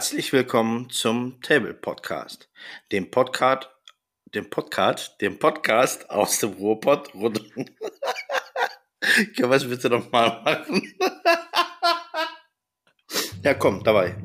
Herzlich willkommen zum Table Podcast, dem Podcast, dem Podcast, dem Podcast aus dem Ruhrpott rund. Können wir es bitte nochmal machen? ja, komm, dabei.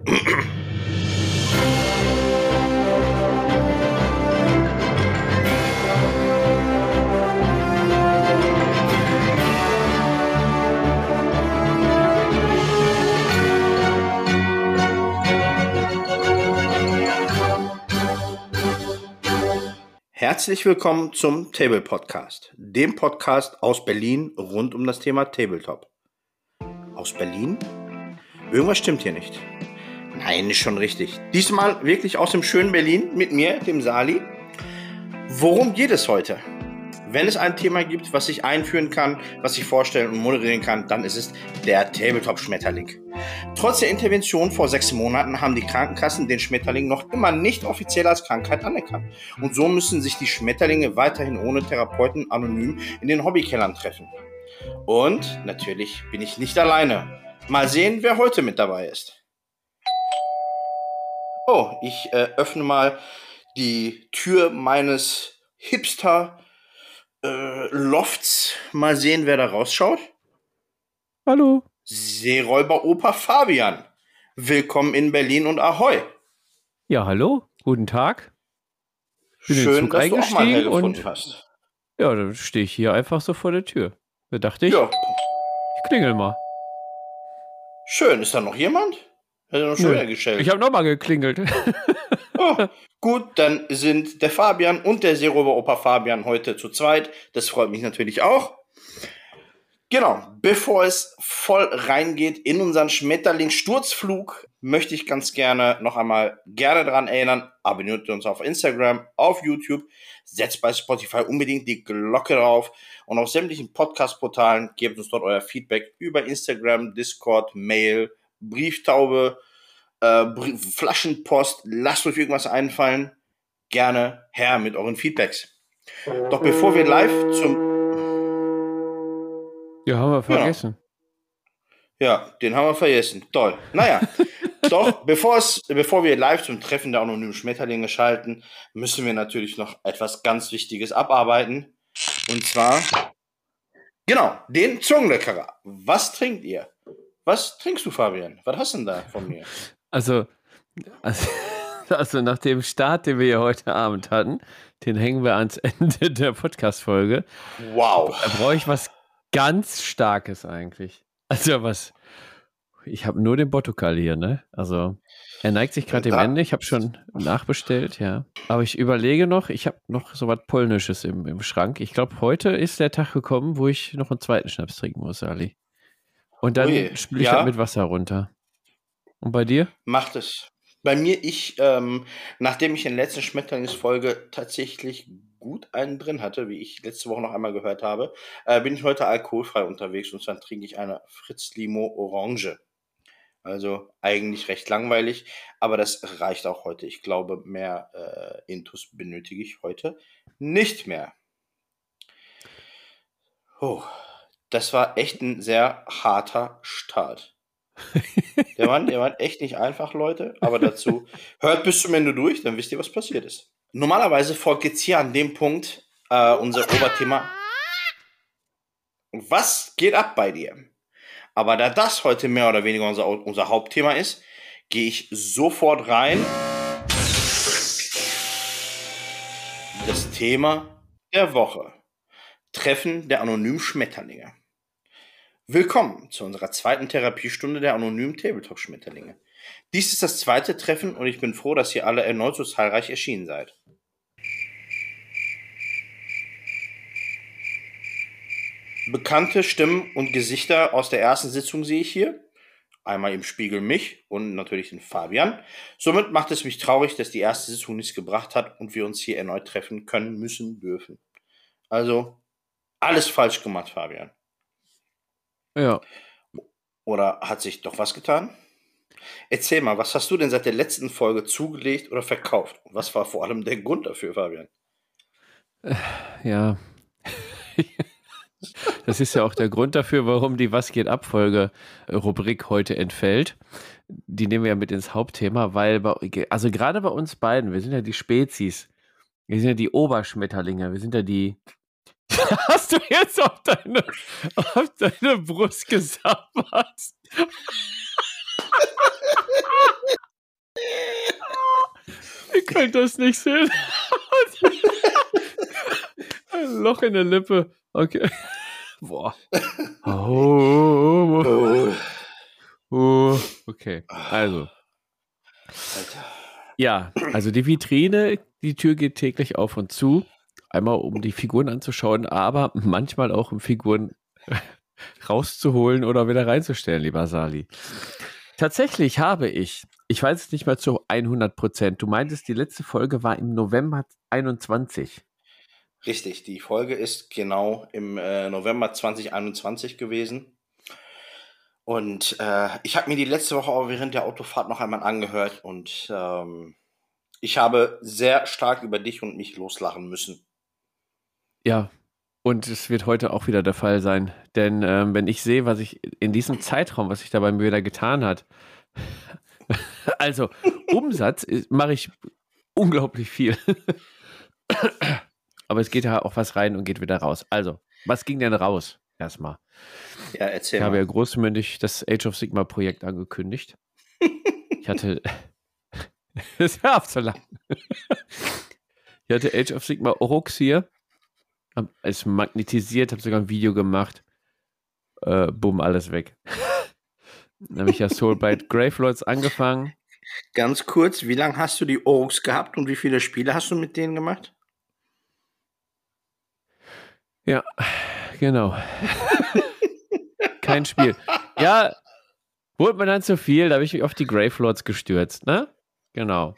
Herzlich willkommen zum Table Podcast, dem Podcast aus Berlin rund um das Thema Tabletop. Aus Berlin? Irgendwas stimmt hier nicht. Nein, ist schon richtig. Diesmal wirklich aus dem schönen Berlin mit mir, dem Sali. Worum geht es heute? Wenn es ein Thema gibt, was ich einführen kann, was ich vorstellen und moderieren kann, dann ist es der Tabletop-Schmetterling. Trotz der Intervention vor sechs Monaten haben die Krankenkassen den Schmetterling noch immer nicht offiziell als Krankheit anerkannt. Und so müssen sich die Schmetterlinge weiterhin ohne Therapeuten anonym in den Hobbykellern treffen. Und natürlich bin ich nicht alleine. Mal sehen, wer heute mit dabei ist. Oh, ich äh, öffne mal die Tür meines Hipster äh, Lofts. Mal sehen, wer da rausschaut. Hallo. Seeräuber-Opa Fabian. Willkommen in Berlin und Ahoi. Ja, hallo. Guten Tag. Bin Schön, dass du auch mal und, hast. Ja, dann stehe ich hier einfach so vor der Tür. Da dachte ich, ja. ich klingel mal. Schön. Ist da noch jemand? Hat er noch schon wieder gestellt? Ich habe nochmal geklingelt. gut, dann sind der Fabian und der Seeräuber-Opa Fabian heute zu zweit. Das freut mich natürlich auch. Genau, bevor es voll reingeht in unseren Schmetterling-Sturzflug, möchte ich ganz gerne noch einmal gerne daran erinnern, abonniert uns auf Instagram, auf YouTube, setzt bei Spotify unbedingt die Glocke drauf und auf sämtlichen Podcast-Portalen gebt uns dort euer Feedback über Instagram, Discord, Mail, Brieftaube, äh, Flaschenpost, lasst euch irgendwas einfallen. Gerne her mit euren Feedbacks. Doch bevor wir live zum. Ja, haben wir vergessen. Genau. Ja, den haben wir vergessen. Toll. Naja, doch bevor, es, bevor wir live zum Treffen der anonymen Schmetterlinge schalten, müssen wir natürlich noch etwas ganz Wichtiges abarbeiten. Und zwar, genau, den Zungenleckerer. Was trinkt ihr? Was trinkst du, Fabian? Was hast du denn da von mir? Also, also, also nach dem Start, den wir hier heute Abend hatten, den hängen wir ans Ende der Podcast-Folge. Wow. Da brauche ich was ganz Starkes eigentlich. Also was. Ich habe nur den Botokal hier, ne? Also er neigt sich gerade dem Ende. Ich habe schon nachbestellt, ja. Aber ich überlege noch, ich habe noch so was Polnisches im, im Schrank. Ich glaube, heute ist der Tag gekommen, wo ich noch einen zweiten Schnaps trinken muss, Ali. Und dann spiele ich ja. halt mit Wasser runter. Und bei dir? Macht es. Bei mir, ich, ähm, nachdem ich in der letzten Schmetterlingsfolge tatsächlich gut einen drin hatte, wie ich letzte Woche noch einmal gehört habe, äh, bin ich heute alkoholfrei unterwegs und zwar trinke ich eine Fritz Limo Orange. Also eigentlich recht langweilig, aber das reicht auch heute. Ich glaube, mehr äh, Intus benötige ich heute nicht mehr. Oh, das war echt ein sehr harter Start. Der war, der war echt nicht einfach, Leute. Aber dazu, hört bis zum Ende durch, dann wisst ihr, was passiert ist. Normalerweise folgt jetzt hier an dem Punkt äh, unser Oberthema. Was geht ab bei dir? Aber da das heute mehr oder weniger unser, unser Hauptthema ist, gehe ich sofort rein. Das Thema der Woche. Treffen der anonymen Schmetterlinge. Willkommen zu unserer zweiten Therapiestunde der anonymen Tabletop-Schmetterlinge. Dies ist das zweite Treffen und ich bin froh, dass ihr alle erneut so zahlreich erschienen seid. Bekannte Stimmen und Gesichter aus der ersten Sitzung sehe ich hier. Einmal im Spiegel mich und natürlich den Fabian. Somit macht es mich traurig, dass die erste Sitzung nichts gebracht hat und wir uns hier erneut treffen können, müssen, dürfen. Also, alles falsch gemacht, Fabian. Ja. Oder hat sich doch was getan? Erzähl mal, was hast du denn seit der letzten Folge zugelegt oder verkauft? was war vor allem der Grund dafür, Fabian? Äh, ja. das ist ja auch der Grund dafür, warum die Was geht ab Folge Rubrik heute entfällt. die nehmen wir ja mit ins Hauptthema, weil, bei, also gerade bei uns beiden, wir sind ja die Spezies, wir sind ja die Oberschmetterlinge, wir sind ja die. Hast du jetzt auf deine, auf deine Brust gesabbert? Ihr könnt das nicht sehen. Ein Loch in der Lippe. Okay. Boah. Oh. oh. oh. Okay. Also. Ja, also die Vitrine, die Tür geht täglich auf und zu. Einmal um die Figuren anzuschauen, aber manchmal auch um Figuren rauszuholen oder wieder reinzustellen, lieber Sali. Tatsächlich habe ich, ich weiß es nicht mal zu 100 Prozent, du meintest, die letzte Folge war im November 21. Richtig, die Folge ist genau im äh, November 2021 gewesen. Und äh, ich habe mir die letzte Woche auch während der Autofahrt noch einmal angehört und ähm, ich habe sehr stark über dich und mich loslachen müssen. Ja, und es wird heute auch wieder der Fall sein. Denn ähm, wenn ich sehe, was ich in diesem Zeitraum, was sich da bei mir wieder getan hat, also Umsatz mache ich unglaublich viel. Aber es geht ja auch was rein und geht wieder raus. Also, was ging denn raus? Erstmal. Ja, erzähl Ich mal. habe ja großmündig das Age of Sigma Projekt angekündigt. ich hatte. das hör auf zu lachen. ich hatte Age of Sigma Orux hier. Hab es magnetisiert, habe sogar ein Video gemacht. Äh, bumm, alles weg. Dann habe ich ja Soulbite Gravelords angefangen. Ganz kurz, wie lange hast du die Orks gehabt und wie viele Spiele hast du mit denen gemacht? Ja, genau kein Spiel. Ja, wurde mir dann zu viel, da habe ich mich auf die Gravelords gestürzt, ne? Genau.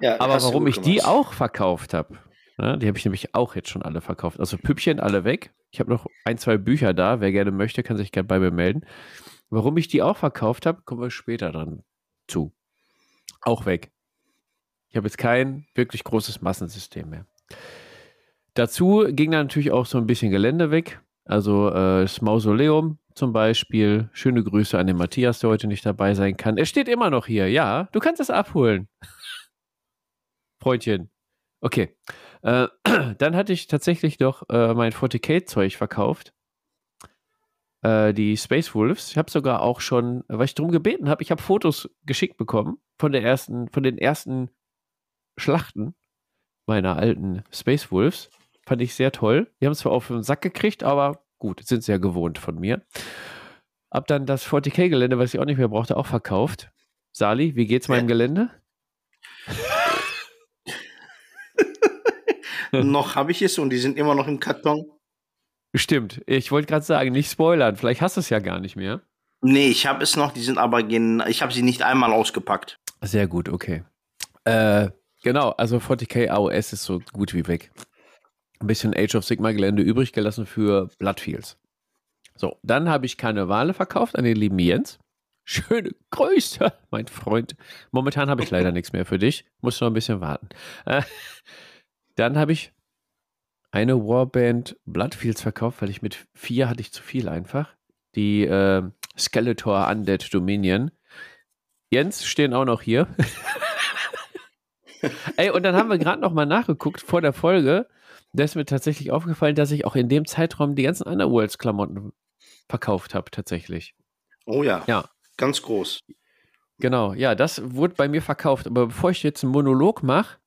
Ja, Aber warum ich die auch verkauft habe, ne? die habe ich nämlich auch jetzt schon alle verkauft. Also Püppchen alle weg. Ich habe noch ein, zwei Bücher da. Wer gerne möchte, kann sich gerne bei mir melden. Warum ich die auch verkauft habe, kommen wir später dran zu. Auch weg. Ich habe jetzt kein wirklich großes Massensystem mehr. Dazu ging dann natürlich auch so ein bisschen Gelände weg. Also äh, das Mausoleum zum Beispiel. Schöne Grüße an den Matthias, der heute nicht dabei sein kann. Er steht immer noch hier. Ja, du kannst es abholen. Freundchen. Okay. Äh, dann hatte ich tatsächlich noch äh, mein 40k-Zeug verkauft. Äh, die Space Wolves. Ich habe sogar auch schon, weil ich darum gebeten habe, ich habe Fotos geschickt bekommen von der ersten, von den ersten Schlachten meiner alten Space Wolves. Fand ich sehr toll. Die haben es zwar auf den Sack gekriegt, aber gut, sind sie ja gewohnt von mir. Hab dann das 40k-Gelände, was ich auch nicht mehr brauchte, auch verkauft. Sali, wie geht's meinem. Gelände? noch habe ich es und die sind immer noch im Karton. Stimmt. Ich wollte gerade sagen, nicht spoilern. Vielleicht hast du es ja gar nicht mehr. Nee, ich habe es noch. Die sind aber, gen ich habe sie nicht einmal ausgepackt. Sehr gut, okay. Äh, genau, also 40k AOS ist so gut wie weg ein bisschen Age of Sigma Gelände übrig gelassen für Bloodfields. So, dann habe ich keine Wale verkauft an den lieben Jens. Schöne Grüße, mein Freund. Momentan habe ich leider nichts mehr für dich. Muss noch ein bisschen warten. Äh, dann habe ich eine Warband Bloodfields verkauft, weil ich mit vier hatte ich zu viel einfach. Die äh, Skeletor Undead Dominion. Jens stehen auch noch hier. Ey, und dann haben wir gerade noch mal nachgeguckt vor der Folge da ist mir tatsächlich aufgefallen, dass ich auch in dem Zeitraum die ganzen Underworlds-Klamotten verkauft habe, tatsächlich. Oh ja. Ja. Ganz groß. Genau, ja, das wurde bei mir verkauft. Aber bevor ich jetzt einen Monolog mache,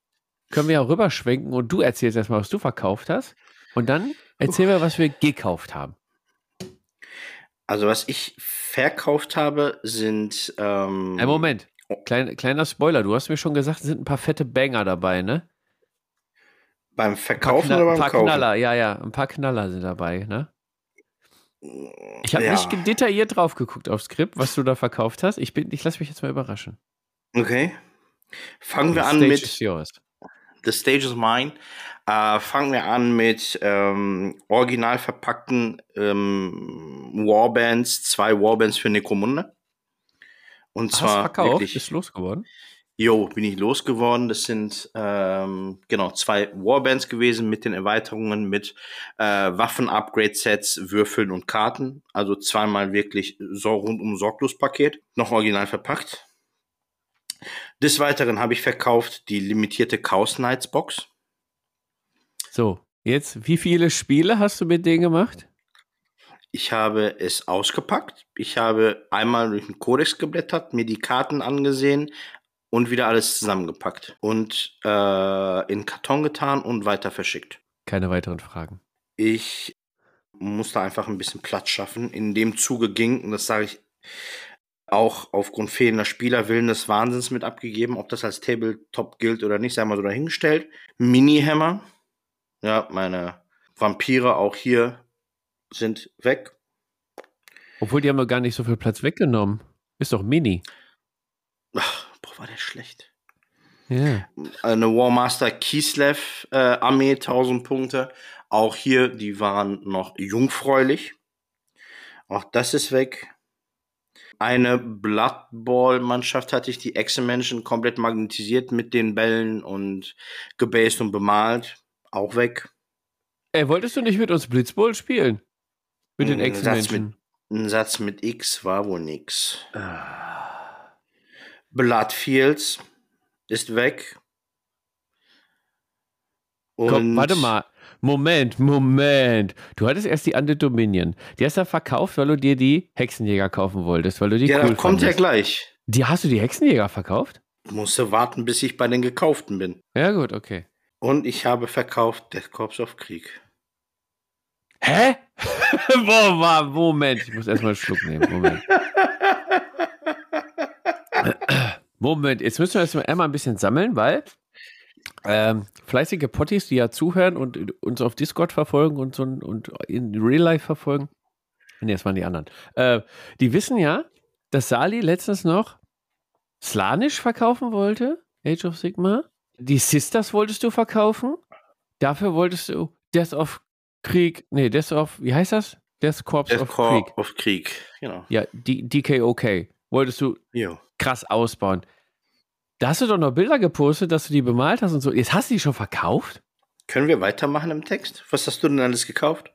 können wir ja rüberschwenken und du erzählst erstmal, was du verkauft hast. Und dann erzählen wir, was wir gekauft haben. Also, was ich verkauft habe, sind. Ähm Ein Moment. Oh. Klein, kleiner Spoiler. Du hast mir schon gesagt, es sind ein paar fette Banger dabei, ne? Beim Verkaufen oder beim Kaufen? Ein paar Kaufen? Knaller, ja, ja. Ein paar Knaller sind dabei, ne? Ich habe ja. nicht detailliert drauf geguckt aufs Skript, was du da verkauft hast. Ich, ich lasse mich jetzt mal überraschen. Okay. Fangen wir an mit. The Stage is mine. Äh, fangen wir an mit ähm, original verpackten ähm, Warbands, zwei Warbands für Necromunda. Und Hast zwar verkauft? Wirklich, ist losgeworden? Jo, bin ich losgeworden. Das sind ähm, genau zwei Warbands gewesen mit den Erweiterungen mit äh, Waffen-Upgrade-Sets, Würfeln und Karten. Also zweimal wirklich so rundum sorglos Paket. Noch original verpackt. Des Weiteren habe ich verkauft die limitierte Chaos Knights Box. So, jetzt, wie viele Spiele hast du mit denen gemacht? Ich habe es ausgepackt. Ich habe einmal durch den Kodex geblättert, mir die Karten angesehen, und wieder alles zusammengepackt und äh, in Karton getan und weiter verschickt. Keine weiteren Fragen. Ich musste einfach ein bisschen Platz schaffen. In dem Zuge ging, und das sage ich auch aufgrund fehlender Spielerwillen des Wahnsinns mit abgegeben, ob das als Tabletop gilt oder nicht, sei mal so dahingestellt. Mini-Hammer. Ja, meine Vampire auch hier sind weg. Obwohl, die haben doch gar nicht so viel Platz weggenommen. Ist doch Mini. Ach, boah, war der schlecht. Ja. Eine Warmaster Kislev äh, Armee, 1000 Punkte. Auch hier, die waren noch jungfräulich. Auch das ist weg. Eine Blood Ball Mannschaft hatte ich, die Exe-Menschen komplett magnetisiert mit den Bällen und gebased und bemalt. Auch weg. Ey, wolltest du nicht mit uns Blitzball spielen? Mit den Ex-Menschen? mit, ein Satz mit X war wohl nix. Bloodfields ist weg. Komm, warte mal. Moment, Moment. Du hattest erst die Undead Dominion. Die hast du verkauft, weil du dir die Hexenjäger kaufen wolltest, weil du die Ja, cool kommt ja fandest. gleich. Die hast du die Hexenjäger verkauft? Musste warten, bis ich bei den Gekauften bin. Ja, gut, okay. Und ich habe verkauft Death Corps of Krieg. Hä? Boah, Moment. Ich muss erstmal einen Schluck nehmen. Moment. Moment, jetzt müssen wir erstmal einmal ein bisschen sammeln, weil ähm, fleißige Potties, die ja zuhören und uns auf Discord verfolgen und, so, und in Real Life verfolgen, nee, das waren die anderen, äh, die wissen ja, dass Sali letztens noch Slanisch verkaufen wollte, Age of Sigma. Die Sisters wolltest du verkaufen. Dafür wolltest du Death of Krieg, nee, Death of, wie heißt das? Death Corps Death of Corps Krieg. of Krieg. Genau. Ja, D DKOK. Wolltest du Jo. krass ausbauen. Da hast du doch noch Bilder gepostet, dass du die bemalt hast und so. Jetzt hast du die schon verkauft? Können wir weitermachen im Text? Was hast du denn alles gekauft?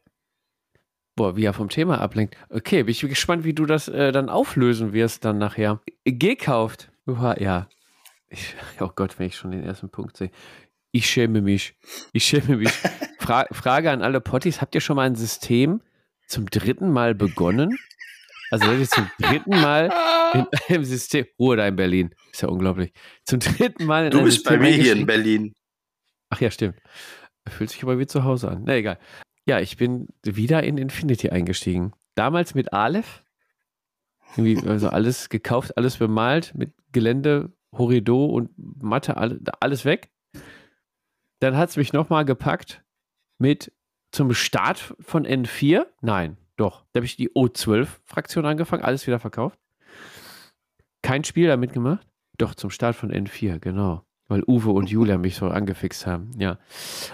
Boah, wie er vom Thema ablenkt. Okay, bin ich gespannt, wie du das äh, dann auflösen wirst dann nachher. Gekauft. Uha, ja. Ich, oh Gott, wenn ich schon den ersten Punkt sehe. Ich schäme mich. Ich schäme mich. Fra Frage an alle Potties: Habt ihr schon mal ein System zum dritten Mal begonnen? Also, ihr zum dritten Mal in einem System. Ruhe da in Berlin. Ist ja unglaublich. Zum dritten Mal in Du einem bist bei mir hier in? Berlin. Ach ja, stimmt. Fühlt sich aber wie zu Hause an. Na egal. Ja, ich bin wieder in Infinity eingestiegen. Damals mit Aleph. Irgendwie, also alles gekauft, alles bemalt, mit Gelände, Horido und Matte, alle, alles weg. Dann hat es mich nochmal gepackt mit zum Start von N4. Nein, doch. Da habe ich die O12-Fraktion angefangen, alles wieder verkauft. Kein Spiel damit gemacht. Doch, zum Start von N4, genau. Weil Uwe und Julia mich so angefixt haben, ja.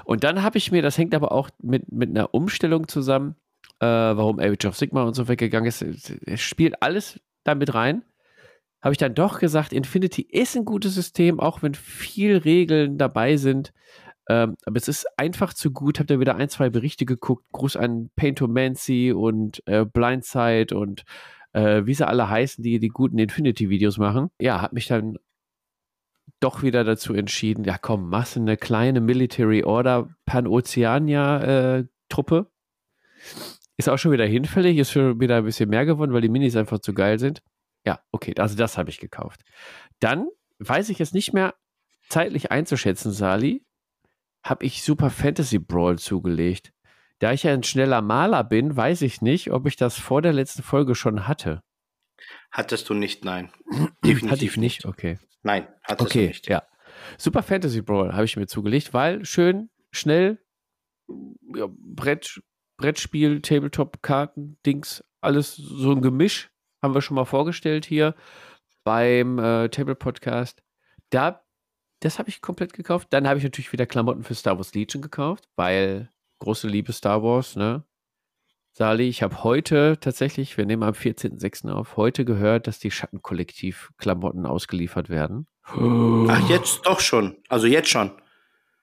Und dann habe ich mir, das hängt aber auch mit, mit einer Umstellung zusammen, äh, warum Age of Sigma und so weggegangen ist. Es spielt alles damit rein. Habe ich dann doch gesagt, Infinity ist ein gutes System, auch wenn viel Regeln dabei sind. Ähm, aber es ist einfach zu gut. Habt ihr wieder ein, zwei Berichte geguckt? Gruß an Paintomancy und äh, Blindside und äh, wie sie alle heißen, die die guten Infinity-Videos machen. Ja, hat mich dann doch wieder dazu entschieden, ja komm, machst eine kleine Military Order Pan-Oceania-Truppe. ist auch schon wieder hinfällig, ist schon wieder ein bisschen mehr geworden, weil die Minis einfach zu geil sind. Ja, okay, also das habe ich gekauft. Dann weiß ich jetzt nicht mehr zeitlich einzuschätzen, Sali, habe ich Super Fantasy Brawl zugelegt. Da ich ja ein schneller Maler bin, weiß ich nicht, ob ich das vor der letzten Folge schon hatte. Hattest du nicht, nein. Definitiv Hatte ich nicht, okay. Nein, hattest Okay, du nicht. ja. Super Fantasy Brawl habe ich mir zugelegt, weil schön, schnell, ja, Brett, Brettspiel, Tabletop-Karten, Dings, alles so ein Gemisch. Haben wir schon mal vorgestellt hier beim äh, Table Podcast. Da, das habe ich komplett gekauft. Dann habe ich natürlich wieder Klamotten für Star Wars Legion gekauft, weil große Liebe Star Wars, ne? Sali, ich habe heute tatsächlich, wir nehmen am 14.06. auf, heute gehört, dass die Schattenkollektiv-Klamotten ausgeliefert werden. Ach, jetzt doch schon. Also jetzt schon.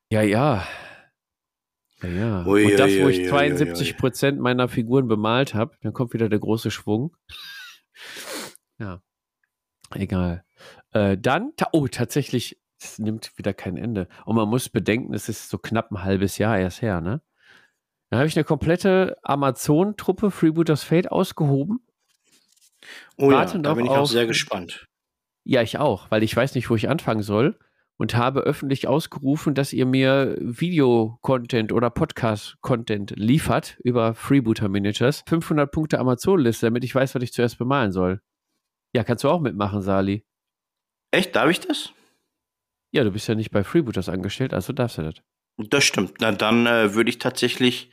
Ja, ja. Ja, ja. Ui, Und das, wo ich ui, 72 Prozent meiner Figuren bemalt habe, dann kommt wieder der große Schwung. Ja, egal. Äh, dann, ta oh, tatsächlich, es nimmt wieder kein Ende. Und man muss bedenken, es ist so knapp ein halbes Jahr erst her, ne? Dann habe ich eine komplette Amazon-Truppe Freebooters Fate ausgehoben. Oh ja, da bin ich auch sehr gespannt. Ja, ich auch, weil ich weiß nicht, wo ich anfangen soll und habe öffentlich ausgerufen, dass ihr mir Video-Content oder Podcast-Content liefert über Freebooter Miniatures. 500 Punkte Amazon-Liste, damit ich weiß, was ich zuerst bemalen soll. Ja, kannst du auch mitmachen, Sali. Echt, darf ich das? Ja, du bist ja nicht bei Freebooters angestellt, also darfst du das. Das stimmt. Na, dann äh, würde ich tatsächlich,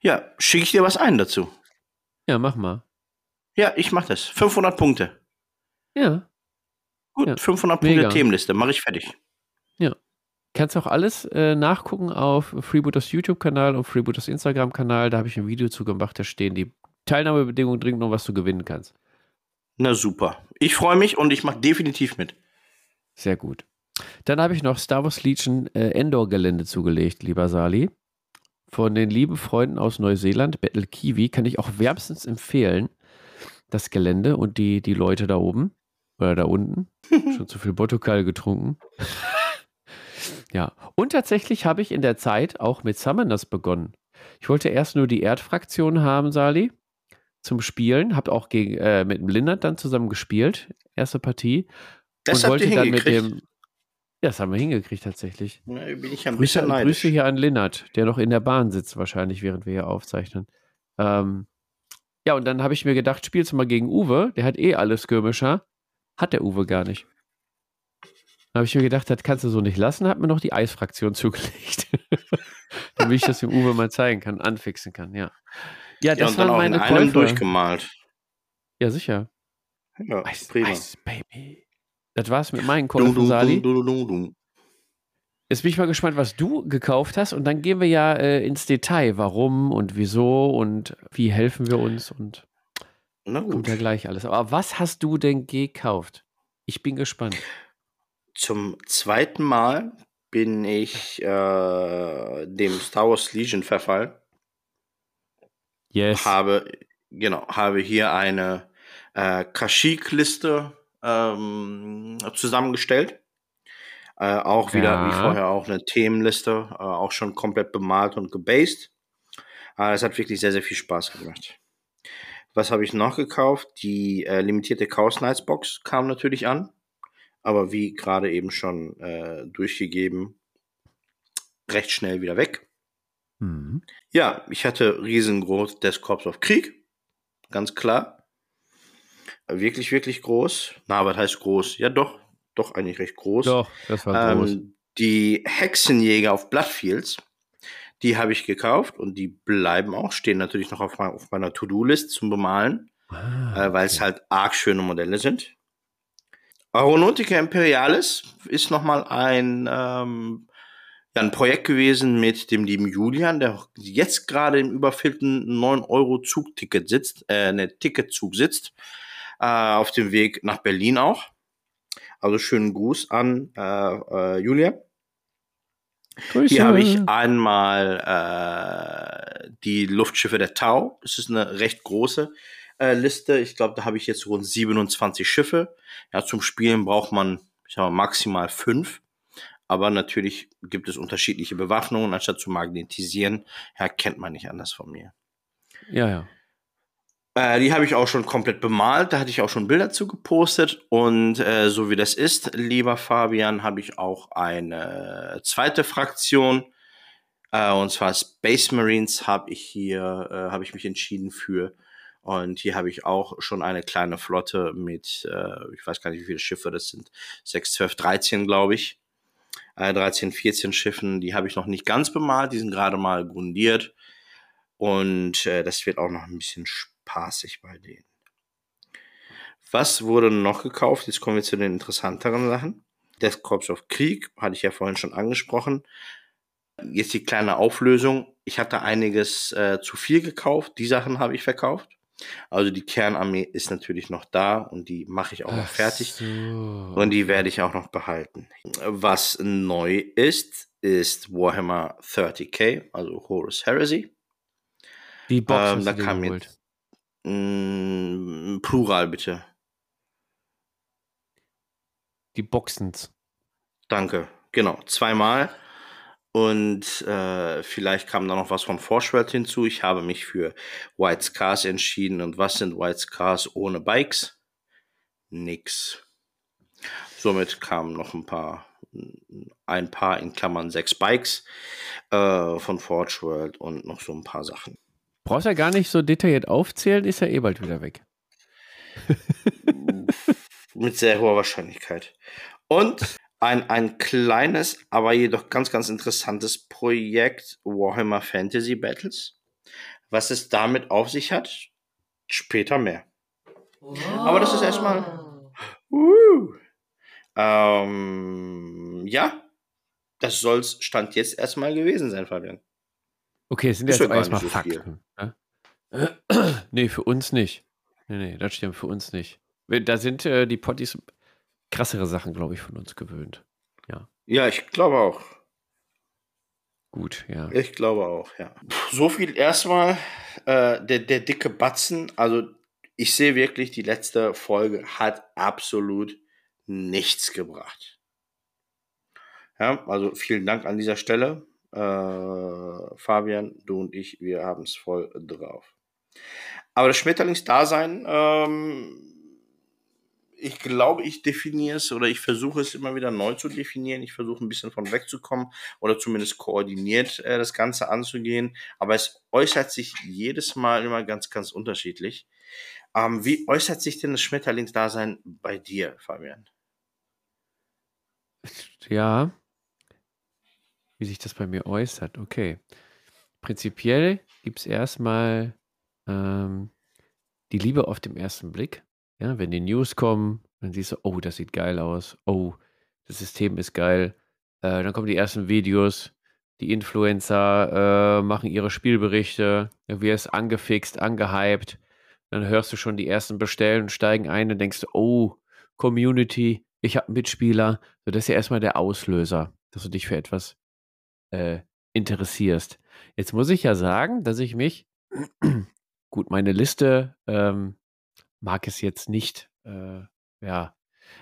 ja, schicke ich dir was ein dazu. Ja, mach mal. Ja, ich mache das. 500 Punkte. Ja. Gut, Ja, 500 Punkte mega. Themenliste. Mache ich fertig. Kannst auch alles äh, nachgucken auf Freebooters YouTube-Kanal und Freebooters Instagram-Kanal. Da habe ich ein Video zu gemacht, da stehen die Teilnahmebedingungen drin und was du gewinnen kannst. Na super. Ich freue mich und ich mache definitiv mit. Sehr gut. Dann habe ich noch Star Wars Legion äh, Endor-Gelände zugelegt, lieber Sali. Von den lieben Freunden aus Neuseeland, Battle Kiwi, kann ich auch wärmstens empfehlen. Das Gelände und die, die Leute da oben oder da unten. Schon zu viel Botokal getrunken. ja. Und tatsächlich habe ich in der Zeit auch mit Summoners begonnen. Ich wollte erst nur die Erdfraktion haben, Sali, zum Spielen. Hab auch gegen, äh, mit dem Lindert dann zusammen gespielt. Erste Partie. Das und wollte dann mit dem. Ja, das haben wir hingekriegt tatsächlich. Na, bin ich ein Grüße, bisschen neidisch. Grüße hier an Linnert, der noch in der Bahn sitzt, wahrscheinlich, während wir hier aufzeichnen. Ähm, ja, und dann habe ich mir gedacht, spielst du mal gegen Uwe, der hat eh alle Skirmisher. Hat der Uwe gar nicht. Dann habe ich mir gedacht, das kannst du so nicht lassen, hat mir noch die Eisfraktion zugelegt. Damit ich das dem Uwe mal zeigen kann, anfixen kann, ja. Ja, Ja, das dann waren auch in meine einem Käufe. durchgemalt. Ja, sicher. Ja, Eis, prima. Eis, Baby. Das war's mit meinen Käufen, dum, Sali. dum, dum. Jetzt bin ich mal gespannt, was du gekauft hast und dann gehen wir ja äh, ins Detail, warum und wieso und wie helfen wir uns und Na kommt gut. ja gleich alles. Aber was hast du denn gekauft? Ich bin gespannt. Zum zweiten Mal bin ich äh, dem Star Wars Legion verfallen. Yes. Habe, genau, habe hier eine äh, Kashyyyk-Liste ähm, zusammengestellt. Äh, auch wieder, Ja. wie vorher, auch eine Themenliste, äh, auch schon komplett bemalt und gebased. Äh, es hat wirklich sehr, sehr viel Spaß gemacht. Was habe ich noch gekauft? Die äh, limitierte Chaos Knights Box kam natürlich an. Aber wie gerade eben schon äh, durchgegeben, recht schnell wieder weg. Mhm. Ja, ich hatte riesengroß des Corps of Krieg. Ganz klar. Wirklich, wirklich groß. Na, was heißt groß? Ja, doch. Doch, eigentlich recht groß. Doch, das war groß. Ähm, die Hexenjäger auf Bloodfields, die habe ich gekauft und die bleiben auch, stehen natürlich noch auf, mein, auf meiner To-Do-List zum Bemalen, Ah, äh, weil es halt arg schöne Modelle sind. Aeronautica Imperialis ist nochmal ein, ähm, ja, ein Projekt gewesen mit dem lieben Julian, der jetzt gerade im überfüllten 9-Euro-Zugticket sitzt, äh, ne, Ticketzug sitzt, äh, auf dem Weg nach Berlin auch. Also schönen Gruß an äh, äh, Julia. Grüße. Hier habe ich einmal äh, die Luftschiffe der Tau. Das ist eine recht große äh, Liste. Ich glaube, da habe ich jetzt rund 27 Schiffe. Ja, zum Spielen braucht man, ich sag mal, maximal fünf. Aber natürlich gibt es unterschiedliche Bewaffnungen. Anstatt zu magnetisieren, ja, kennt man nicht anders von mir. Ja, ja. Äh, die habe ich auch schon komplett bemalt. Da hatte ich auch schon Bilder zu gepostet. Und äh, so wie das ist, lieber Fabian, habe ich auch eine zweite Fraktion. Äh, und zwar Space Marines habe ich hier, äh, habe ich mich entschieden für. Und hier habe ich auch schon eine kleine Flotte mit, äh, ich weiß gar nicht, wie viele Schiffe das sind. 6, 12, 13, glaube ich. Äh, 13, 14 Schiffen. Die habe ich noch nicht ganz bemalt. Die sind gerade mal grundiert. Und äh, das wird auch noch ein bisschen spaßig bei denen. Was wurde noch gekauft? Jetzt kommen wir zu den interessanteren Sachen. Death Corps of Krieg, hatte ich ja vorhin schon angesprochen. Jetzt die kleine Auflösung. Ich hatte einiges äh, zu viel gekauft. Die Sachen habe ich verkauft. Also die Kernarmee ist natürlich noch da und die mache ich auch noch fertig. So. Und die werde ich auch noch behalten. Was neu ist, ist Warhammer 30k, also Horus Heresy. Die Box Ähm, da kam geholt. jetzt mm, Plural bitte. Die Boxens. Danke. Genau, zweimal. Und äh, vielleicht kam da noch was von Forschwelt hinzu. Ich habe mich für White Scars entschieden. Und was sind White Scars ohne Bikes? Nix. Somit kamen noch ein paar, ein paar in Klammern sechs Bikes äh, von Forge World und noch so ein paar Sachen. Brauchst ja gar nicht so detailliert aufzählen, ist ja eh bald wieder weg. Mit sehr hoher Wahrscheinlichkeit. Und ein, ein kleines, aber jedoch ganz, ganz interessantes Projekt Warhammer Fantasy Battles. Was es damit auf sich hat, später mehr. Aber das ist erstmal. Uh, ähm, ja, das soll's Stand jetzt erstmal gewesen sein, Fabian. Okay, es sind Ist jetzt ja erstmal so Fakten. Ne? nee, für uns nicht. Nee, nee, das stimmt, für uns nicht. Da sind äh, die Potties krassere Sachen, glaube ich, von uns gewöhnt. Ja, ich glaube auch. Gut, ja. Ich glaube auch, ja. So viel erstmal. Äh, der, der dicke Batzen, also ich sehe wirklich, die letzte Folge hat absolut nichts gebracht. Ja, also vielen Dank an dieser Stelle. Äh, Fabian, du und ich, wir haben es voll drauf. Aber das Schmetterlingsdasein, ähm, ich glaube, ich definiere es oder ich versuche es immer wieder neu zu definieren. Ich versuche ein bisschen von wegzukommen oder zumindest koordiniert äh, das Ganze anzugehen. Aber es äußert sich jedes Mal immer ganz, ganz unterschiedlich. Ähm, wie äußert sich denn das Schmetterlingsdasein bei dir, Fabian? Ja. Wie sich das bei mir äußert, okay. Prinzipiell gibt es erstmal ähm, die Liebe auf den ersten Blick. Ja, wenn die News kommen, dann siehst du, oh, das sieht geil aus. Oh, das System ist geil. Äh, dann kommen die ersten Videos. Die Influencer äh, machen ihre Spielberichte. Du wirst angefixt, angehypt. Dann hörst du schon die ersten bestellen und steigen ein und denkst, oh, Community, ich habe Mitspieler. So, das ist ja erstmal der Auslöser, dass du dich für etwas äh, interessierst. Jetzt muss ich ja sagen, dass ich mich, gut, meine Liste ähm, mag es jetzt nicht äh, ja,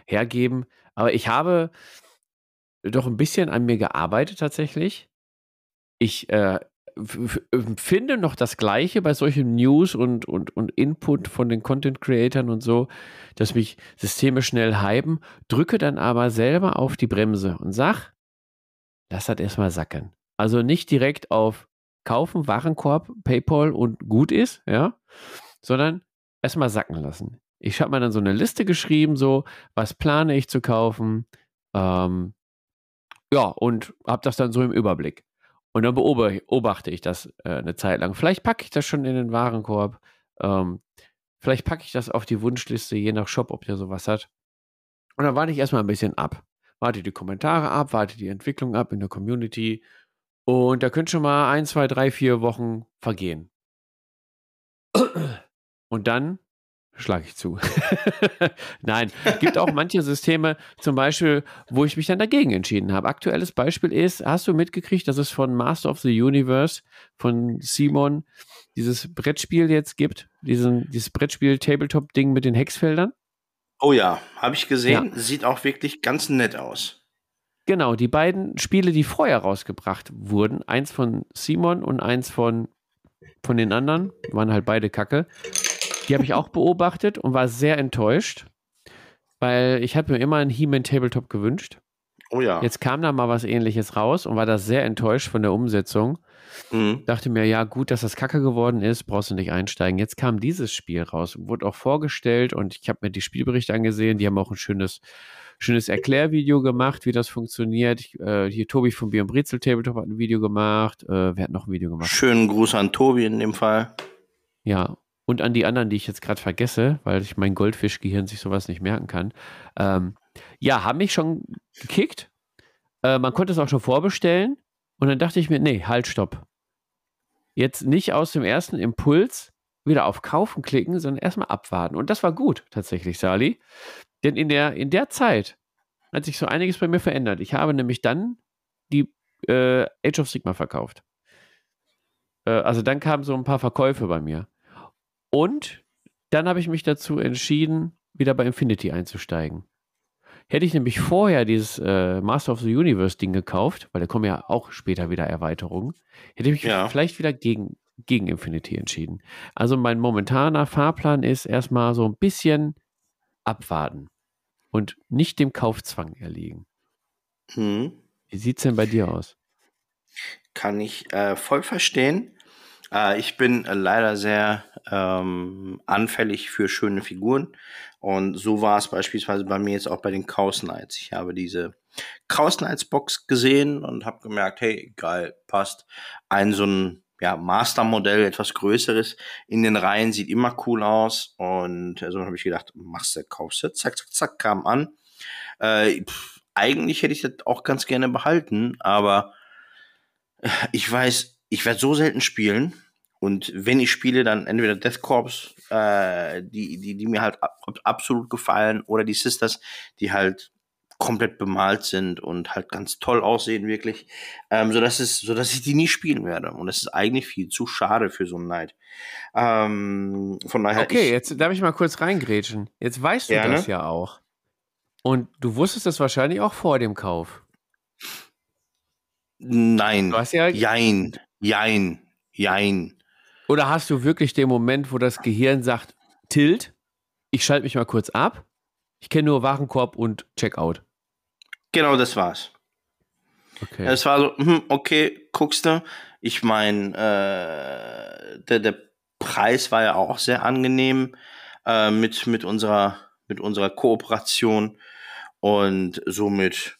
hergeben, aber ich habe doch ein bisschen an mir gearbeitet tatsächlich. Ich äh, f- f- empfinde noch das Gleiche bei solchen News und, und, und Input von den Content-Creatern und so, dass mich Systeme schnell hypen, drücke dann aber selber auf die Bremse und sag, lass das erstmal sacken. Also nicht direkt auf kaufen, Warenkorb, PayPal und gut ist, ja, sondern erstmal sacken lassen. Ich habe mir dann so eine Liste geschrieben, so, was plane ich zu kaufen, ähm, ja, und habe das dann so im Überblick. Und dann beobachte ich das äh, eine Zeit lang. Vielleicht packe ich das schon in den Warenkorb. Ähm, vielleicht packe ich das auf die Wunschliste, je nach Shop, ob der sowas hat. Und dann warte ich erstmal ein bisschen ab. Warte die Kommentare ab, warte die Entwicklung ab in der Community. Und da können schon mal ein, zwei, drei, vier Wochen vergehen. Und dann schlage ich zu. Nein, gibt auch manche Systeme, zum Beispiel, wo ich mich dann dagegen entschieden habe. Aktuelles Beispiel ist, hast du mitgekriegt, dass es von Master of the Universe, von Simon, dieses Brettspiel jetzt gibt? Diesen, dieses Brettspiel-Tabletop-Ding mit den Hexfeldern? Oh ja, habe ich gesehen. Sieht auch wirklich ganz nett aus. Genau, die beiden Spiele, die vorher rausgebracht wurden, eins von Simon und eins von, von den anderen, waren halt beide Kacke. Die habe ich auch beobachtet und war sehr enttäuscht, weil ich habe mir immer einen He-Man Tabletop gewünscht. Oh ja. Jetzt kam da mal was ähnliches raus und war da sehr enttäuscht von der Umsetzung. Mhm. Dachte mir, ja, gut, dass das Kacke geworden ist, brauchst du nicht einsteigen. Jetzt kam dieses Spiel raus, wurde auch vorgestellt und ich habe mir die Spielberichte angesehen. Die haben auch ein schönes, schönes Erklärvideo gemacht, wie das funktioniert. Ich, äh, hier Tobi von Bier und Brezel Tabletop hat ein Video gemacht. Äh, wer hat noch ein Video gemacht? Schönen Gruß an Tobi in dem Fall. Ja, und an die anderen, die ich jetzt gerade vergesse, weil ich mein Goldfischgehirn sich sowas nicht merken kann. Ähm, ja, haben mich schon gekickt. Äh, man konnte es auch schon vorbestellen. Und dann dachte ich mir, nee, halt, stopp. Jetzt nicht aus dem ersten Impuls wieder auf Kaufen klicken, sondern erstmal abwarten. Und das war gut, tatsächlich, Sali. Denn in der, in der Zeit hat sich so einiges bei mir verändert. Ich habe nämlich dann die äh, Age of Sigma verkauft. Äh, also dann kamen so ein paar Verkäufe bei mir. Und dann habe ich mich dazu entschieden, wieder bei Infinity einzusteigen. Hätte ich nämlich vorher dieses äh, Master of the Universe Ding gekauft, weil da kommen ja auch später wieder Erweiterungen, hätte ich mich ja. vielleicht wieder gegen, gegen Infinity entschieden. Also mein momentaner Fahrplan ist erstmal so ein bisschen abwarten und nicht dem Kaufzwang erliegen. Hm. Wie sieht es denn bei dir aus? Kann ich äh, voll verstehen. Äh, ich bin äh, leider sehr ähm, anfällig für schöne Figuren. Und so war es beispielsweise bei mir jetzt auch bei den Chaos Knights. Ich habe diese Chaos Knights Box gesehen und habe gemerkt, hey, geil, passt. Ein so ein ja, Master-Modell, etwas größeres in den Reihen, sieht immer cool aus. Und so habe ich gedacht, machst du, kaufst du, zack, zack, zack, kam an. Äh, pff, eigentlich hätte ich das auch ganz gerne behalten, aber ich weiß, ich werde so selten spielen. Und wenn ich spiele, dann entweder Death Corps, äh, die, die, die mir halt absolut gefallen, oder die Sisters, die halt komplett bemalt sind und halt ganz toll aussehen, wirklich. Ähm, so dass es, so dass ich die nie spielen werde. Und das ist eigentlich viel zu schade für so einen Night. Ähm, von daher. Okay, ich, jetzt darf ich mal kurz reingrätschen. Jetzt weißt du gerne. das ja auch. Und du wusstest das wahrscheinlich auch vor dem Kauf. Nein. Du hast ja jein, jein, jein. Oder hast du wirklich den Moment, wo das Gehirn sagt, Tilt, ich schalte mich mal kurz ab. Ich kenne nur Warenkorb und Checkout. Genau, das war's. Okay. Es war so, hm, okay, guckst du. Ich meine, äh, der, der Preis war ja auch sehr angenehm äh, mit, mit, unserer, mit unserer Kooperation und somit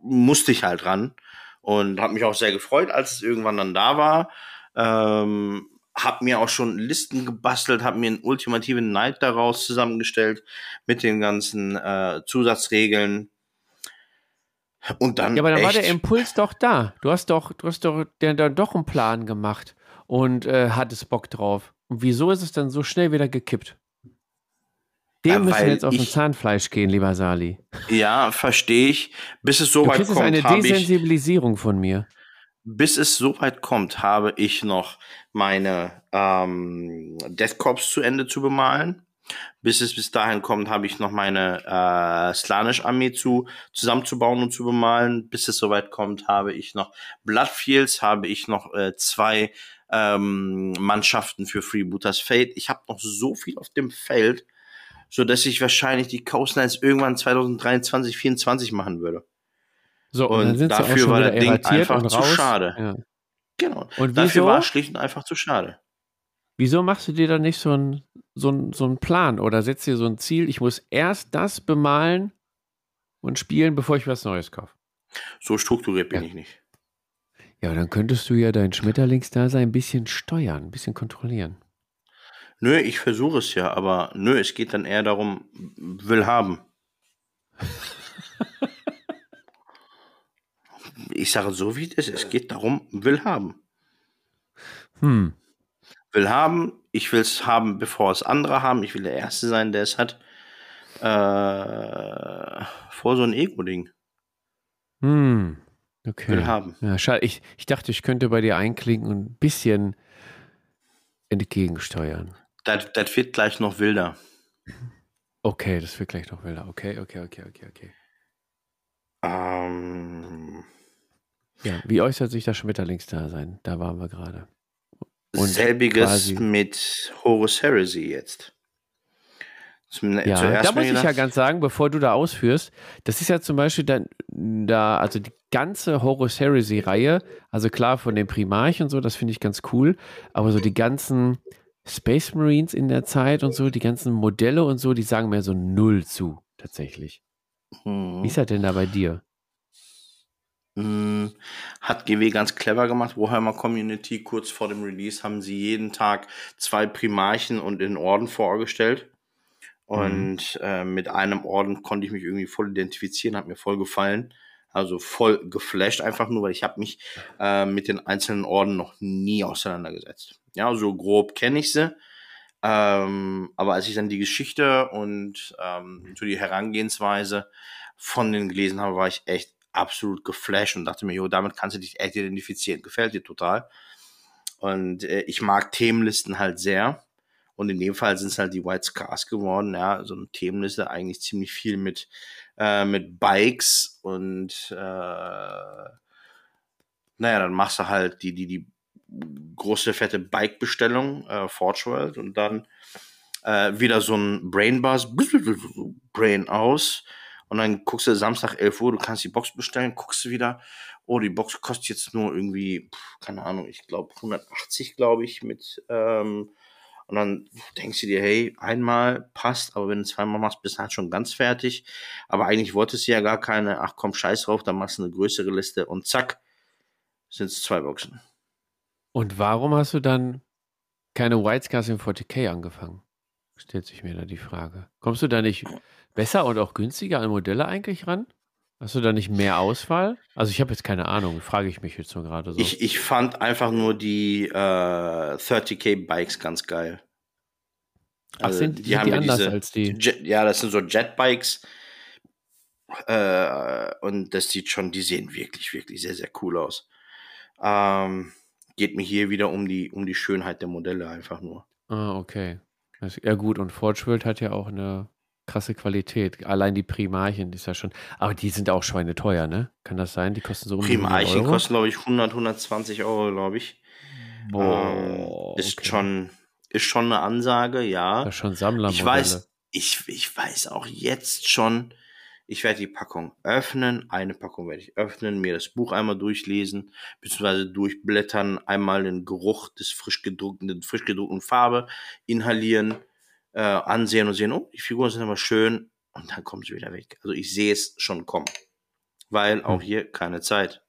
musste ich halt ran und habe mich auch sehr gefreut, als es irgendwann dann da war. Ähm, habe mir auch schon Listen gebastelt, habe mir einen ultimativen Night daraus zusammengestellt mit den ganzen äh, Zusatzregeln. Und dann. Ja, aber dann echt, war der Impuls doch da. Du hast doch, du hast doch der, der doch einen Plan gemacht und äh, hattest Bock drauf. Und wieso ist es dann so schnell wieder gekippt? Dem ja, müssen wir jetzt auf ich, Zahnfleisch gehen, lieber Sali. Ja, verstehe ich. Bis es so du weit kommt. Das ist eine Desensibilisierung von mir bis es so weit kommt, habe ich noch meine ähm, Death Corps zu Ende zu bemalen. Bis es bis dahin kommt, habe ich noch meine äh, Slanish-Armee zu, zusammenzubauen und zu bemalen. Bis es soweit kommt, habe ich noch Bloodfields, habe ich noch äh, zwei ähm, Mannschaften für Freebooters Fate. Ich habe noch so viel auf dem Feld, so dass ich wahrscheinlich die Coast Knights irgendwann 2023, 2024 machen würde. So, und, und dafür war das Ding einfach zu schade. Ja. Genau. Und dafür war es schlicht und einfach zu schade. Wieso machst du dir dann nicht so einen so so ein Plan oder setzt dir so ein Ziel, ich muss erst das bemalen und spielen, bevor ich was Neues kaufe? So strukturiert bin ja. ich nicht. Ja, dann könntest du ja dein Schmetterlingsdasein ein bisschen steuern, ein bisschen kontrollieren. Nö, ich versuche es ja, aber nö, es geht dann eher darum, will haben. ich sage so, wie es ist. Es geht darum, will haben. Hm. Will haben, ich will es haben, bevor es andere haben. Ich will der Erste sein, der es hat. Äh, vor so ein Ego-Ding. Hm. Okay. Will haben. Ja, schade. Ich, ich dachte, ich könnte bei dir einklinken und ein bisschen entgegensteuern. Das, das wird gleich noch wilder. Okay, das wird gleich noch wilder. Okay, okay, okay, okay, okay. Ähm. Ja, wie äußert sich das Schmetterlingsdasein? Da waren wir gerade. Selbiges mit Horus Heresy jetzt. Zum, ja, da muss ich ja ganz sagen, bevor du da ausführst, das ist ja zum Beispiel dann da, also die ganze Horus Heresy-Reihe, also klar von den Primarch und so, das finde ich ganz cool, aber so die ganzen Space Marines in der Zeit und so, die ganzen Modelle und so, die sagen mir so null zu, tatsächlich. Hm. Wie ist das denn da bei dir? Hm, hat GW ganz clever gemacht. Warhammer Community, kurz vor dem Release, haben sie jeden Tag zwei Primarchen und den Orden vorgestellt. Und mhm. äh, mit einem Orden konnte ich mich irgendwie voll identifizieren, hat mir voll gefallen. Also voll geflasht, einfach nur, weil ich habe mich äh, mit den einzelnen Orden noch nie auseinandergesetzt. Ja, so grob kenne ich sie. Ähm, aber als ich dann die Geschichte und ähm, so die Herangehensweise von denen gelesen habe, war ich echt absolut geflasht und dachte mir, jo, damit kannst du dich echt identifizieren. Gefällt dir total. Und äh, ich mag Themenlisten halt sehr. Und in dem Fall sind es halt die White Scars geworden, ja, so eine Themenliste eigentlich ziemlich viel mit, äh, mit Bikes und äh, naja, dann machst du halt die, die, die große fette Bike-Bestellung, äh, Forge World und dann äh, wieder so ein Brain Buzz, Brain aus und dann guckst du Samstag 11 Uhr, du kannst die Box bestellen, guckst du wieder, oh, die Box kostet jetzt nur irgendwie, keine Ahnung, ich glaube 180, glaube ich, mit, ähm, und dann denkst du dir, hey, einmal passt, aber wenn du zweimal machst, bist du halt schon ganz fertig. Aber eigentlich wolltest du ja gar keine, ach komm, scheiß drauf, dann machst du eine größere Liste und zack, sind es zwei Boxen. Und warum hast du dann keine White Scars in 40k angefangen? Stellt sich mir da die Frage. Kommst du da nicht besser und auch günstiger an Modelle eigentlich ran? Hast du da nicht mehr Auswahl? Also ich habe jetzt keine Ahnung, frage ich mich jetzt so gerade so. Ich, ich fand einfach nur die äh, 30k Bikes ganz geil. Also Ach, sind die, die haben die anders diese, als die? Jet, ja, das sind so Jetbikes. Äh, und das sieht schon, die sehen wirklich, wirklich sehr, sehr cool aus. Ähm, geht mir hier wieder um die, um die Schönheit der Modelle einfach nur. Ah, okay. Ja gut, und Forge World hat ja auch eine krasse Qualität. Allein die Primarchen ist ja schon, aber die sind auch schweineteuer, ne? Kann das sein? Die kosten so um Primarchen kosten, glaube ich, 100, 120 Euro, glaube ich. Boah, ähm, ist okay. schon, ist schon eine Ansage, ja. Das ist schon Sammler. Ich weiß, ich, ich weiß auch jetzt schon, ich werde die Packung öffnen, eine Packung werde ich öffnen, mir das Buch einmal durchlesen, beziehungsweise durchblättern, einmal den Geruch des frisch gedruckten, frisch gedruckten Farbe inhalieren, äh, ansehen und sehen, oh, die Figuren sind aber schön und dann kommen sie wieder weg. Also ich sehe es schon kommen, weil auch hm. hier keine Zeit.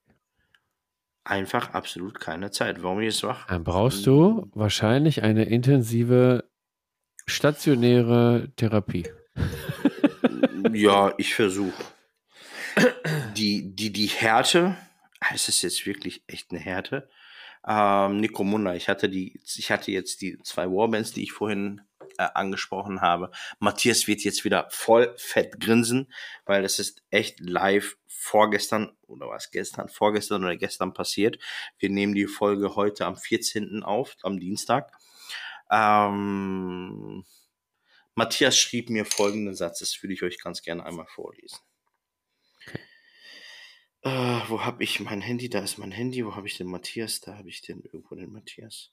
Einfach absolut keine Zeit. Warum ich es wach? Dann brauchst du wahrscheinlich eine intensive stationäre Therapie. ja, ich versuche. Die, die, die Härte, es ist jetzt wirklich echt eine Härte. Ähm, Nico ich hatte die, ich hatte jetzt die zwei Warbands, die ich vorhin äh, angesprochen habe. Matthias wird jetzt wieder voll fett grinsen, weil es ist echt live vorgestern oder was gestern, vorgestern oder gestern passiert. Wir nehmen die Folge heute am 14. auf, am Dienstag. Ähm, Matthias schrieb mir folgenden Satz, das würde ich euch ganz gerne einmal vorlesen. Äh, wo habe ich mein Handy? Da ist mein Handy. Wo habe ich den Matthias? Da habe ich den irgendwo den Matthias.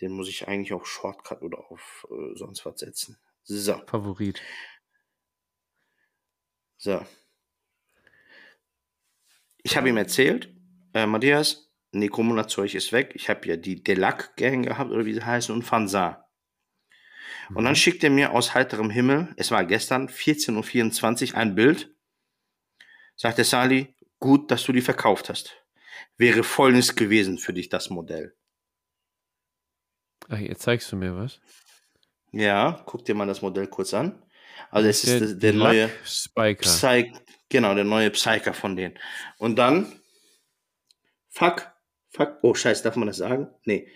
Den muss ich eigentlich auf Shortcut oder auf äh, sonst was setzen. So. Favorit. So. Ich habe ihm erzählt, äh, Matthias, Nekromona-Zeug ist weg. Ich habe ja die Delac-Gang gehabt, oder wie sie heißen, und Fansa. Und dann mhm. schickt er mir aus heiterem Himmel, es war gestern, 14.24 Uhr, ein Bild. Sagte Sali, gut, dass du die verkauft hast. Wäre folgendes gewesen für dich, das Modell. Ach, jetzt zeigst du mir was. Ja, guck dir mal das Modell kurz an. Also es ist der, der neue Spiker. Psy genau, der neue Psyker von denen. Und dann, fuck, fuck, oh scheiße, darf man das sagen? Nee.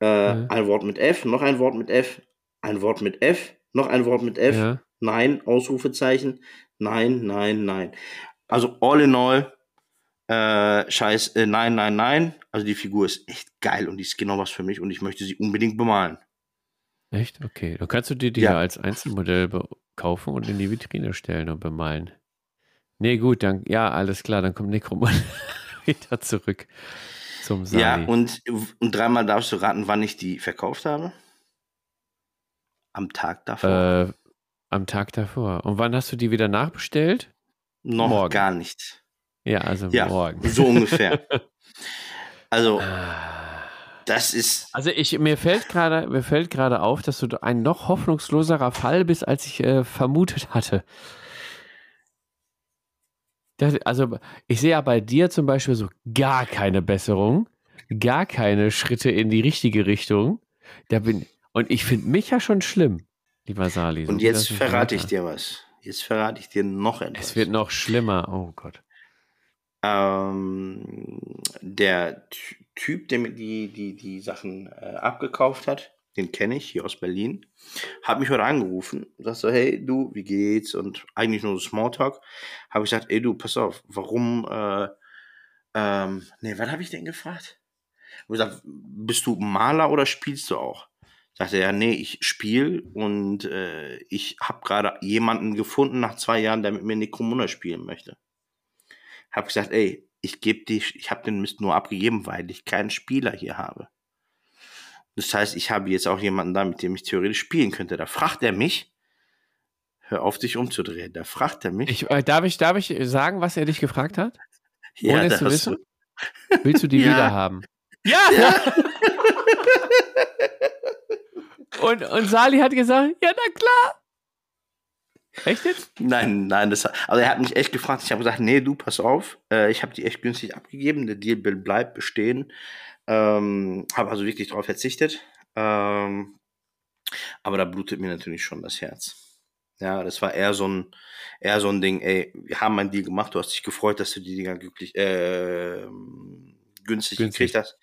Äh, ja. Ein Wort mit F, noch ein Wort mit F, ein Wort mit F, noch ein Wort mit F, ja. nein, Ausrufezeichen, nein, nein, nein. Also all in all, äh, scheiß, äh, nein, nein, nein. Also die Figur ist echt geil und die ist genau was für mich und ich möchte sie unbedingt bemalen. Echt? Okay. Dann kannst du dir die ja, als Einzelmodell kaufen und in die Vitrine stellen und bemalen. Nee, gut, dann, ja, alles klar, dann kommt Necroman wieder zurück zum Sali. Ja, und, und dreimal darfst du raten, wann ich die verkauft habe? Am Tag davor. Äh, am Tag davor. Und wann hast du die wieder nachbestellt? Noch Morgen. gar nicht. Ja, also ja, morgen. So ungefähr. also, ah. das ist. Also ich, mir fällt gerade, mir fällt gerade auf, dass du ein noch hoffnungsloserer Fall bist, als ich äh, vermutet hatte. Das, also, ich sehe ja bei dir zum Beispiel so gar keine Besserung, gar keine Schritte in die richtige Richtung. Da bin, und ich finde mich ja schon schlimm, lieber Sali. Und jetzt verrate ich dir was. Jetzt verrate ich dir noch etwas. Es wird noch schlimmer. Oh Gott. Ähm, der Typ, der mir die, die, die Sachen äh, abgekauft hat, den kenne ich hier aus Berlin, hat mich heute angerufen, sagt so, hey du, wie geht's? Und eigentlich nur so Smalltalk. Habe ich gesagt, ey du, pass auf, warum, äh, ähm, nee, was habe ich denn gefragt? Ich gesagt, bist du Maler oder spielst du auch? Sagte er, nee, ich spiele und äh, ich habe gerade jemanden gefunden nach zwei Jahren, der mit mir Necromunda spielen möchte. Hab gesagt, ey, ich gebe dich, ich habe den Mist nur abgegeben, weil ich keinen Spieler hier habe. Das heißt, ich habe jetzt auch jemanden da, mit dem ich theoretisch spielen könnte. Da fragt er mich, hör auf, dich umzudrehen. Da fragt er mich. Ich, äh, darf, ich, darf ich sagen, was er dich gefragt hat? Ja, Ohne es zu wissen? du- Willst du die Ja. wieder haben? Ja! Ja. Und, und Sali hat gesagt, ja, na klar. Echt jetzt? Nein, nein, das, also er hat mich echt gefragt. Ich habe gesagt, nee, du, pass auf. Äh, ich habe die echt günstig abgegeben. Der Deal bleibt bestehen. Ähm, habe also wirklich darauf verzichtet. Ähm, aber da blutet mir natürlich schon das Herz. Ja, das war eher so ein, eher so ein Ding, ey, wir haben einen Deal gemacht, du hast dich gefreut, dass du die Dinger glücklich, äh, günstig, Günstig. gekriegt hast.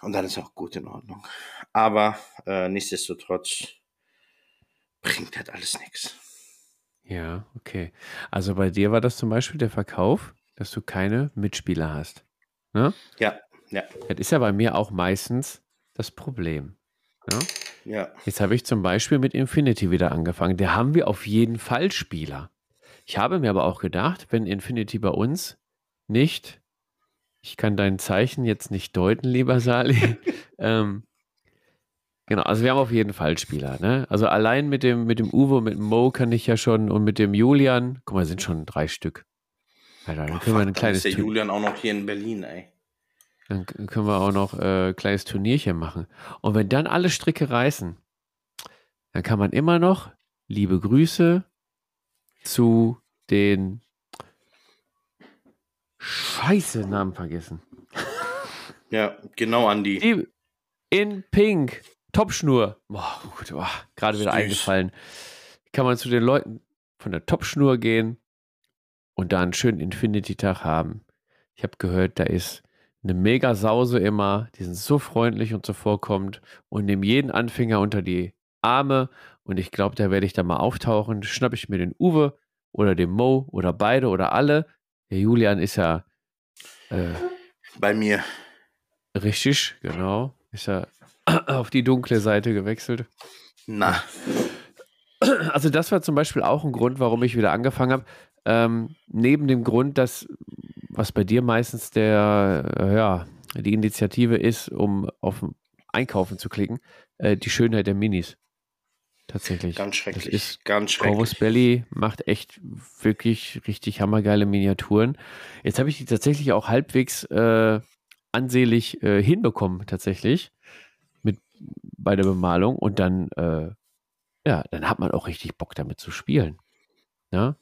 Und dann ist auch gut in Ordnung. Aber äh, nichtsdestotrotz bringt halt alles nichts. Ja, okay. Also bei dir war das zum Beispiel der Verkauf, dass du keine Mitspieler hast. Ne? Ja, ja, Das ist ja bei mir auch meistens das Problem. Ne? ja. Jetzt habe ich zum Beispiel mit Infinity wieder angefangen. Da haben wir auf jeden Fall Spieler. Ich habe mir aber auch gedacht, wenn Infinity bei uns nicht, ich kann dein Zeichen jetzt nicht deuten, lieber Sali. ähm, genau, also wir haben auf jeden Fall Spieler. Ne? Also allein mit dem, mit dem Uwe, mit dem Mo kann ich ja schon und mit dem Julian, guck mal, sind schon drei Stück. Alter, dann können wir ein Dann kleines ist der. Julian auch noch hier in Berlin, ey. Dann können wir auch noch äh, ein kleines Turnierchen machen. Und wenn dann alle Stricke reißen, dann kann man immer noch liebe Grüße zu den Scheiße Namen vergessen. Ja, genau, Andi. Die in Pink, Topschnur. Boah, gut, boah, gerade wieder Süß. eingefallen. Kann man zu den Leuten von der Topschnur gehen und da einen schönen Infinity-Tag haben. Ich habe gehört, da ist eine mega Sause immer. Die sind so freundlich und zuvorkommend und nehmen jeden Anfänger unter die Arme. Und ich glaube, da werde ich dann mal auftauchen. Schnapp ich mir den Uwe oder den Mo oder beide oder alle. Der Julian ist ja äh, Bei mir. Richtig, genau. Ist ja auf die dunkle Seite gewechselt. Na, Also das war zum Beispiel auch ein Grund, warum ich wieder angefangen habe. Ähm, neben dem Grund, dass, was bei dir meistens der, äh, ja, die Initiative ist, um auf Einkaufen zu klicken, äh, die Schönheit der Minis. Tatsächlich. ganz schrecklich. Das ist ganz Corvus schrecklich. Belly macht echt wirklich richtig hammergeile Miniaturen. Jetzt habe ich die tatsächlich auch halbwegs äh, ansehlich äh, hinbekommen, tatsächlich. Bei der Bemalung. Und dann, äh, ja, dann hat man auch richtig Bock damit zu spielen. Ja?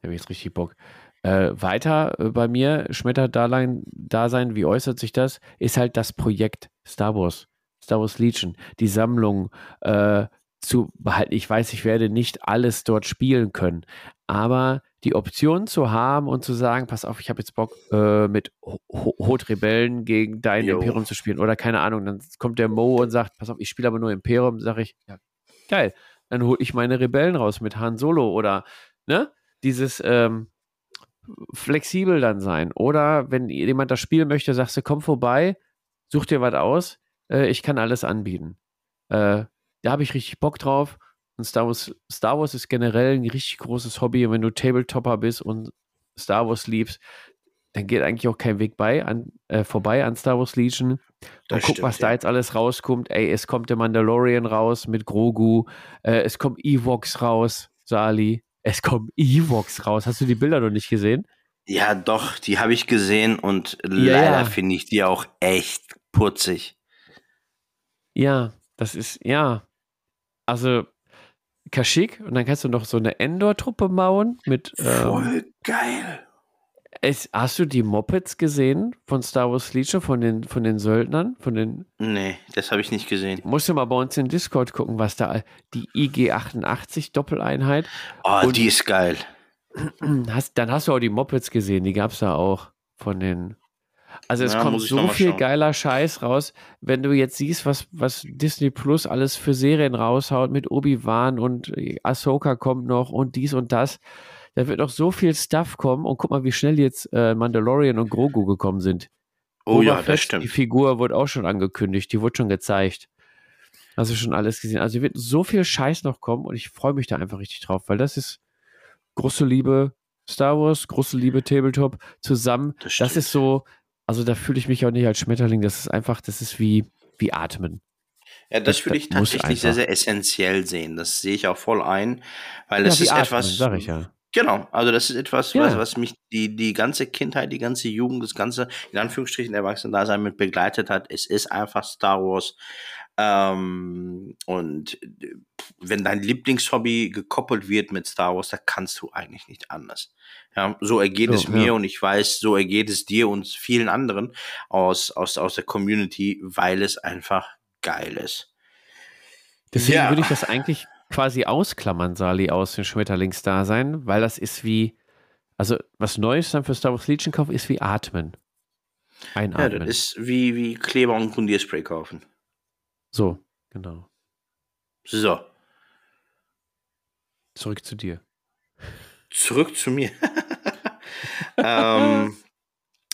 Da habe ich jetzt richtig Bock. Äh, weiter äh, bei mir, Schmetterdasein, Dasein, wie äußert sich das? Ist halt das Projekt Star Wars. Star Wars Legion, die Sammlung äh, zu behalten. Ich weiß, ich werde nicht alles dort spielen können, aber die Option zu haben und zu sagen, pass auf, ich habe jetzt Bock, äh, mit Ho- Ho- Hot Rebellen gegen dein Jo. Imperium zu spielen oder keine Ahnung, dann kommt der Mo und sagt, pass auf, ich spiele aber nur Imperium, sage ich, ja, geil, dann hole ich meine Rebellen raus mit Han Solo oder, ne, dieses, ähm, flexibel dann sein. Oder wenn jemand das spielen möchte, sagst du, komm vorbei, such dir was aus, äh, ich kann alles anbieten. Äh, da habe ich richtig Bock drauf. Und Star Wars, Star Wars ist generell ein richtig großes Hobby. Und wenn du Tabletopper bist und Star Wars liebst, dann geht eigentlich auch kein Weg bei an, äh, vorbei an Star Wars Legion. Und guck, was da ja. jetzt alles rauskommt. Ey, es kommt der Mandalorian raus mit Grogu. Äh, es kommt Evox raus, Sali. Es kommen Evox raus. Hast du die Bilder noch nicht gesehen? Ja, doch, die habe ich gesehen und leider ja. finde ich die auch echt putzig. Ja, das ist, ja. Also, Kashyyyk und dann kannst du noch so eine Endor-Truppe bauen mit. Ähm, Voll geil. es, hast du die Mopeds gesehen von Star Wars Legion, von den, von den Söldnern? Von den. Nee, das habe ich nicht gesehen. Musst du mal bei uns in Discord gucken, was da. Die IG-88 Doppeleinheit. Oh, Und- die ist geil. hast, dann hast du auch die Mopeds gesehen, die gab es da auch von den. Also es Ja, kommt so viel schauen. geiler Scheiß raus, wenn du jetzt siehst, was, was Disney Plus alles für Serien raushaut mit Obi-Wan und Ahsoka kommt noch und dies und das. Da wird noch so viel Stuff kommen und guck mal, wie schnell jetzt äh, Mandalorian und Grogu gekommen sind. Oh Boba ja, das stimmt. Die Figur wurde auch schon angekündigt, die wurde schon gezeigt. Hast du schon alles gesehen? Also wird so viel Scheiß noch kommen und ich freue mich da einfach richtig drauf, weil das ist große Liebe Star Wars, große Liebe Tabletop zusammen. Das Das, ist so, also da fühle ich mich auch nicht als Schmetterling. Das ist einfach, das ist wie, wie Atmen. Ja, das Das- würde ich tatsächlich sehr, sehr essentiell sehen. Das sehe ich auch voll ein, weil das ja, ist Atmen, etwas. sag ich ja. Genau, also das ist etwas, Ja. was, was mich die, die ganze Kindheit, die ganze Jugend, das ganze, in Anführungsstrichen, Erwachsenen-Dasein mit begleitet hat. Es ist einfach Star Wars. Ähm, und wenn dein Lieblingshobby gekoppelt wird mit Star Wars, da kannst du eigentlich nicht anders. Ja, so ergeht So, es mir ja. und ich weiß, so ergeht es dir und vielen anderen aus, aus, aus der Community, weil es einfach geil ist. Deswegen Ja. würde ich das eigentlich quasi ausklammern, Sali, aus dem Schmetterlingsdasein, weil das ist wie, also was Neues dann für Star Wars Legion kaufen, ist wie Atmen. Ja, Einatmen. das ist wie, wie Kleber und Grundierspray kaufen. So, genau. So. Zurück zu dir. Zurück zu mir. ähm,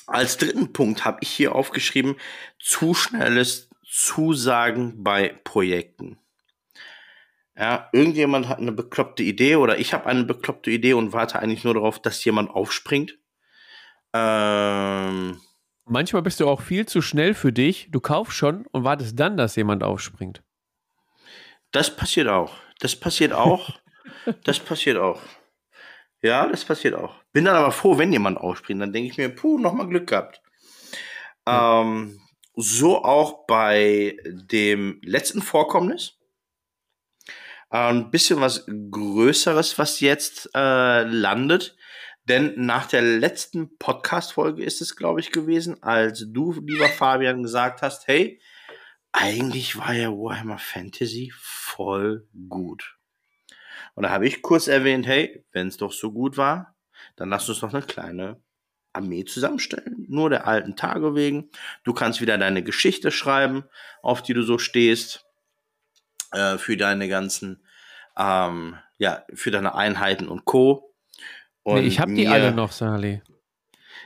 als dritten Punkt habe ich hier aufgeschrieben, zu schnelles Zusagen bei Projekten. Ja, irgendjemand hat eine bekloppte Idee oder ich habe eine bekloppte Idee und warte eigentlich nur darauf, dass jemand aufspringt. Ähm, Manchmal bist du auch viel zu schnell für dich. Du kaufst schon und wartest dann, dass jemand aufspringt. das passiert auch. Das passiert auch. das passiert auch. Ja, das passiert auch. Bin dann aber froh, wenn jemand aufspringt. Dann denke ich mir, puh, nochmal Glück gehabt. Ähm, so auch bei dem letzten Vorkommnis. Ein bisschen was Größeres, was jetzt äh, landet. Denn nach der letzten Podcast-Folge ist es, glaube ich, gewesen, als du, lieber Fabian, gesagt hast, hey, eigentlich war ja Warhammer Fantasy voll gut. Und da habe ich kurz erwähnt, hey, wenn es doch so gut war, dann lass uns doch eine kleine Armee zusammenstellen. Nur der alten Tage wegen. Du kannst wieder deine Geschichte schreiben, auf die du so stehst, äh, für deine ganzen, ähm, ja, für deine Einheiten und Co. Und nee, ich habe die mir- alle noch, Sali.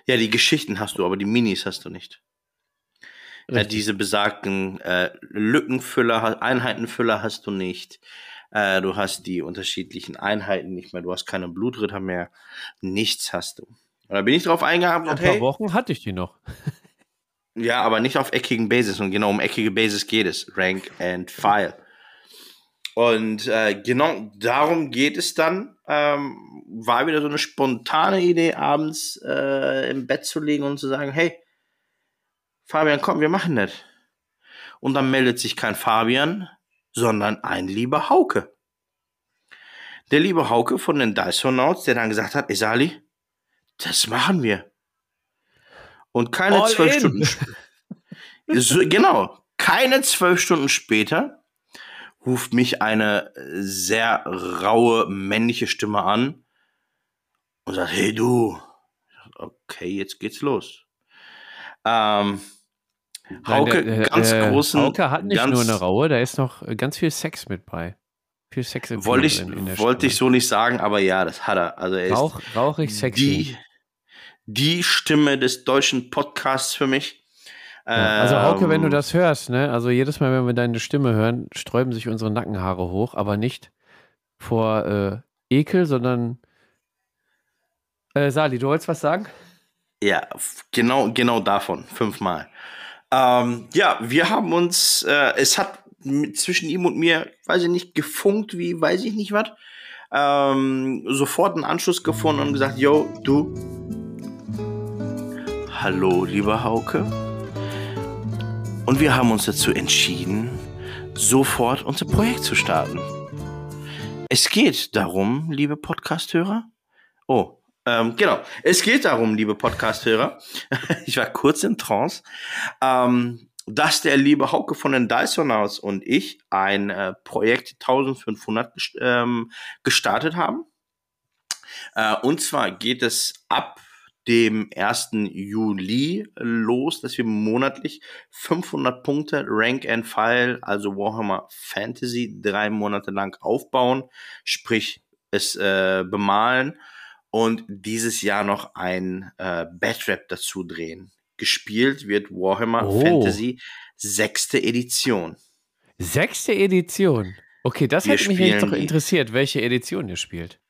Ja, die Geschichten hast du, aber die Minis hast du nicht. Ja, Richtig. diese besagten äh, Lückenfüller, Einheitenfüller hast du nicht. Äh, du hast die unterschiedlichen Einheiten nicht mehr. Du hast keine Blutritter mehr. Nichts hast du. Und da bin ich drauf und ein paar hey, Wochen hatte ich die noch. ja, aber nicht auf eckigen Basis. Und genau um eckige Basis geht es. Rank and File. Und äh, genau darum geht es dann. Ähm, war wieder so eine spontane Idee, abends äh, im Bett zu liegen und zu sagen, hey, Fabian, komm, wir machen das. Und dann meldet sich kein Fabian, sondern ein lieber Hauke. Der liebe Hauke von den Dysonauts, der dann gesagt hat, Esali, das machen wir. Und keine All zwölf in. Stunden so, genau, keine zwölf Stunden später ruft mich eine sehr raue männliche Stimme an und sagt, hey du, okay, jetzt geht's los. Ähm, Hauke, Nein, der- der- ganz äh, großen, Hauke hat nicht ganz, nur eine Raue, da ist noch ganz viel Sex mit bei. Viel Sex im wollte ich, wollte ich so nicht sagen, aber ja, das hat er. Also er ist Rauch, rauchig sexy. die, die Stimme des deutschen Podcasts für mich. Ja, also Hauke, wenn du Ähm, das hörst, ne, also jedes Mal, wenn wir deine Stimme hören, sträuben sich unsere Nackenhaare hoch, aber nicht vor äh, Ekel, sondern äh, Sali, du wolltest was sagen? Ja, genau, genau davon, fünfmal. Ähm, ja, wir haben uns, äh, es hat zwischen ihm und mir, weiß ich nicht, gefunkt, wie weiß ich nicht was. Ähm, sofort einen Anschluss gefunden und gesagt, yo, du. Hallo, lieber Hauke. Und wir haben uns dazu entschieden, sofort unser Projekt zu starten. Es geht darum, liebe Podcasthörer. Oh, ähm, genau. Es geht darum, liebe Podcasthörer. ich war kurz in Trance. Ähm, dass der liebe Hauke von den Dysonauts und ich ein äh, Projekt 1500 gest ähm, gestartet haben. Äh, und zwar geht es ab dem 1. Juli los, dass wir monatlich 500 Punkte Rank and File, also Warhammer Fantasy, drei Monate lang aufbauen, sprich es äh, bemalen und dieses Jahr noch ein äh, Batrap dazu drehen. Gespielt wird Warhammer oh. Fantasy sechste Edition. Sechste Edition? Okay, das hätte mich jetzt doch interessiert, welche Edition ihr spielt.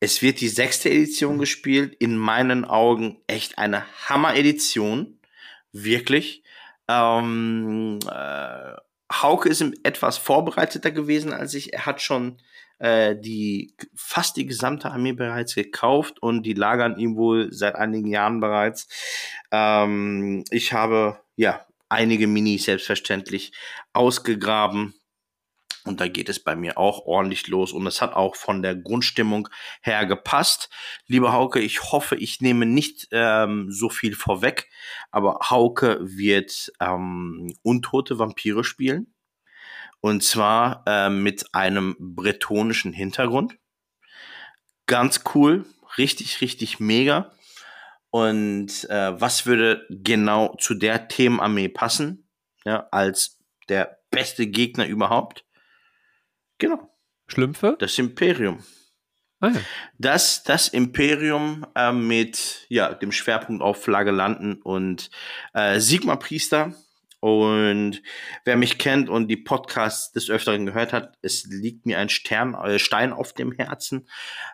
Es wird die sechste Edition gespielt. In meinen Augen echt eine Hammer-Edition. Wirklich. Ähm, äh, Hauke ist etwas vorbereiteter gewesen als ich. Er hat schon äh, die fast die gesamte Armee bereits gekauft und die lagern ihm wohl seit einigen Jahren bereits. Ähm, ich habe ja einige Minis selbstverständlich ausgegraben und da geht es bei mir auch ordentlich los. Und es hat auch von der Grundstimmung her gepasst. Liebe Hauke, ich hoffe, ich nehme nicht ähm, so viel vorweg. Aber Hauke wird ähm, untote Vampire spielen. Und zwar äh, mit einem bretonischen Hintergrund. Ganz cool. Richtig, richtig mega. Und äh, was würde genau zu der Themenarmee passen? Ja, als der beste Gegner überhaupt. Genau. Schlümpfe? Das Imperium. Ah, ja. Das, das Imperium äh, mit ja, dem Schwerpunkt auf Flagellanten und äh, Sigma-Priester. Und wer mich kennt und die Podcasts des Öfteren gehört hat, es liegt mir ein Stern, äh, Stein auf dem Herzen,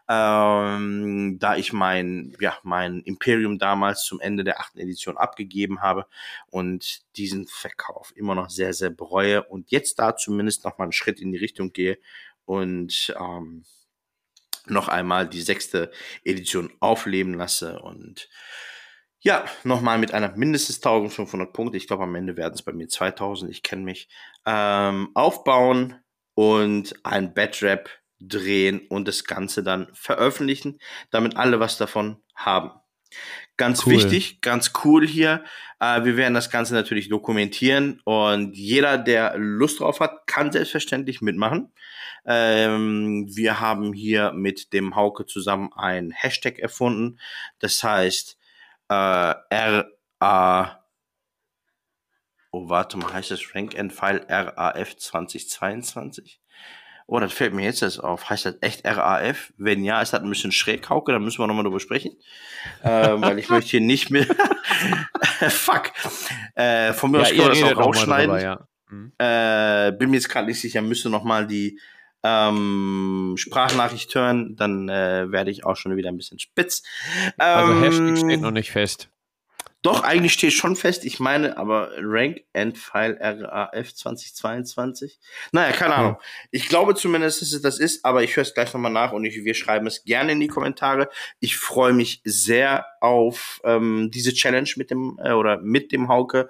ähm, da ich mein, ja, mein Imperium damals zum Ende der achten Edition abgegeben habe und diesen Verkauf immer noch sehr, sehr bereue und jetzt da zumindest noch mal einen Schritt in die Richtung gehe und ähm, noch einmal die sechste Edition aufleben lasse und ja, nochmal mit einer mindestens 1500 Punkte. Ich glaube, am Ende werden es bei mir 2000. Ich kenne mich. Ähm, aufbauen und ein Badrap drehen und das Ganze dann veröffentlichen, damit alle was davon haben. Ganz cool. wichtig, ganz cool hier. Äh, wir werden das Ganze natürlich dokumentieren und jeder, der Lust drauf hat, kann selbstverständlich mitmachen. Ähm, wir haben hier mit dem Hauke zusammen ein Hashtag erfunden. Das heißt, äh, RA. Oh, warte mal, heißt das Rank and File RAF 2022? Oh, das fällt mir jetzt erst auf. Heißt das echt RAF? Wenn ja, ist das ein bisschen schräg, Hauke, dann müssen wir nochmal drüber sprechen. äh, weil ich möchte hier nicht mehr. Fuck. Äh, von mir ja, aus können wir das auch rausschneiden. Drüber, ja. mhm. äh, bin mir jetzt gerade nicht sicher, müsste nochmal die ähm, Sprachnachricht hören, dann äh, werde ich auch schon wieder ein bisschen spitz. Also ähm, also Hashtag steht noch nicht fest. Doch, eigentlich steht schon fest. Ich meine, aber Rank and File RAF 2022. Naja, keine Ahnung. Ich glaube zumindest, dass es das ist, aber ich höre es gleich nochmal nach und ich, wir schreiben es gerne in die Kommentare. Ich freue mich sehr auf ähm, diese Challenge mit dem äh, oder mit dem Hauke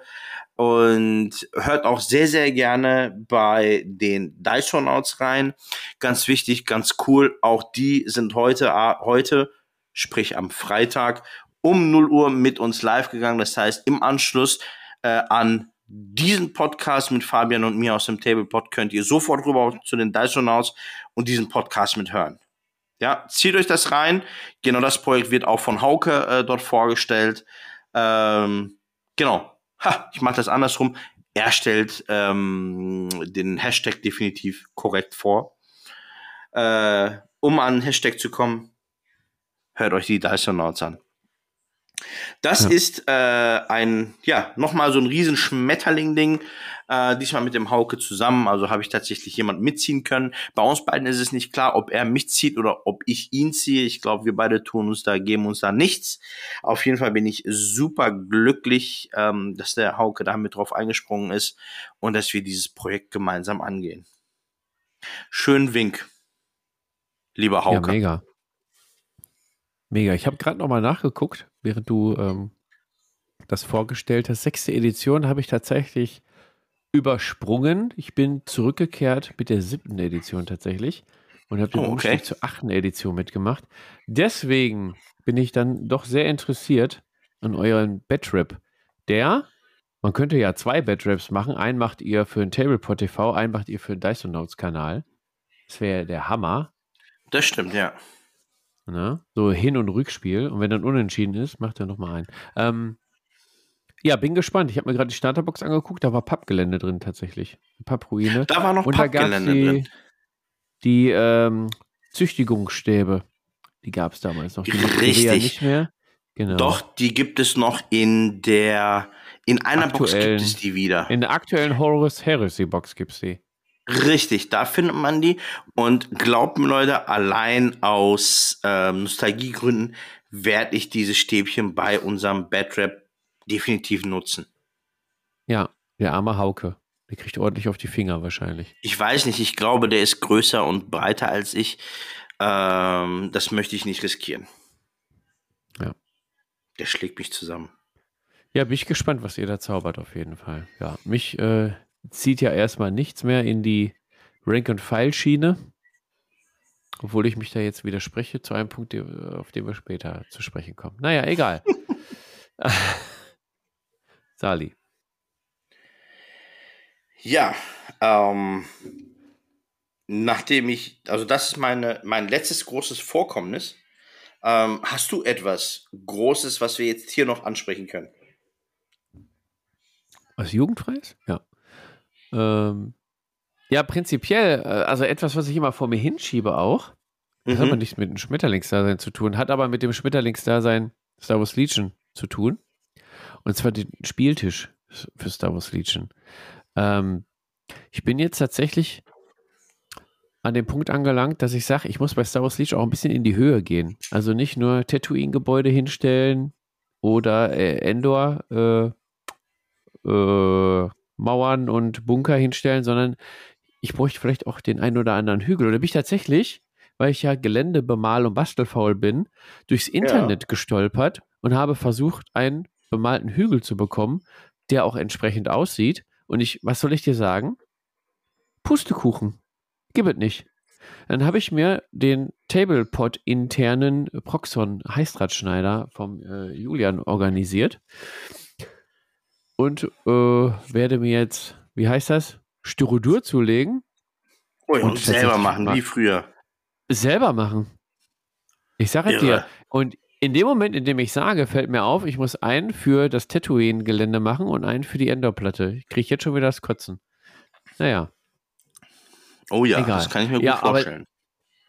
und hört auch sehr, sehr gerne bei den Dysonauts rein. Ganz wichtig, ganz cool. Auch die sind heute, heute, sprich am Freitag um 0 Uhr mit uns live gegangen. Das heißt, im Anschluss äh, an diesen Podcast mit Fabian und mir aus dem Tablepod könnt ihr sofort rüber zu den Dysonauts und diesen Podcast mithören. Ja, zieht euch das rein. Genau das Projekt wird auch von Hauke äh, dort vorgestellt. Ähm, genau. Ha, ich mache das andersrum. Er stellt ähm, den Hashtag definitiv korrekt vor. Äh, um an Hashtag zu kommen, hört euch die Dysonauts an. Das ja. ist äh, ein, ja, nochmal so ein riesen Schmetterling-Ding. Äh, diesmal mit dem Hauke zusammen. Also habe ich tatsächlich jemand mitziehen können. Bei uns beiden ist es nicht klar, ob er mich zieht oder ob ich ihn ziehe. Ich glaube, wir beide tun uns da, geben uns da nichts. Auf jeden Fall bin ich super glücklich, ähm, dass der Hauke da mit drauf eingesprungen ist und dass wir dieses Projekt gemeinsam angehen. Schönen Wink, lieber Hauke. Ja, mega. Mega. Ich habe gerade nochmal nachgeguckt, während du ähm, das vorgestellt hast. Sechste Edition habe ich tatsächlich übersprungen. Ich bin zurückgekehrt mit der siebten Edition tatsächlich und habe den oh, okay. Umstieg zur achten Edition mitgemacht. Deswegen bin ich dann doch sehr interessiert an euren Batrap. Der, man könnte ja zwei Batraps machen. Einen macht ihr für den Tablepot TV, einen macht ihr für den Dyson Notes Kanal. Das wäre der Hammer. Das stimmt, ja. Ne? So Hin- und Rückspiel. Und wenn dann unentschieden ist, macht er nochmal ein. Ähm, ja, bin gespannt. Ich habe mir gerade die Starterbox angeguckt, da war Pappgelände drin tatsächlich. Pappruine. Da war noch Und Pappgelände die, drin. Die ähm, Züchtigungsstäbe, die gab es damals noch. Die gibt's ja Richtig. nicht mehr. Genau. Doch, die gibt es noch in der, in einer Box Aktuellen. gibt es die wieder. In der aktuellen Horus Heresy Box gibt es die. Richtig, da findet man die. Und glaubt mir, Leute, allein aus ähm, Nostalgiegründen werde ich diese Stäbchen bei unserem Badrap definitiv nutzen. Ja, der arme Hauke. Der kriegt ordentlich auf die Finger wahrscheinlich. Ich weiß nicht, ich glaube, der ist größer und breiter als ich. Ähm, das möchte ich nicht riskieren. Ja. Der schlägt mich zusammen. Ja, bin ich gespannt, was ihr da zaubert auf jeden Fall. Ja, mich äh, zieht ja erstmal nichts mehr in die Rank-and-File-Schiene. Obwohl ich mich da jetzt widerspreche zu einem Punkt, auf den wir später zu sprechen kommen. Naja, egal. Sali. Ja, ähm, nachdem ich, also das ist meine, mein letztes großes Vorkommnis. Ähm, hast du etwas Großes, was wir jetzt hier noch ansprechen können? Was jugendfreies? Ja. Ähm, ja, prinzipiell, äh, also etwas, was ich immer vor mir hinschiebe auch. Das hat Mhm. aber nichts mit dem Schmetterlingsdasein zu tun, hat aber mit dem Schmetterlingsdasein Star Wars Legion zu tun. Und zwar den Spieltisch für Star Wars Legion. Ähm, ich bin jetzt tatsächlich an dem Punkt angelangt, dass ich sage, ich muss bei Star Wars Legion auch ein bisschen in die Höhe gehen. Also nicht nur Tatooine-Gebäude hinstellen oder äh, Endor äh, äh, Mauern und Bunker hinstellen, sondern ich bräuchte vielleicht auch den einen oder anderen Hügel. Oder bin ich tatsächlich, weil ich ja Gelände bemal und bastelfaul bin, durchs Internet gestolpert und habe versucht, einen bemalten Hügel zu bekommen, der auch entsprechend aussieht. Und ich, was soll ich dir sagen? Pustekuchen. Gib es nicht. Dann habe ich mir den Tablepot-internen Proxon Heißdrahtschneider vom äh, Julian organisiert und äh, werde mir jetzt, wie heißt das, Styrodur zulegen, Oh, ja, Und und selber machen, wie früher. selber machen. Ich sage es Irre. dir. Und in dem Moment, in dem ich sage, fällt mir auf, ich muss einen für das Tatooine-Gelände machen und einen für die Endor-Platte. Ich kriege jetzt schon wieder das Kotzen. Naja, Oh ja, Egal. das kann ich mir gut Ja, vorstellen.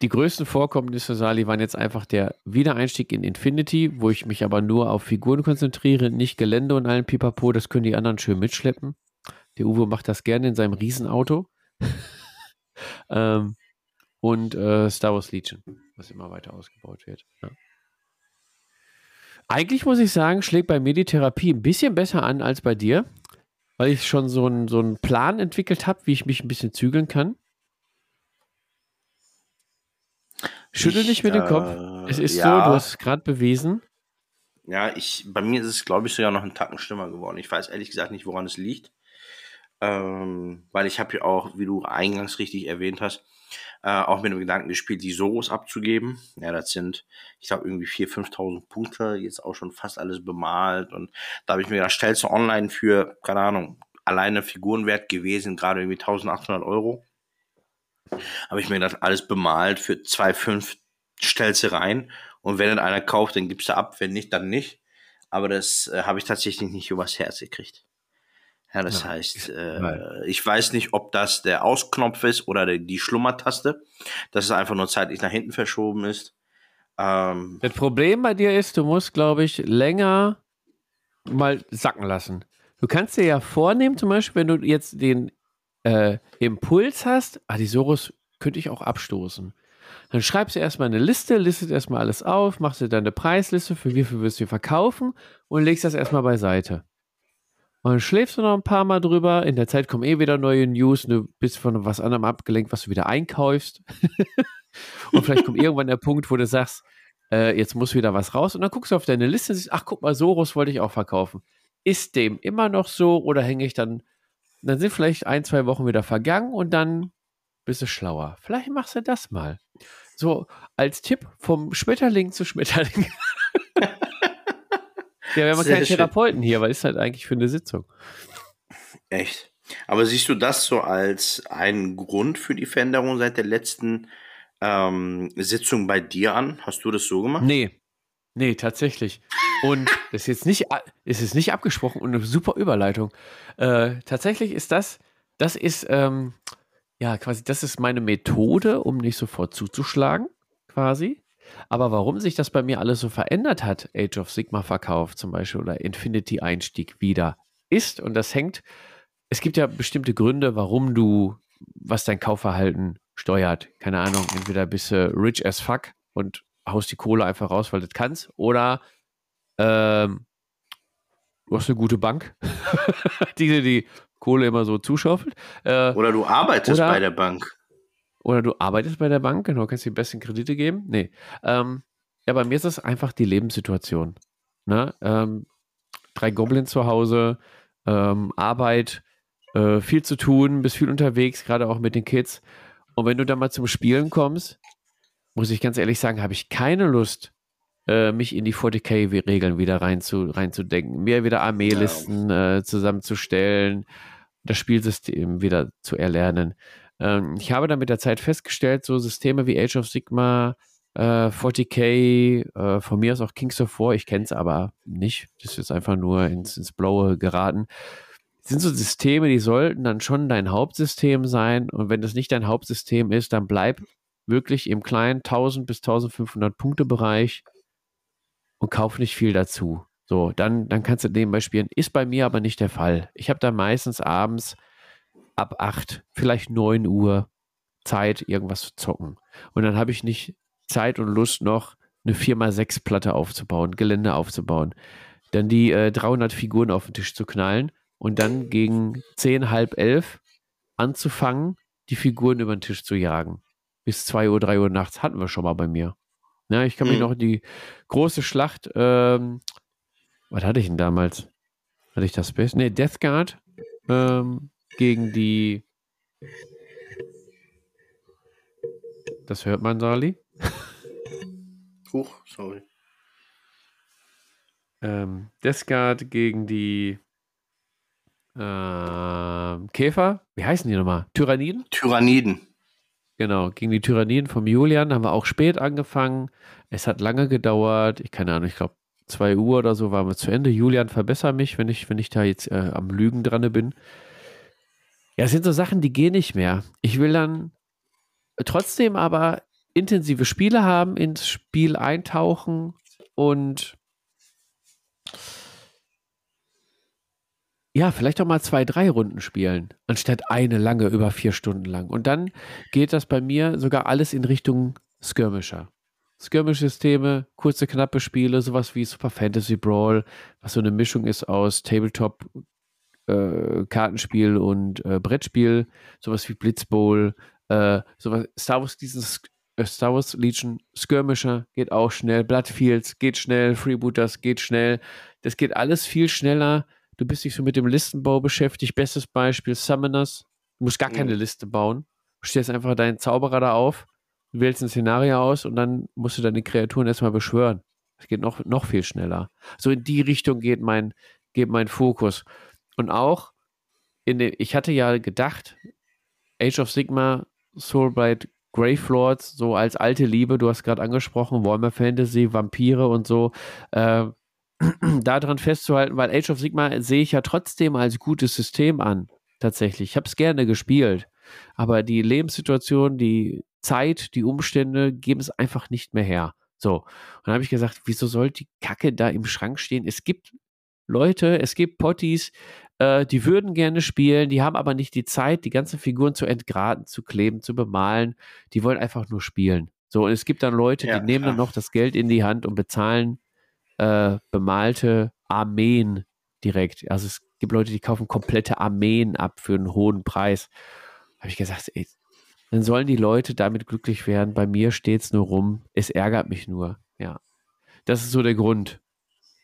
Die größten Vorkommnisse, Sali, waren jetzt einfach der Wiedereinstieg in Infinity, wo ich mich aber nur auf Figuren konzentriere, nicht Gelände und allen Pipapo, das können die anderen schön mitschleppen. Der Uwe macht das gerne in seinem Riesenauto. ähm, und äh, Star Wars Legion, was immer weiter ausgebaut wird. Ja. Eigentlich muss ich sagen, schlägt bei mir die Therapie ein bisschen besser an als bei dir, weil ich schon so einen so einen Plan entwickelt habe, wie ich mich ein bisschen zügeln kann. Schüttel Ich, nicht mit dem äh, Kopf. Es ist ja. so, du hast es gerade bewiesen. Ja, ich, bei mir ist es, glaube ich, sogar noch einen Tacken schlimmer geworden. Ich weiß ehrlich gesagt nicht, woran es liegt. Ähm, weil ich habe ja auch, wie du eingangs richtig erwähnt hast, äh, auch mit dem Gedanken gespielt, die Soros abzugeben. Ja, das sind, ich glaube, irgendwie 4.000, 5.000 Punkte, jetzt auch schon fast alles bemalt. Und da habe ich mir gedacht, stellst du online für, keine Ahnung, alleine Figurenwert gewesen, gerade irgendwie 1.800 Euro. Habe ich mir gedacht, alles bemalt für 2,5 stellst du rein. Und wenn dann einer kauft, dann gibst du ab, wenn nicht, dann nicht. Aber das äh, habe ich tatsächlich nicht übers Herz gekriegt. Ja, das Ja, heißt, äh, ich weiß nicht, ob das der Ausknopf ist oder der, die Schlummertaste, dass es einfach nur zeitlich nach hinten verschoben ist. Ähm, Das Problem bei dir ist, du musst, glaube ich, länger mal sacken lassen. Du kannst dir ja vornehmen, zum Beispiel, wenn du jetzt den äh, Impuls hast, ah, die Soros könnte ich auch abstoßen. Dann schreibst du erstmal eine Liste, listet erstmal alles auf, machst dir deine Preisliste, für wie viel wirst du verkaufen und legst das erstmal beiseite. Und dann schläfst du noch ein paar Mal drüber. In der Zeit kommen eh wieder neue News. Du bist von was anderem abgelenkt, was du wieder einkaufst. und vielleicht kommt irgendwann der Punkt, wo du sagst, äh, jetzt muss wieder was raus. Und dann guckst du auf deine Liste und siehst, ach guck mal, Soros wollte ich auch verkaufen. Ist dem immer noch so oder hänge ich dann, dann sind vielleicht ein, zwei Wochen wieder vergangen und dann bist du schlauer. Vielleicht machst du das mal. So als Tipp vom Schmetterling zu Schmetterling. ja, wir haben keinen. Therapeuten hier, was ist halt eigentlich für eine Sitzung? echt. Aber siehst du das so als einen Grund für die Veränderung seit der letzten ähm, Sitzung bei dir an. Hast du das so gemacht? Nee. Nee, tatsächlich. Und das ist jetzt nicht, ist jetzt nicht abgesprochen und eine super Überleitung. Äh, tatsächlich ist das, das ist, ähm, ja, quasi, das ist meine Methode, um nicht sofort zuzuschlagen, quasi. Aber warum sich das bei mir alles so verändert hat, Age of Sigma Verkauf zum Beispiel oder Infinity Einstieg wieder, ist, und das hängt, es gibt ja bestimmte Gründe, warum du, was dein Kaufverhalten steuert. Keine Ahnung, entweder bist du rich as fuck und haust die Kohle einfach raus, weil du das kannst, oder ähm, du hast eine gute Bank, die dir die Kohle immer so zuschaufelt. Äh, oder du arbeitest oder, bei der Bank. Oder du arbeitest bei der Bank, genau, kannst die besten Kredite geben. Nee. Ähm, ja, bei mir ist das einfach die Lebenssituation. Ne? Ähm, drei Goblins zu Hause, ähm, Arbeit, äh, viel zu tun, bist viel unterwegs, gerade auch mit den Kids. Und wenn du dann mal zum Spielen kommst, muss ich ganz ehrlich sagen, habe ich keine Lust, äh, mich in die 40k-Regeln wieder rein zu, reinzudenken, mir wieder Armeelisten äh, zusammenzustellen, das Spielsystem wieder zu erlernen. Ähm, ich habe dann mit der Zeit festgestellt, so Systeme wie Age of Sigma, äh, 40k, äh, von mir aus auch Kings of War, ich kenne es aber nicht, das ist einfach nur ins, ins Blaue geraten sind so Systeme, die sollten dann schon dein Hauptsystem sein. Und wenn das nicht dein Hauptsystem ist, dann bleib wirklich im kleinen 1000 bis 1500 Punkte Bereich und kauf nicht viel dazu. So, dann, dann kannst du nebenbei spielen. Ist bei mir aber nicht der Fall. Ich habe da meistens abends ab 8, vielleicht 9 Uhr Zeit, irgendwas zu zocken. Und dann habe ich nicht Zeit und Lust noch eine 4x6 Platte aufzubauen, Gelände aufzubauen. Dann die äh, 300 Figuren auf den Tisch zu knallen und dann gegen zehn, halb elf anzufangen, die Figuren über den Tisch zu jagen. Bis zwei Uhr, drei Uhr nachts hatten wir schon mal bei mir. Ja, ich kann mich mhm. noch die große Schlacht, ähm, was hatte ich denn damals? Hatte ich das Best? Nee, Death Guard ähm, gegen die. Das hört man, Sali. Huch, sorry. Ähm, Death Guard gegen die äh, Käfer, wie heißen die nochmal? Tyranniden? Tyranniden. Genau, gegen die Tyranniden vom Julian haben wir auch spät angefangen. Es hat lange gedauert. Ich keine Ahnung, ich glaube zwei Uhr oder so waren wir zu Ende. Julian, verbessere mich, wenn ich, wenn ich da jetzt äh, am Lügen dran bin. Ja, es sind so Sachen, die gehen nicht mehr. Ich will dann trotzdem aber intensive Spiele haben, ins Spiel eintauchen und ja, vielleicht auch mal zwei, drei Runden spielen, anstatt eine lange über vier Stunden lang. Und dann geht das bei mir sogar alles in Richtung Skirmisher. Skirmish-Systeme, kurze, knappe Spiele, sowas wie Super Fantasy Brawl, was so eine Mischung ist aus Tabletop, äh, Kartenspiel und äh, Brettspiel, sowas wie Blitzbowl, äh, sowas, Star Wars, diesen äh, Star Wars Legion Skirmisher geht auch schnell, Bloodfields geht schnell, Freebooters geht schnell. Das geht alles viel schneller Du bist dich so mit dem Listenbau beschäftigt. Bestes Beispiel Summoners. Du musst gar keine mhm. Liste bauen. Du stellst einfach deinen Zauberer da auf, wählst ein Szenario aus und dann musst du deine Kreaturen erstmal beschwören. Das geht noch, noch viel schneller. So in die Richtung geht mein, geht mein Fokus. Und auch in den, ich hatte ja gedacht, Age of Sigma, Soulblight, Gravelords, so als alte Liebe, du hast gerade angesprochen, Warhammer Fantasy, Vampire und so, äh, daran festzuhalten, weil Age of Sigma sehe ich ja trotzdem als gutes System an. Tatsächlich. Ich habe es gerne gespielt. Aber die Lebenssituation, die Zeit, die Umstände geben es einfach nicht mehr her. So. Und dann habe ich gesagt, wieso soll die Kacke da im Schrank stehen? Es gibt Leute, es gibt Potties, äh, die würden gerne spielen, die haben aber nicht die Zeit, die ganzen Figuren zu entgraten, zu kleben, zu bemalen. Die wollen einfach nur spielen. So, und es gibt dann Leute, ja, die nehmen dann noch das Geld in die Hand und bezahlen äh, bemalte Armeen direkt. Also es gibt Leute, die kaufen komplette Armeen ab für einen hohen Preis. Habe ich gesagt, ey, dann sollen die Leute damit glücklich werden. Bei mir steht es nur rum. Es ärgert mich nur. Ja. Das ist so der Grund,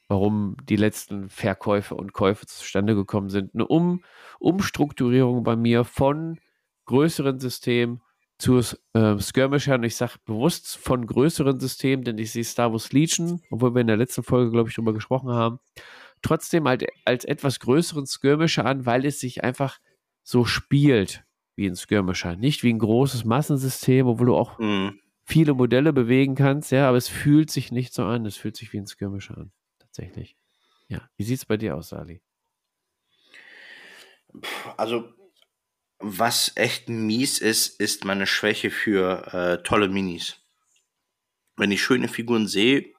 warum die letzten Verkäufe und Käufe zustande gekommen sind. Eine um Umstrukturierung bei mir von größeren Systemen zu äh, Skirmishern. Ich sage bewusst von größeren Systemen, denn ich sehe Star Wars Legion, obwohl wir in der letzten Folge, glaube ich, darüber gesprochen haben, trotzdem halt als etwas größeren Skirmisher an, weil es sich einfach so spielt wie ein Skirmisher. Nicht wie ein großes Massensystem, obwohl du auch mhm. viele Modelle bewegen kannst, ja, aber es fühlt sich nicht so an. Es fühlt sich wie ein Skirmisher an, tatsächlich. Ja. Wie sieht es bei dir aus, Sali? Also, was echt mies ist, ist meine Schwäche für äh, tolle Minis. Wenn ich schöne Figuren sehe,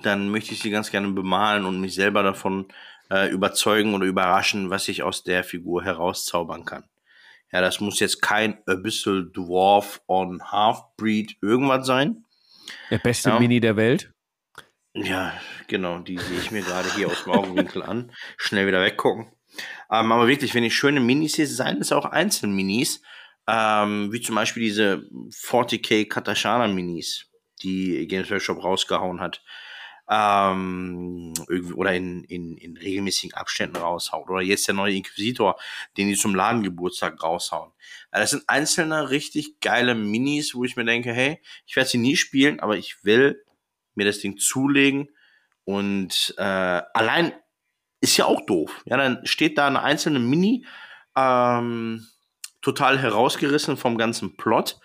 dann möchte ich sie ganz gerne bemalen und mich selber davon äh, überzeugen oder überraschen, was ich aus der Figur herauszaubern kann. Ja, das muss jetzt kein Abyssal Dwarf on Half-Breed irgendwas sein. Der beste ja. Mini der Welt. Ja, genau, die sehe ich mir gerade hier aus dem Augenwinkel an. Schnell wieder weggucken. Ähm, aber wirklich, wenn ich schöne Minis sehe, seien es auch Einzelminis, ähm, wie zum Beispiel diese 40k Katashana Minis, die Games Workshop rausgehauen hat ähm, oder in, in, in regelmäßigen Abständen raushaut. Oder jetzt der neue Inquisitor, den die zum Ladengeburtstag raushauen. Also das sind einzelne richtig geile Minis, wo ich mir denke, hey, ich werde sie nie spielen, aber ich will mir das Ding zulegen. Und äh, allein ist ja auch doof. Ja, dann steht da eine einzelne Mini, ähm, total herausgerissen vom ganzen Plot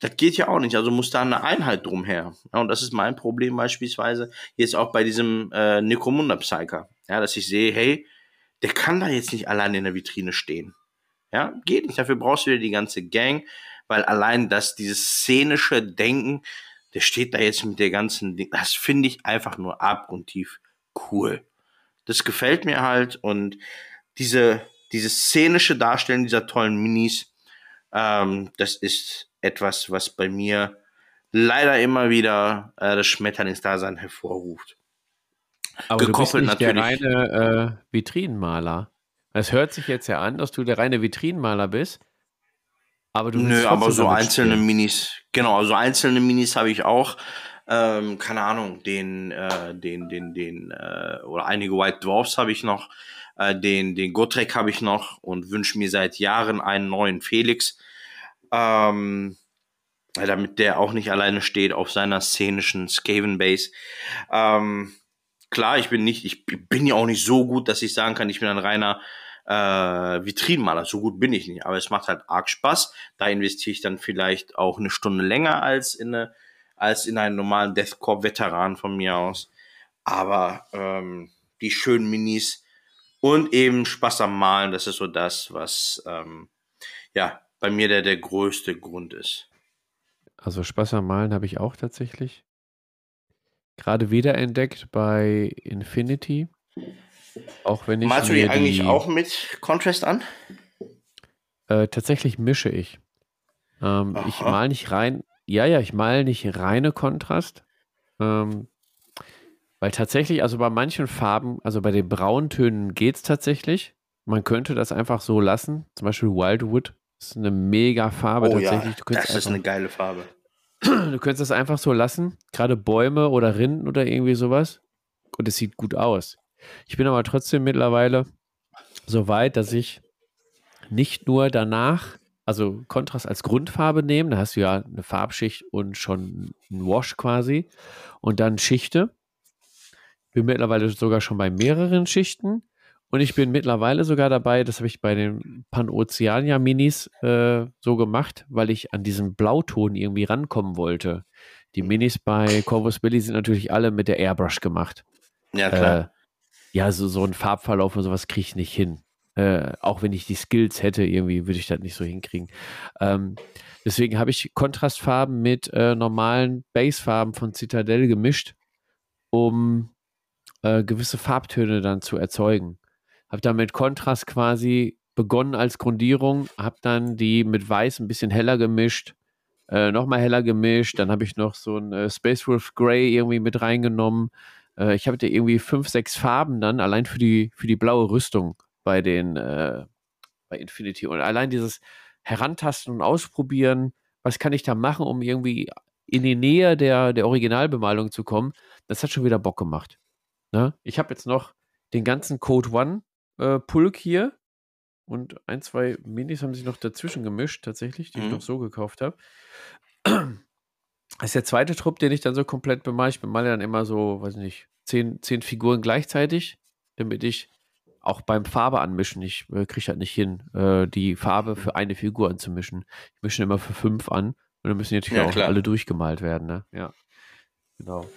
das geht ja auch nicht. Also muss da eine Einheit drumher. Ja, und das ist mein Problem beispielsweise jetzt auch bei diesem äh, Necromunda Psyker. Ja, dass ich sehe, hey, der kann da jetzt nicht allein in der Vitrine stehen. Ja, geht nicht. Dafür brauchst du wieder die ganze Gang, weil allein das, dieses szenische Denken, der steht da jetzt mit der ganzen Ding, das finde ich einfach nur abgrundtief cool. Das gefällt mir halt und diese, diese szenische Darstellung dieser tollen Minis, ähm, das ist etwas, was bei mir leider immer wieder äh, das Schmetterlingsdasein hervorruft. Aber Gekoppelt du bist nicht natürlich. der reine äh, Vitrinenmaler. Es hört sich jetzt ja an, dass du der reine Vitrinenmaler bist. Aber du Nö, aber so einzelne spielen. Minis, genau, also einzelne Minis habe ich auch. Ähm, keine Ahnung, den, äh, den, den, den, äh, oder einige White Dwarfs habe ich noch, äh, den, den Gotrek habe ich noch und wünsche mir seit Jahren einen neuen Felix. Ähm, damit der auch nicht alleine steht auf seiner szenischen Skaven Base. Ähm, klar, ich bin nicht, ich bin ja auch nicht so gut, dass ich sagen kann, ich bin ein reiner äh, Vitrinenmaler. So gut bin ich nicht, aber es macht halt arg Spaß. Da investiere ich dann vielleicht auch eine Stunde länger als in eine, als in einen normalen Deathcore-Veteran von mir aus. Aber ähm, die schönen Minis und eben Spaß am Malen, das ist so das, was ähm, ja bei mir der, der größte Grund ist. Also Spaß am Malen habe ich auch tatsächlich. Gerade wiederentdeckt bei Infinity. Auch wenn ich. Malst du die eigentlich auch mit Contrast an? Äh, tatsächlich mische ich. Ähm, ich mal nicht rein. Ja, ja, ich mal nicht reine Kontrast. Ähm, weil tatsächlich, also bei manchen Farben, also bei den Brauntönen geht es tatsächlich. Man könnte das einfach so lassen. Zum Beispiel Wildwood ist eine mega Farbe oh, tatsächlich. Ja, das ist eine geile Farbe. Du könntest das einfach so lassen, gerade Bäume oder Rinden oder irgendwie sowas. Und es sieht gut aus. Ich bin aber trotzdem mittlerweile so weit, dass ich nicht nur danach, also Kontrast als Grundfarbe nehme, da hast du ja eine Farbschicht und schon ein Wash quasi und dann Schichte. Bin mittlerweile sogar schon bei mehreren Schichten und ich bin mittlerweile sogar dabei, das habe ich bei den Panoceania Minis äh, so gemacht, weil ich an diesen Blauton irgendwie rankommen wollte. Die Minis bei Corvus Billy sind natürlich alle mit der Airbrush gemacht. Ja, klar. Äh, ja, so, so ein Farbverlauf und sowas kriege ich nicht hin. Äh, auch wenn ich die Skills hätte, irgendwie würde ich das nicht so hinkriegen. Ähm, deswegen habe ich Kontrastfarben mit äh, normalen Basefarben von Citadel gemischt, um äh, gewisse Farbtöne dann zu erzeugen habe dann mit Kontrast quasi begonnen als Grundierung, habe dann die mit Weiß ein bisschen heller gemischt, äh, nochmal heller gemischt, dann habe ich noch so ein äh, Space Wolf Grey irgendwie mit reingenommen. Äh, ich habe da irgendwie fünf, sechs Farben dann allein für die, für die blaue Rüstung bei den äh, bei Infinity. Und allein dieses Herantasten und Ausprobieren, was kann ich da machen, um irgendwie in die Nähe der, der Originalbemalung zu kommen, das hat schon wieder Bock gemacht. Ne? Ich habe jetzt noch den ganzen Code One äh, Pulk hier. Und ein, zwei Minis haben sich noch dazwischen gemischt, tatsächlich, die mhm. ich noch so gekauft habe. Das ist der zweite Trupp, den ich dann so komplett bemale. Ich bemale dann immer so, weiß nicht, zehn, zehn Figuren gleichzeitig, damit ich auch beim Farbe anmischen, ich äh, kriege halt nicht hin, äh, die Farbe für eine Figur anzumischen. Ich mische immer für fünf an. Und dann müssen natürlich ja, auch klar. alle durchgemalt werden, ne? Ja. Genau.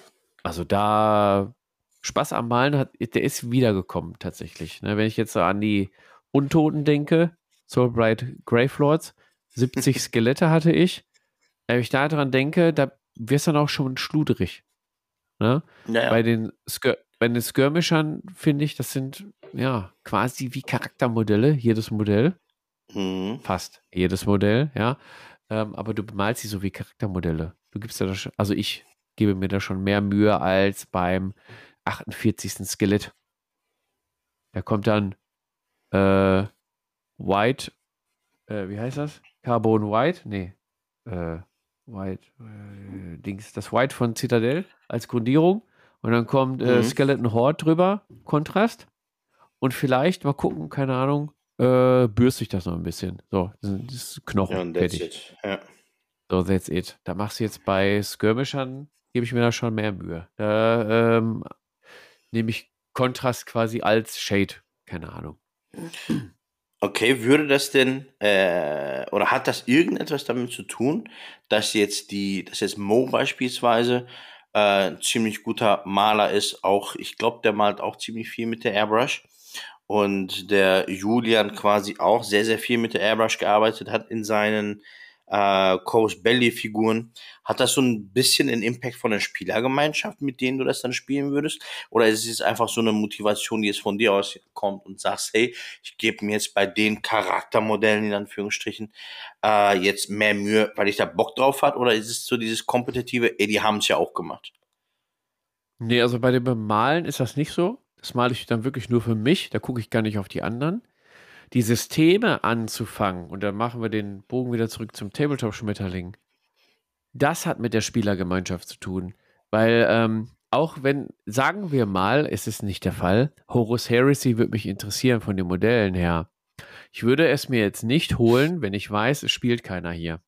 Also da Spaß am Malen hat, der ist wiedergekommen tatsächlich. Ne? Wenn ich jetzt so an die Untoten denke, Soulbright Gravelords, 70 Skelette hatte ich. Wenn ich daran denke, da wirst du dann auch schon schluderig. Ne? Ja, ja. Bei den Skir bei den Skirmishern finde ich, das sind ja quasi wie Charaktermodelle, jedes Modell. Mhm. Fast jedes Modell, ja. Ähm, aber du bemalst sie so wie Charaktermodelle. Du gibst ja das schon, also ich gebe mir da schon mehr Mühe als beim 48. Skelett. Da kommt dann äh, White, äh, wie heißt das? Carbon White? Nee. Äh, White, äh, Dings, das White von Citadel als Grundierung. Und dann kommt äh, mhm. Skeleton Horde drüber, Kontrast. Und vielleicht, mal gucken, keine Ahnung, äh, bürste ich das noch ein bisschen. So, das ist Knochen. Ja, that's fertig. it. Ja. So, that's it. Da machst du jetzt bei Skirmishern, gebe ich mir da schon mehr Mühe. Da ähm, nehme ich Kontrast quasi als Shade. Keine Ahnung. Okay, würde das denn, äh, oder hat das irgendetwas damit zu tun, dass jetzt die, dass jetzt Mo beispielsweise äh, ziemlich guter Maler ist, auch, ich glaube, der malt auch ziemlich viel mit der Airbrush. Und der Julian quasi auch sehr, sehr viel mit der Airbrush gearbeitet hat in seinen äh, Coast Belly Figuren. Hat das so ein bisschen einen Impact von der Spielergemeinschaft, mit denen du das dann spielen würdest? Oder ist es einfach so eine Motivation, die jetzt von dir aus kommt und sagst, hey, ich gebe mir jetzt bei den Charaktermodellen in Anführungsstrichen äh, jetzt mehr Mühe, weil ich da Bock drauf hat? Oder ist es so dieses kompetitive, ey, die haben es ja auch gemacht? Nee, also bei dem Bemalen ist das nicht so. Das male ich dann wirklich nur für mich. Da gucke ich gar nicht auf die anderen die Systeme anzufangen, und dann machen wir den Bogen wieder zurück zum Tabletop-Schmetterling, das hat mit der Spielergemeinschaft zu tun. Weil ähm, auch wenn, sagen wir mal, es ist nicht der Fall, Horus Heresy würde mich interessieren von den Modellen her. Ich würde es mir jetzt nicht holen, wenn ich weiß, es spielt keiner hier.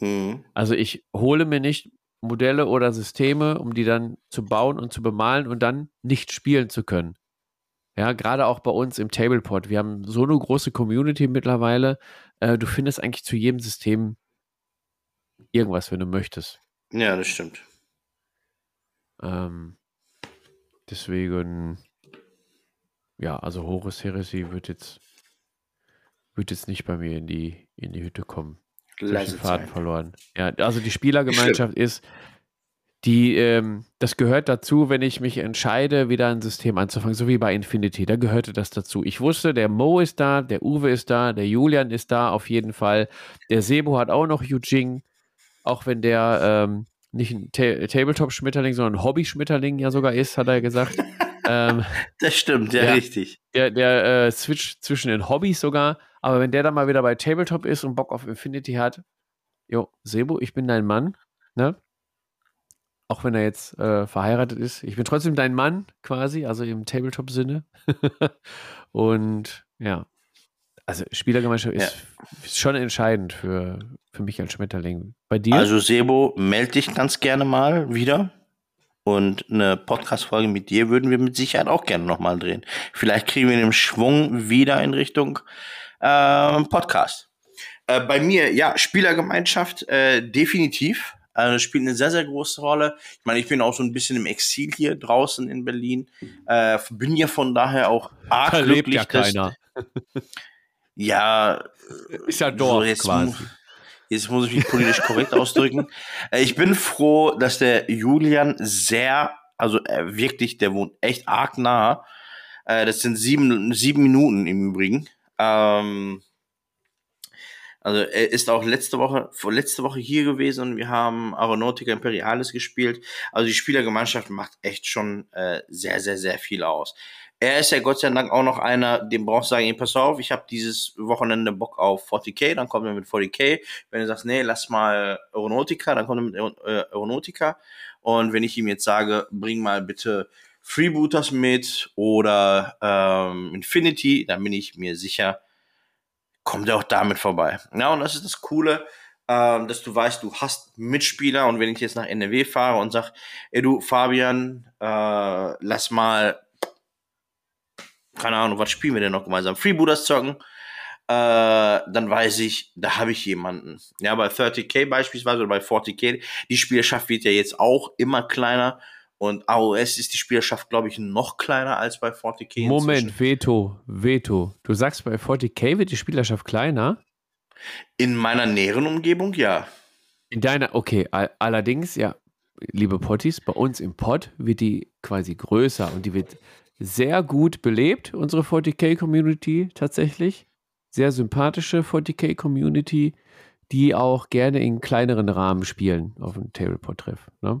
Mhm. Also ich hole mir nicht Modelle oder Systeme, um die dann zu bauen und zu bemalen und dann nicht spielen zu können. Ja, gerade auch bei uns im Tablepot. Wir haben so eine große Community mittlerweile. Äh, du findest eigentlich zu jedem System irgendwas, wenn du möchtest. Ja, das stimmt. Ähm, deswegen, ja, also Horus Heresy wird jetzt, wird jetzt nicht bei mir in die, in die Hütte kommen. Leise Faden verloren. Ja, also die Spielergemeinschaft ist, die, ähm, das gehört dazu, wenn ich mich entscheide, wieder ein System anzufangen, so wie bei Infinity. Da gehörte das dazu. Ich wusste, der Mo ist da, der Uwe ist da, der Julian ist da, auf jeden Fall. Der Sebo hat auch noch Yujing, auch wenn der ähm, nicht ein Ta Tabletop-Schmetterling, sondern ein Hobby-Schmetterling ja sogar ist, hat er gesagt. ähm, das stimmt, ja, der, richtig. Der, der äh, Switch zwischen den Hobbys sogar. Aber wenn der dann mal wieder bei Tabletop ist und Bock auf Infinity hat, jo, Sebo, ich bin dein Mann, ne? Auch wenn er jetzt äh, verheiratet ist. Ich bin trotzdem dein Mann quasi, also im Tabletop-Sinne. und ja, also Spielergemeinschaft ja. ist, ist, schon entscheidend für, für mich als Schmetterling. Bei dir? Also Sebo, melde dich ganz gerne mal wieder. Und eine Podcast-Folge mit dir würden wir mit Sicherheit auch gerne nochmal drehen. Vielleicht kriegen wir den Schwung wieder in Richtung äh, Podcast. Äh, bei mir, ja, Spielergemeinschaft, äh, definitiv. Also spielt eine sehr, sehr große Rolle. Ich meine, ich bin auch so ein bisschen im Exil hier draußen in Berlin. Äh, bin ja von daher auch arg da glücklich. Ja, keiner. ja, ist ja Dorf so jetzt, quasi. Jetzt muss ich mich politisch korrekt ausdrücken. Äh, ich bin froh, dass der Julian sehr, also äh, wirklich, der wohnt echt arg nah. Äh, das sind sieben, sieben Minuten im Übrigen. Ähm, also er ist auch letzte Woche, vor letzte Woche hier gewesen und wir haben Aeronautica Imperialis gespielt. Also die Spielergemeinschaft macht echt schon äh, sehr, sehr, sehr viel aus. Er ist ja Gott sei Dank auch noch einer, dem brauchst du sagen, pass auf, ich habe dieses Wochenende Bock auf 40k, dann kommt er mit 40k. Wenn du sagst, nee, lass mal Aeronautica, dann kommt er mit äh, Aeronautica. Und wenn ich ihm jetzt sage, bring mal bitte Freebooters mit oder ähm, Infinity, dann bin ich mir sicher, kommt er auch damit vorbei. Ja, und das ist das Coole, äh, dass du weißt, du hast Mitspieler und wenn ich jetzt nach NRW fahre und sag, ey du Fabian, äh, lass mal, keine Ahnung, was spielen wir denn noch gemeinsam? Freebooters zocken. dann weiß ich, da habe ich jemanden. Ja, bei 30k beispielsweise oder bei 40k, die Spielerschaft wird ja jetzt auch immer kleiner und AOS ist die Spielerschaft, glaube ich, noch kleiner als bei 40k. Moment, inzwischen. Veto, Veto. Du sagst, bei 40k wird die Spielerschaft kleiner? In meiner näheren Umgebung, ja. In deiner, okay, allerdings, ja, liebe Potties, bei uns im Pod wird die quasi größer und die wird sehr gut belebt, unsere 40k-Community tatsächlich sehr sympathische 40k-Community, die auch gerne in kleineren Rahmen spielen auf dem Tableport-Treff. Ne?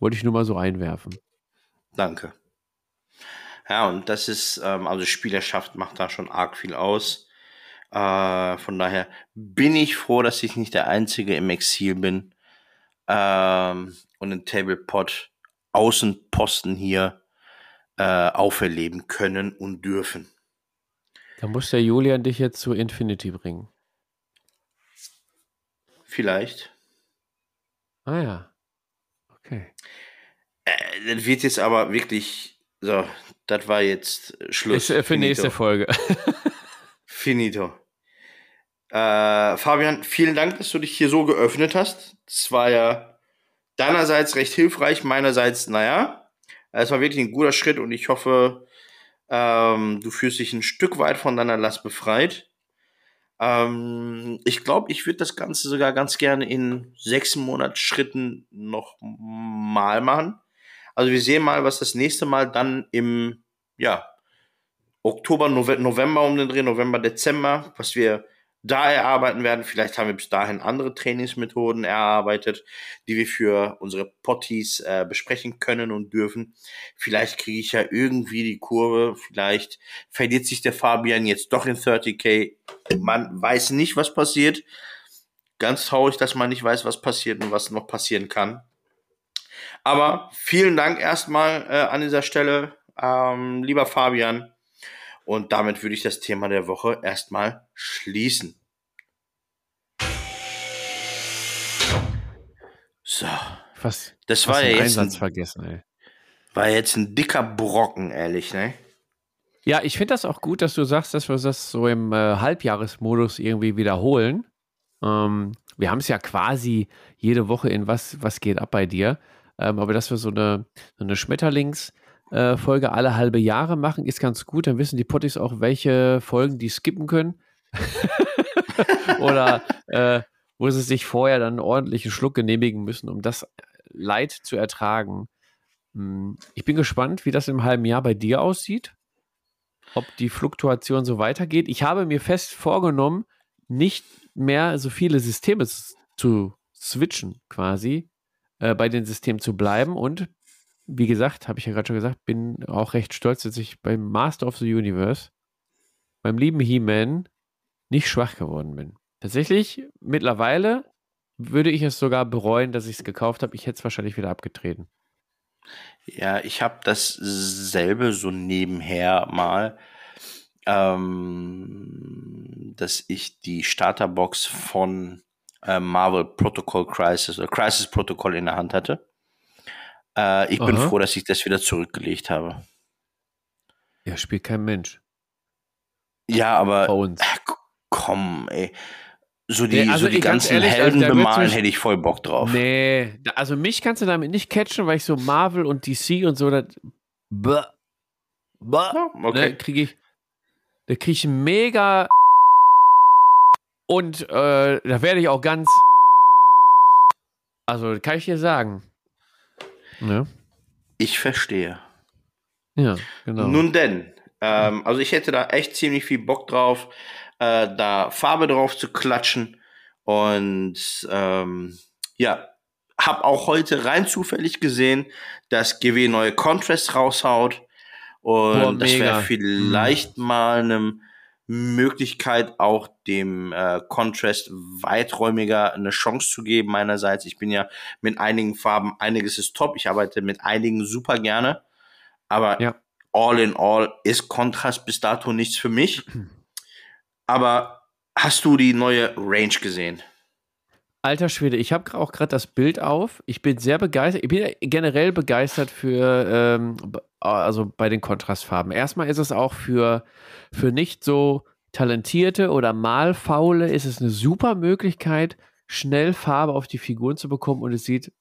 Wollte ich nur mal so einwerfen. Danke. Ja, und das ist, ähm, also Spielerschaft macht da schon arg viel aus. Äh, von daher bin ich froh, dass ich nicht der Einzige im Exil bin ähm, und den Tablepot Außenposten hier äh, auferleben können und dürfen. Da muss der Julian dich jetzt zu Infinity bringen. Vielleicht. Ah ja. Okay. Äh, das wird jetzt aber wirklich. So, das war jetzt Schluss. Ist äh, für Finito. nächste Folge. Finito. Äh, Fabian, vielen Dank, dass du dich hier so geöffnet hast. Das war ja deinerseits recht hilfreich, meinerseits, naja. Es war wirklich ein guter Schritt und ich hoffe, ähm, du fühlst dich ein Stück weit von deiner Last befreit. Ähm, ich glaube, ich würde das Ganze sogar ganz gerne in sechs Monatsschritten noch mal machen. Also wir sehen mal, was das nächste Mal dann im ja, Oktober, November um den Dreh, November, Dezember, was wir da erarbeiten werden. Vielleicht haben wir bis dahin andere Trainingsmethoden erarbeitet, die wir für unsere Potties äh, besprechen können und dürfen. Vielleicht kriege ich ja irgendwie die Kurve. Vielleicht verliert sich der Fabian jetzt doch in 30k. Man weiß nicht, was passiert. Ganz traurig, dass man nicht weiß, was passiert und was noch passieren kann. Aber vielen Dank erstmal äh, an dieser Stelle, ähm, lieber Fabian. Und damit würde ich das Thema der Woche erstmal schließen. So. Was? Das war ja jetzt ein, vergessen, ey. War jetzt ein dicker Brocken, ehrlich, ne? Ja, ich finde das auch gut, dass du sagst, dass wir das so im äh, Halbjahresmodus irgendwie wiederholen. Ähm, wir haben es ja quasi jede Woche in was, was geht ab bei dir. Ähm, aber dass wir so eine, so eine Schmetterlings- äh, Folge alle halbe Jahre machen, ist ganz gut. Dann wissen die Potties auch, welche Folgen die skippen können. Oder äh, wo sie sich vorher dann einen ordentlichen Schluck genehmigen müssen, um das Leid zu ertragen. Hm, ich bin gespannt, wie das im halben Jahr bei dir aussieht. Ob die Fluktuation so weitergeht. Ich habe mir fest vorgenommen, nicht mehr so viele Systeme zu switchen, quasi, äh, bei den Systemen zu bleiben und wie gesagt, habe ich ja gerade schon gesagt, bin auch recht stolz, dass ich beim Master of the Universe, beim lieben He-Man, nicht schwach geworden bin. Tatsächlich, mittlerweile würde ich es sogar bereuen, dass ich es gekauft habe. Ich hätte es wahrscheinlich wieder abgetreten. Ja, ich habe dasselbe so nebenher mal, ähm, dass ich die Starterbox von äh, Marvel Protocol Crisis oder Crisis Protocol in der Hand hatte. Äh, ich Aha. bin froh, dass ich das wieder zurückgelegt habe. Ja, spielt kein Mensch. Ja, aber Bei uns. Äh, komm, ey. So die, nee, also so die ganzen ehrlich, also Helden also bemalen mich, hätte ich voll Bock drauf. Nee, also mich kannst du damit nicht catchen, weil ich so Marvel und DC und so, das. Bäh, bäh, okay. Ne, kriege ich. Da kriege ich mega. Und äh, da werde ich auch ganz. Also, kann ich dir sagen. Ja. Ich verstehe. Ja, genau. Nun denn, ähm, also ich hätte da echt ziemlich viel Bock drauf, äh, da Farbe drauf zu klatschen und ähm, ja, hab auch heute rein zufällig gesehen, dass GW neue Contrast raushaut und Boah, das wäre vielleicht hm. mal einem Möglichkeit, auch dem äh, Contrast weiträumiger eine Chance zu geben meinerseits. Ich bin ja mit einigen Farben, einiges ist top. Ich arbeite mit einigen super gerne. Aber ja. all in all ist Kontrast bis dato nichts für mich. Aber hast du die neue Range gesehen? Alter Schwede, ich habe auch gerade das Bild auf. Ich bin sehr begeistert. Ich bin generell begeistert für, ähm, also bei den Kontrastfarben. Erstmal ist es auch für, für nicht so Talentierte oder Malfaule ist es eine super Möglichkeit, schnell Farbe auf die Figuren zu bekommen und es sieht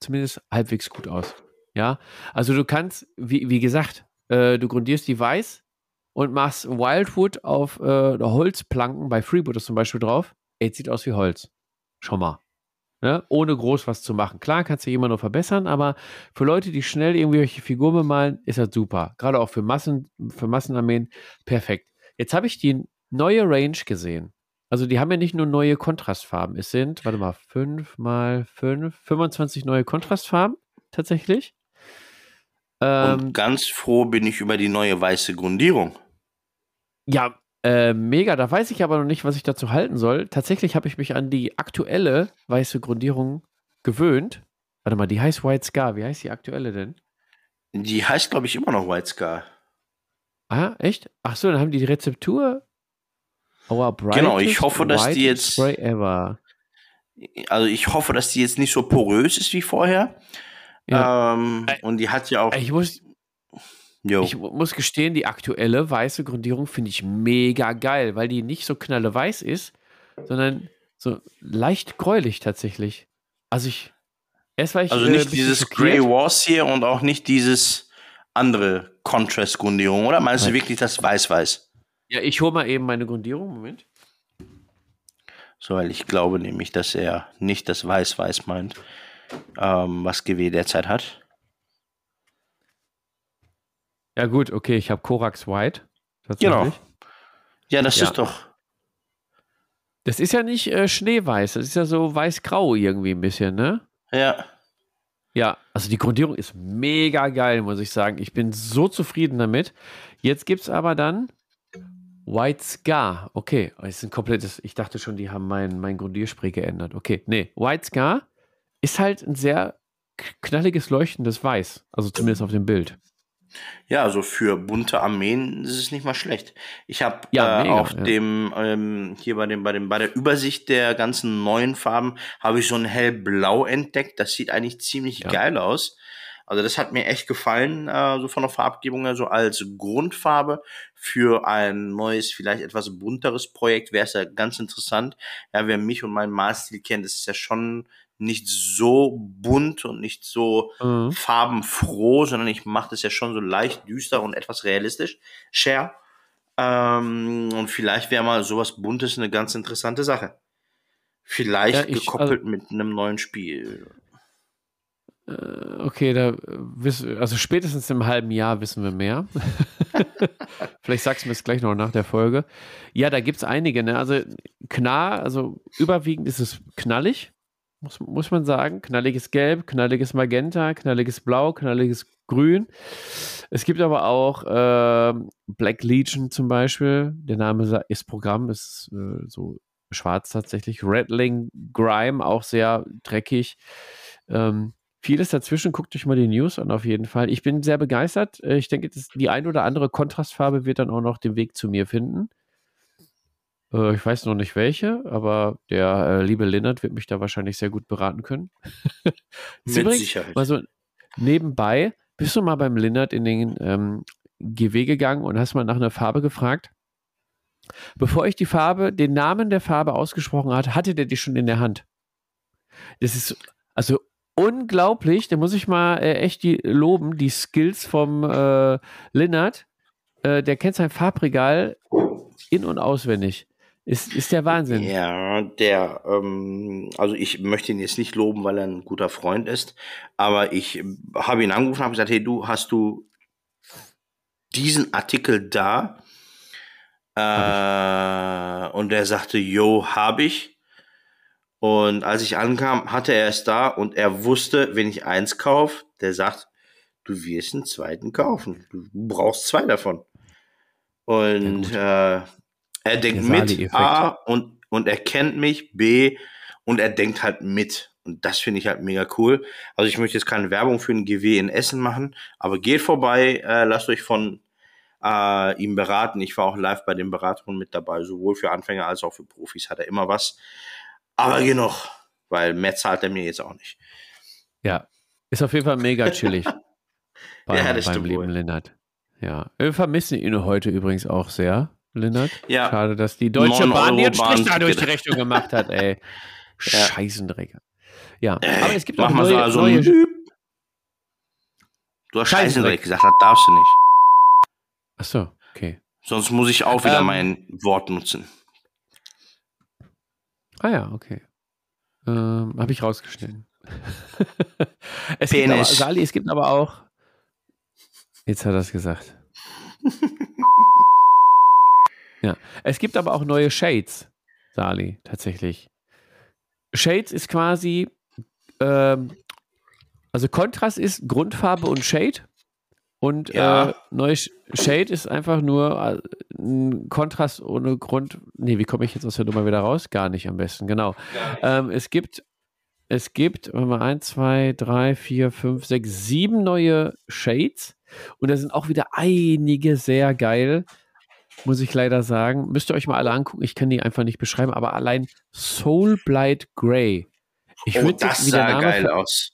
zumindest halbwegs gut aus. Ja, also du kannst, wie, wie gesagt, äh, du grundierst die weiß und machst Wildwood auf äh, Holzplanken bei Freebooters zum Beispiel drauf. Ey, sieht aus wie Holz. Schon mal. Ne? Ohne groß was zu machen. Klar kannst du immer nur verbessern, aber für Leute, die schnell irgendwelche Figuren bemalen, ist das super. Gerade auch für, Massen, für Massenarmeen perfekt. Jetzt habe ich die neue Range gesehen. Also die haben ja nicht nur neue Kontrastfarben. Es sind, warte mal, 5 mal 5, 25 neue Kontrastfarben tatsächlich. Ähm, Und ganz froh bin ich über die neue weiße Grundierung. Ja, äh, mega. Da weiß ich aber noch nicht, was ich dazu halten soll. Tatsächlich habe ich mich an die aktuelle weiße Grundierung gewöhnt. Warte mal, die heißt White Scar. Wie heißt die aktuelle denn? Die heißt, glaube ich, immer noch White Scar. Ah, echt? Ach so, dann haben die die Rezeptur. Our genau, ich hoffe, dass die jetzt. Also ich hoffe, dass die jetzt nicht so porös ist wie vorher. Ja. Ähm, und die hat ja auch. Ich muss, Jo. Ich muss gestehen, die aktuelle weiße Grundierung finde ich mega geil, weil die nicht so knalle weiß ist, sondern so leicht gräulich tatsächlich. Also ich. Erst war ich also nicht äh, dieses schockiert. Grey Wars hier und auch nicht dieses andere Contrast-Grundierung, oder? Meinst Nein. du wirklich das Weiß-Weiß? Ja, ich hole mal eben meine Grundierung. Moment. So, weil ich glaube nämlich, dass er nicht das Weiß-Weiß meint, ähm, was GW derzeit hat. Ja, gut, okay, ich habe Korax White. Genau. Ja, das ja. ist doch. Das ist ja nicht äh, schneeweiß, das ist ja so weiß-grau irgendwie ein bisschen, ne? Ja. Ja, also die Grundierung ist mega geil, muss ich sagen. Ich bin so zufrieden damit. Jetzt gibt es aber dann White Scar. Okay, das ist ein komplettes. Ich dachte schon, die haben mein, mein Grundierspray geändert. Okay, nee, White Scar ist halt ein sehr knalliges, leuchtendes Weiß. Also zumindest auf dem Bild. Ja, also für bunte Armeen ist es nicht mal schlecht. Ich habe ja, äh, auf ja. dem ähm, hier bei dem bei dem bei der Übersicht der ganzen neuen Farben habe ich so ein hellblau entdeckt. Das sieht eigentlich ziemlich ja. geil aus. Also das hat mir echt gefallen, äh, so von der Farbgebung her, so als Grundfarbe für ein neues, vielleicht etwas bunteres Projekt wäre es ja ganz interessant. Ja, wer mich und meinen Malstil kennt, ist es ja schon nicht so bunt und nicht so mhm. farbenfroh, sondern ich mache das ja schon so leicht düster und etwas realistisch. Share. Ähm, und vielleicht wäre mal sowas Buntes eine ganz interessante Sache. Vielleicht ja, ich, gekoppelt also, mit einem neuen Spiel. Äh, okay, da wissen also spätestens im halben Jahr wissen wir mehr. Vielleicht sagst du mir es gleich noch nach der Folge. Ja, da gibt es einige, ne? Also klar, also überwiegend ist es knallig muss, muss man sagen. Knalliges Gelb, knalliges Magenta, knalliges Blau, knalliges Grün. Es gibt aber auch äh, Black Legion zum Beispiel. Der Name ist Programm, ist äh, so schwarz tatsächlich. Rattling Grime, auch sehr dreckig. Ähm, vieles dazwischen. Guckt euch mal die News an, auf jeden Fall. Ich bin sehr begeistert. Äh, ich denke, die ein oder andere Kontrastfarbe wird dann auch noch den Weg zu mir finden. Äh, ich weiß noch nicht welche, aber der äh, liebe Lennart wird mich da wahrscheinlich sehr gut beraten können. Mit Sicherheit. Mal so nebenbei, bist du mal beim Lennart in den ähm, GW gegangen und hast mal nach einer Farbe gefragt? Bevor ich die Farbe, den Namen der Farbe ausgesprochen hatte, hatte der die schon in der Hand. Das ist also unglaublich. Da muss ich mal äh, echt die loben, die Skills vom äh, Lennart. Äh, der kennt sein Farbregal in- und auswendig. Ist, ist der Wahnsinn. Ja, der, ähm, also ich möchte ihn jetzt nicht loben, weil er ein guter Freund ist, aber ich habe ihn angerufen und habe gesagt, hey, du, hast du diesen Artikel da? Äh, und er sagte, yo, habe ich. Und als ich ankam, hatte er es da und er wusste, wenn ich eins kaufe, der sagt, du wirst einen zweiten kaufen. Du brauchst zwei davon. Und äh, er denkt mit A und, und er kennt mich, B und er denkt halt mit. Und das finde ich halt mega cool. Also ich möchte jetzt keine Werbung für ein GW in Essen machen, aber geht vorbei, äh, lasst euch von äh, ihm beraten. Ich war auch live bei den Beratungen mit dabei, sowohl für Anfänger als auch für Profis hat er immer was. Aber genug, weil mehr zahlt er mir jetzt auch nicht. Ja, ist auf jeden Fall mega chillig. bei, ja, das beim lieben wohl. Lennart. Ja, wir vermissen ihn heute übrigens auch sehr. Lennart. Ja. Schade, dass die Deutsche 9 Bahn Euro Strich dadurch die. Rechnung gemacht hat, ey. Ja. Scheißendrecker. Ja, aber es gibt Mach auch mal neue, so, so neue Du hast Scheißendreck. Gesagt, das darfst du nicht. Achso, okay. Sonst muss ich auch wieder Ähm. mein Wort nutzen. Ah ja, okay. Ähm, Habe ich rausgeschnitten. es gibt aber, Penis. Sali, es gibt aber auch. Jetzt hat er es gesagt. ja, es gibt aber auch neue Shades, Sali, tatsächlich. Shades ist quasi, ähm, also Kontrast ist Grundfarbe und Shade. Und Ja. äh, neue Sh- Shade ist einfach nur äh, ein Kontrast ohne Grund. Nee, wie komme ich jetzt aus der Nummer wieder raus? Gar nicht am besten, genau. Ähm, es gibt, es gibt, warte mal, 1, 2, 3, 4, 5, 6, 7 neue Shades. Und da sind auch wieder einige sehr geil, muss ich leider sagen. Müsst ihr euch mal alle angucken. Ich kann die einfach nicht beschreiben, aber allein Soul Blight Grey. Ich Oh, würde das sah geil aus.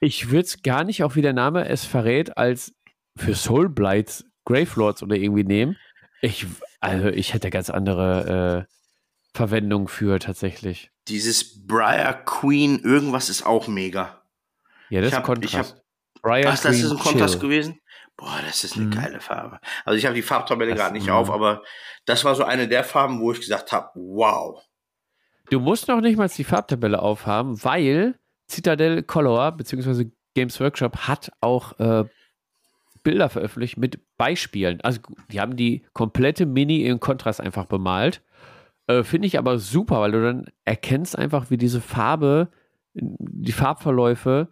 ich würde es gar nicht, auch wie der Name es verrät, als für Soul Blights Gravelords oder irgendwie nehmen. Ich, also ich hätte ganz andere äh, Verwendung für tatsächlich. Dieses Briar Queen, irgendwas ist auch mega. Ja, das Ich ist hab- Kontrast. Brian Ach, das ist ein Kontrast gewesen? Boah, das ist eine Mhm. geile Farbe. Also ich habe die Farbtabelle gerade nicht auf, aber das war so eine der Farben, wo ich gesagt habe, wow. Du musst noch nicht mal die Farbtabelle aufhaben, weil Citadel Color bzw. Games Workshop hat auch äh, Bilder veröffentlicht mit Beispielen. Also die haben die komplette Mini in Kontrast einfach bemalt. Äh, Finde ich aber super, weil du dann erkennst einfach, wie diese Farbe, die Farbverläufe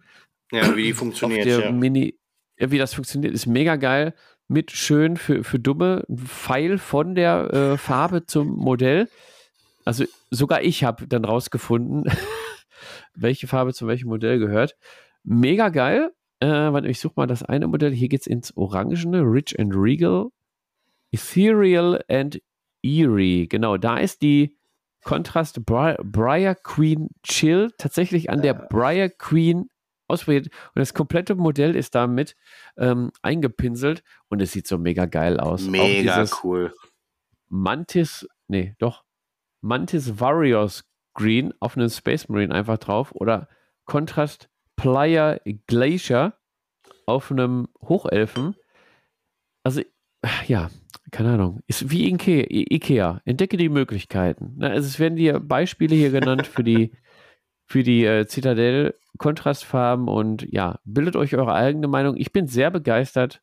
Ja, wie die auf funktioniert. der Ja. Mini, wie das funktioniert, ist mega geil. Mit schön für, für Dumme Pfeil von der äh, Farbe zum Modell. Also sogar ich habe dann rausgefunden, welche Farbe zu welchem Modell gehört. Mega geil. Äh, ich suche mal das eine Modell. Hier geht es ins Orangene, Rich and Regal, Ethereal and Eerie. Genau, da ist die Kontrast Bri Briar Queen Chill tatsächlich an der Briar Queen ausprobiert. Und das komplette Modell ist damit ähm, eingepinselt und es sieht so mega geil aus. Mega cool. Mantis, nee, doch, Mantis Warriors Green auf einen Space Marine einfach drauf oder Kontrast Playa Glacier auf einem Hochelfen. Also, ja, keine Ahnung. Ist wie Ikea. Ikea. Entdecke die Möglichkeiten. Na, Also es werden dir Beispiele hier genannt für die, für die äh, Citadel Kontrastfarben und ja, bildet euch eure eigene Meinung. Ich bin sehr begeistert.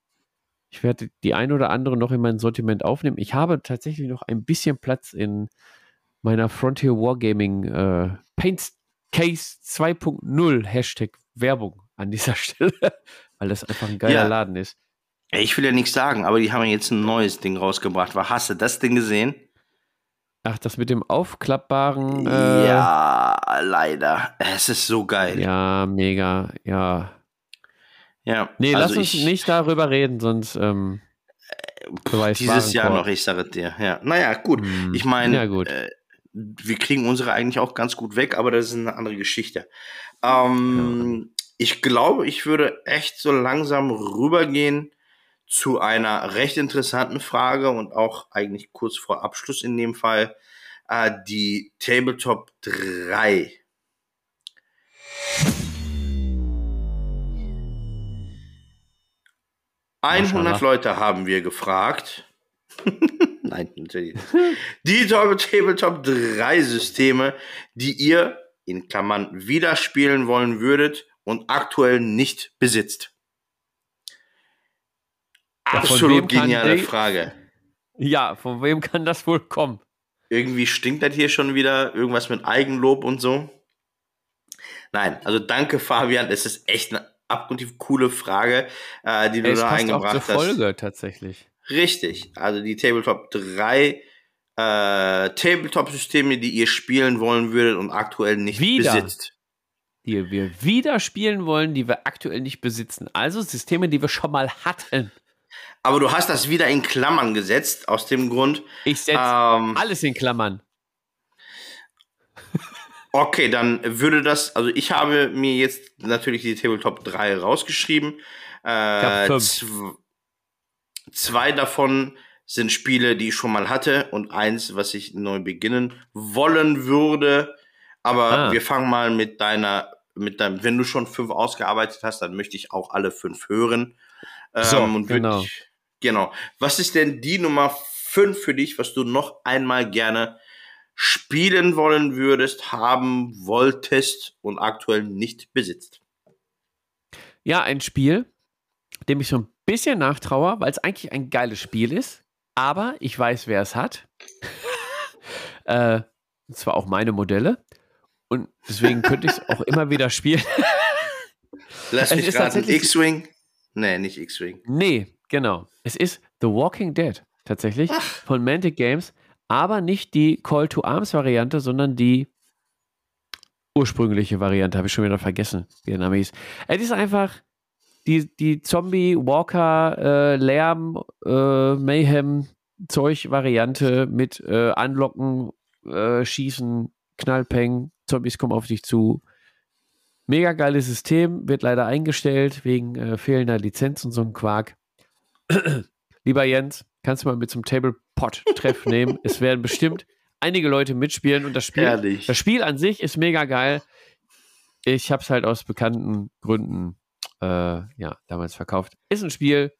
Ich werde die ein oder andere noch in mein Sortiment aufnehmen. Ich habe tatsächlich noch ein bisschen Platz in meiner Frontier Wargaming äh, Paint Case 2.0 Hashtag Werbung an dieser Stelle, weil das einfach ein geiler Ja. Laden ist. Ich will ja nichts sagen, aber die haben jetzt ein neues Ding rausgebracht. War, hast du das Ding gesehen? Ach, das mit dem aufklappbaren. Äh, ja, leider. Es ist so geil. Ja, mega, ja. Ja, Nee, also lass uns ich- nicht darüber reden, sonst ähm, Beweis Dieses Jahr noch, ich sage dir. Ja. Naja, gut. Hm, Ich meine, ja, gut. äh, wir kriegen unsere eigentlich auch ganz gut weg, aber das ist eine andere Geschichte. Ähm, Ich glaube, ich würde echt so langsam rübergehen zu einer recht interessanten Frage und auch eigentlich kurz vor Abschluss in dem Fall äh, die Tabletop 3. Maschallah. 100 Leute haben wir gefragt. Nein, natürlich nicht. Die Top- Tabletop 3 Systeme, die ihr in Klammern wieder spielen wollen würdet und aktuell nicht besitzt. Ja, Absolut kann geniale die- Frage. Ja, von wem kann das wohl kommen? Irgendwie stinkt das hier schon wieder, irgendwas mit Eigenlob und so. Nein, also danke Fabian, es ist echt eine abgrundtief coole Frage, äh, die du Es da passt auch eingebracht zur hast. Folge tatsächlich. Richtig, also die Tabletop 3 äh, Tabletop-Systeme, die ihr spielen wollen würdet und aktuell nicht Wieder. besitzt. Die wir wieder spielen wollen, die wir aktuell nicht besitzen. Also Systeme, die wir schon mal hatten. Aber du hast das wieder in Klammern gesetzt, aus dem Grund, Ich setze ähm, alles in Klammern. okay, dann würde das, also ich habe mir jetzt natürlich die Tabletop 3 rausgeschrieben. Äh, fünf. zw- zwei davon sind Spiele, die ich schon mal hatte und eins, was ich neu beginnen wollen würde. Aber ah. wir fangen mal mit deiner, mit deinem, wenn du schon fünf ausgearbeitet hast, dann möchte ich auch alle fünf hören. So, ähm, genau. Ich, genau. Was ist denn die Nummer fünf für dich, was du noch einmal gerne spielen wollen würdest, haben wolltest und aktuell nicht besitzt? Ja, ein Spiel, dem ich so ein bisschen nachtraue, weil es eigentlich ein geiles Spiel ist, aber ich weiß, wer es hat. äh, und zwar auch meine Modelle. Und deswegen könnte ich es auch immer wieder spielen. Lass mich raten, X-Wing? Nee, nicht X-Wing. Nee, genau. Es ist The Walking Dead tatsächlich Ach. von Mantic Games, aber nicht die Call to Arms Variante, sondern die ursprüngliche Variante. Habe ich schon wieder vergessen, wie der Name hieß. Es ist einfach die, die Zombie, Walker, äh, Lärm, äh, mit äh, Anlocken, äh, Schießen, Knallpeng, Zombies kommen auf dich zu. Mega geiles System, wird leider eingestellt wegen äh, fehlender Lizenz und so ein Quark. Lieber Jens, kannst du mal mit zum Tablepot-Treff nehmen. Es werden bestimmt einige Leute mitspielen und das Spiel, das Spiel an sich ist mega geil. Ich habe es halt aus bekannten Gründen äh, ja, damals verkauft. Ist ein Spiel,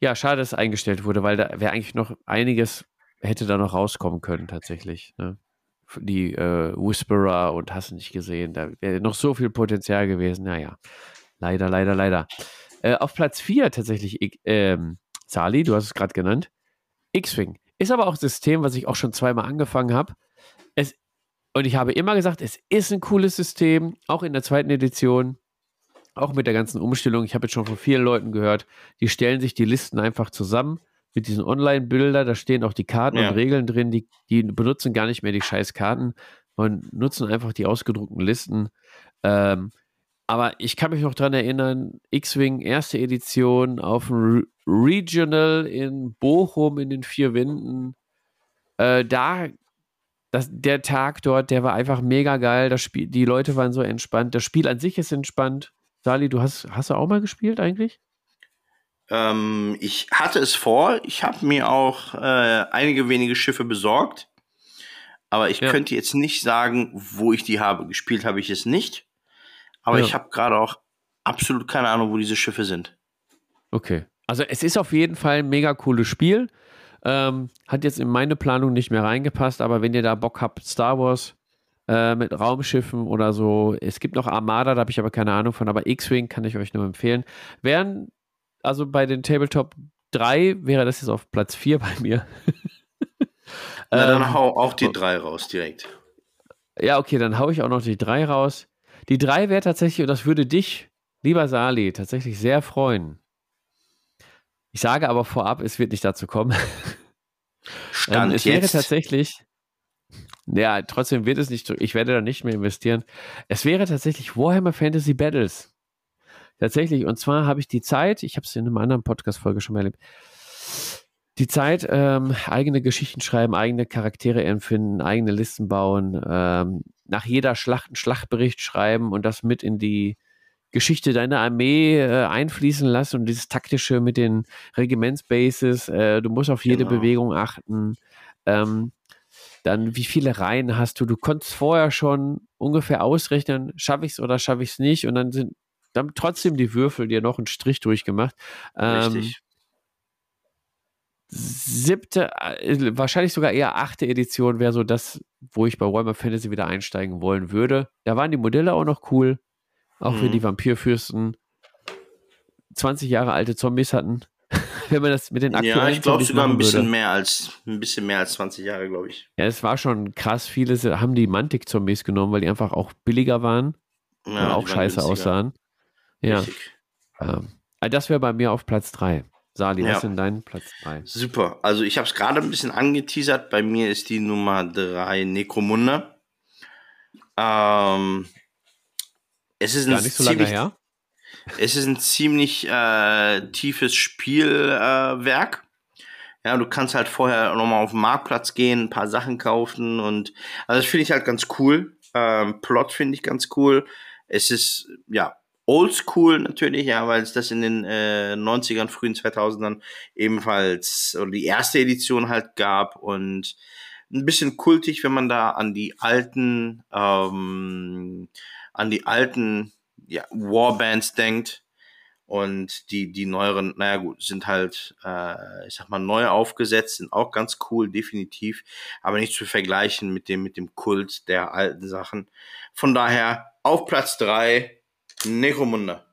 ja, schade, dass es eingestellt wurde, weil da wäre eigentlich noch einiges, hätte da noch rauskommen können, tatsächlich. Ne? Die äh, Whisperer und hast nicht gesehen, da wäre noch so viel Potenzial gewesen. Naja, leider, leider, leider. Äh, auf Platz 4 tatsächlich, ähm, Sali, du hast es gerade genannt, X-Wing. Ist aber auch ein System, was ich auch schon zweimal angefangen habe. und ich habe immer gesagt, es ist ein cooles System, auch in der zweiten Edition auch mit der ganzen Umstellung, ich habe jetzt schon von vielen Leuten gehört, die stellen sich die Listen einfach zusammen mit diesen Online-Bilder, da stehen auch die Karten ja. und Regeln drin, die, die benutzen gar nicht mehr die scheiß Karten und nutzen einfach die ausgedruckten Listen. Ähm, aber ich kann mich noch daran erinnern, X-Wing erste Edition auf dem Regional in Bochum in den vier Winden. Äh, da, das, der Tag dort, der war einfach mega geil. Das Spiel, die Leute waren so entspannt. Das Spiel an sich ist entspannt. Sali, du hast, hast du auch mal gespielt eigentlich? Ähm, ich hatte es vor. Ich habe mir auch äh, einige wenige Schiffe besorgt. Aber ich ja. könnte jetzt nicht sagen, wo ich die habe. Gespielt habe ich es nicht. Aber ja. ich habe gerade auch absolut keine Ahnung, wo diese Schiffe sind. Okay. Also es ist auf jeden Fall ein mega cooles Spiel. Ähm, hat jetzt in meine Planung nicht mehr reingepasst, aber wenn ihr da Bock habt, Star Wars äh, mit Raumschiffen oder so. Es gibt noch Armada, da habe ich aber keine Ahnung von, aber X-Wing kann ich euch nur empfehlen. Wären, also bei den Tabletop 3 wäre das jetzt auf Platz 4 bei mir. Na, dann ähm, hau auch die 3 raus direkt. Ja, okay, dann hau ich auch noch die 3 raus. Die 3 wäre tatsächlich, und das würde dich, lieber Sali, tatsächlich sehr freuen. Ich sage aber vorab, es wird nicht dazu kommen. Stand ähm, es jetzt. wäre tatsächlich ja, trotzdem wird es nicht, ich werde da nicht mehr investieren. Es wäre tatsächlich Warhammer Fantasy Battles. Tatsächlich, und zwar habe ich die Zeit, ich habe es in einer anderen Podcast-Folge schon mal erlebt, die Zeit, ähm, eigene Geschichten schreiben, eigene Charaktere empfinden, eigene Listen bauen, ähm, nach jeder Schlacht einen Schlachtbericht schreiben und das mit in die Geschichte deiner Armee äh, einfließen lassen und dieses taktische mit den Regimentsbases, äh, du musst auf jede genau. Bewegung achten. Ähm, dann wie viele Reihen hast du? Du konntest vorher schon ungefähr ausrechnen, schaffe ich es oder schaffe ich es nicht und dann sind dann trotzdem die Würfel dir noch einen Strich durchgemacht. Richtig. Ähm, siebte, äh, wahrscheinlich sogar eher achte Edition wäre so das, wo ich bei Warhammer Fantasy wieder einsteigen wollen würde. Da waren die Modelle auch noch cool, auch mhm. wenn die Vampirfürsten 20 Jahre alte Zombies hatten. wenn man das mit den aktuellen Ja, ich glaube sogar ein bisschen würde. mehr als ein bisschen mehr als 20 Jahre, glaube ich. Ja, es war schon krass. Viele haben die Mantic-Zombies genommen, weil die einfach auch billiger waren ja, und auch scheiße günstiger. aussahen. Ja. Ähm, also das wäre bei mir auf Platz 3. Sali, ja. was ist denn dein Platz 3? Super. Also ich habe es gerade ein bisschen angeteasert. Bei mir ist die Nummer 3 Necromunda. Ähm, es ist Gar nicht so lange her. Es ist ein ziemlich äh, tiefes Spielwerk. Äh, ja, du kannst halt vorher nochmal auf den Marktplatz gehen, ein paar Sachen kaufen und also das finde ich halt ganz cool. Ähm, Plot finde ich ganz cool. Es ist ja oldschool natürlich, ja, weil es das in den äh, 90ern, frühen 2000ern ebenfalls oder die erste Edition halt gab und ein bisschen kultig, wenn man da an die alten, ähm, an die alten ja, Warbands denkt. Und die, die neueren, naja gut, sind halt, äh, ich sag mal, neu aufgesetzt, sind auch ganz cool, definitiv, aber nicht zu vergleichen mit dem, mit dem Kult der alten Sachen. Von daher auf Platz drei Necromunda.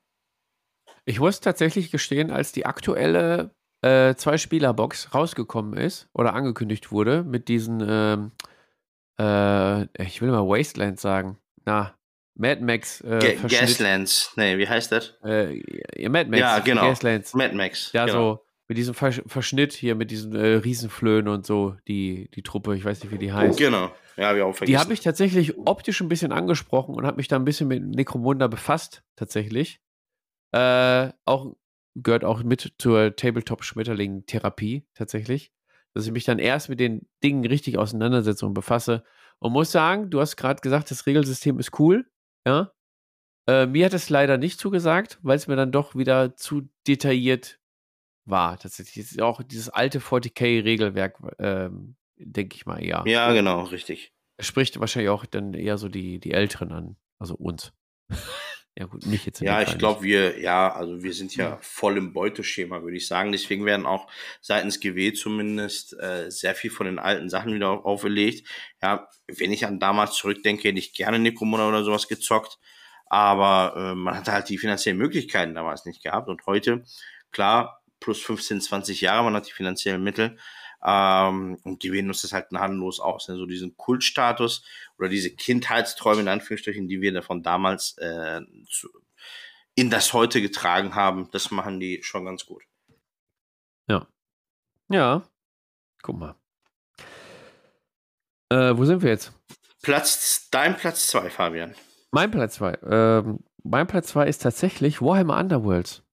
Ich muss tatsächlich gestehen, als die aktuelle äh, Zwei-Spieler-Box rausgekommen ist oder angekündigt wurde mit diesen, ähm, äh, ich will mal Wasteland sagen. Na, Mad Max. Äh, Gaslands. Nee, wie heißt das? Äh, Mad Max. Ja, genau. Gaslands. Mad Max. Ja, genau. so mit diesem Versch Verschnitt hier, mit diesen äh, Riesenflöhen und so, die, die Truppe, ich weiß nicht, wie die heißt. Genau. Ja, wir auch vergessen. Die habe ich tatsächlich optisch ein bisschen angesprochen und habe mich da ein bisschen mit Necromunda befasst, tatsächlich. Äh, auch gehört auch mit zur Tabletop-Schmetterling-Therapie, tatsächlich. Dass ich mich dann erst mit den Dingen richtig auseinandersetze und befasse. Und muss sagen, du hast gerade gesagt, das Regelsystem ist cool. Ja. Äh, mir hat es leider nicht zugesagt, weil es mir dann doch wieder zu detailliert war. Tatsächlich auch dieses alte 40k-Regelwerk, ähm, denke ich mal eher. Ja, genau, richtig. Spricht wahrscheinlich auch dann eher so die, die Älteren an, also uns. ja, gut, mich jetzt. Ja, ich glaube, wir, ja, also wir sind ja, ja, voll im Beuteschema, würde ich sagen. Deswegen werden auch seitens GW zumindest äh, sehr viel von den alten Sachen wieder auferlegt. Ja, wenn ich an damals zurückdenke, hätte ich gerne Necromunda oder sowas gezockt. Aber äh, man hatte halt die finanziellen Möglichkeiten damals nicht gehabt. Und heute, klar, plus 15, 20 Jahre, man hat die finanziellen Mittel. Ähm, und die wählen uns das halt gnadenlos aus. Ne? So diesen Kultstatus oder diese Kindheitsträume in Anführungsstrichen, die wir davon damals äh, zu, in das heute getragen haben, das machen die schon ganz gut. Ja. Ja. Guck mal. Äh, wo sind wir jetzt? Platz, dein Platz 2, Fabian. Mein Platz 2. Ähm, mein Platz 2 ist tatsächlich Warhammer Underworlds.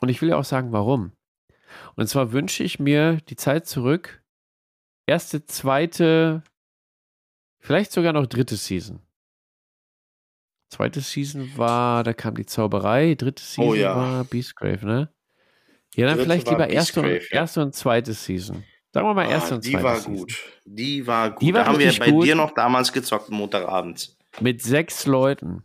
Und ich will ja auch sagen, warum. Und zwar wünsche ich mir die Zeit zurück, erste, zweite, vielleicht sogar noch dritte Season. Zweite Season war, da kam die Zauberei, dritte oh Season oh, ja. war Beastgrave, ne? Ja, dann dritte vielleicht lieber erste und, ja. erste und zweite Season. Sagen wir mal ah, erste und zweite Die war Season. gut. Die war gut. Die war da haben wir bei gut. dir noch damals gezockt, Montagabends. Mit sechs Leuten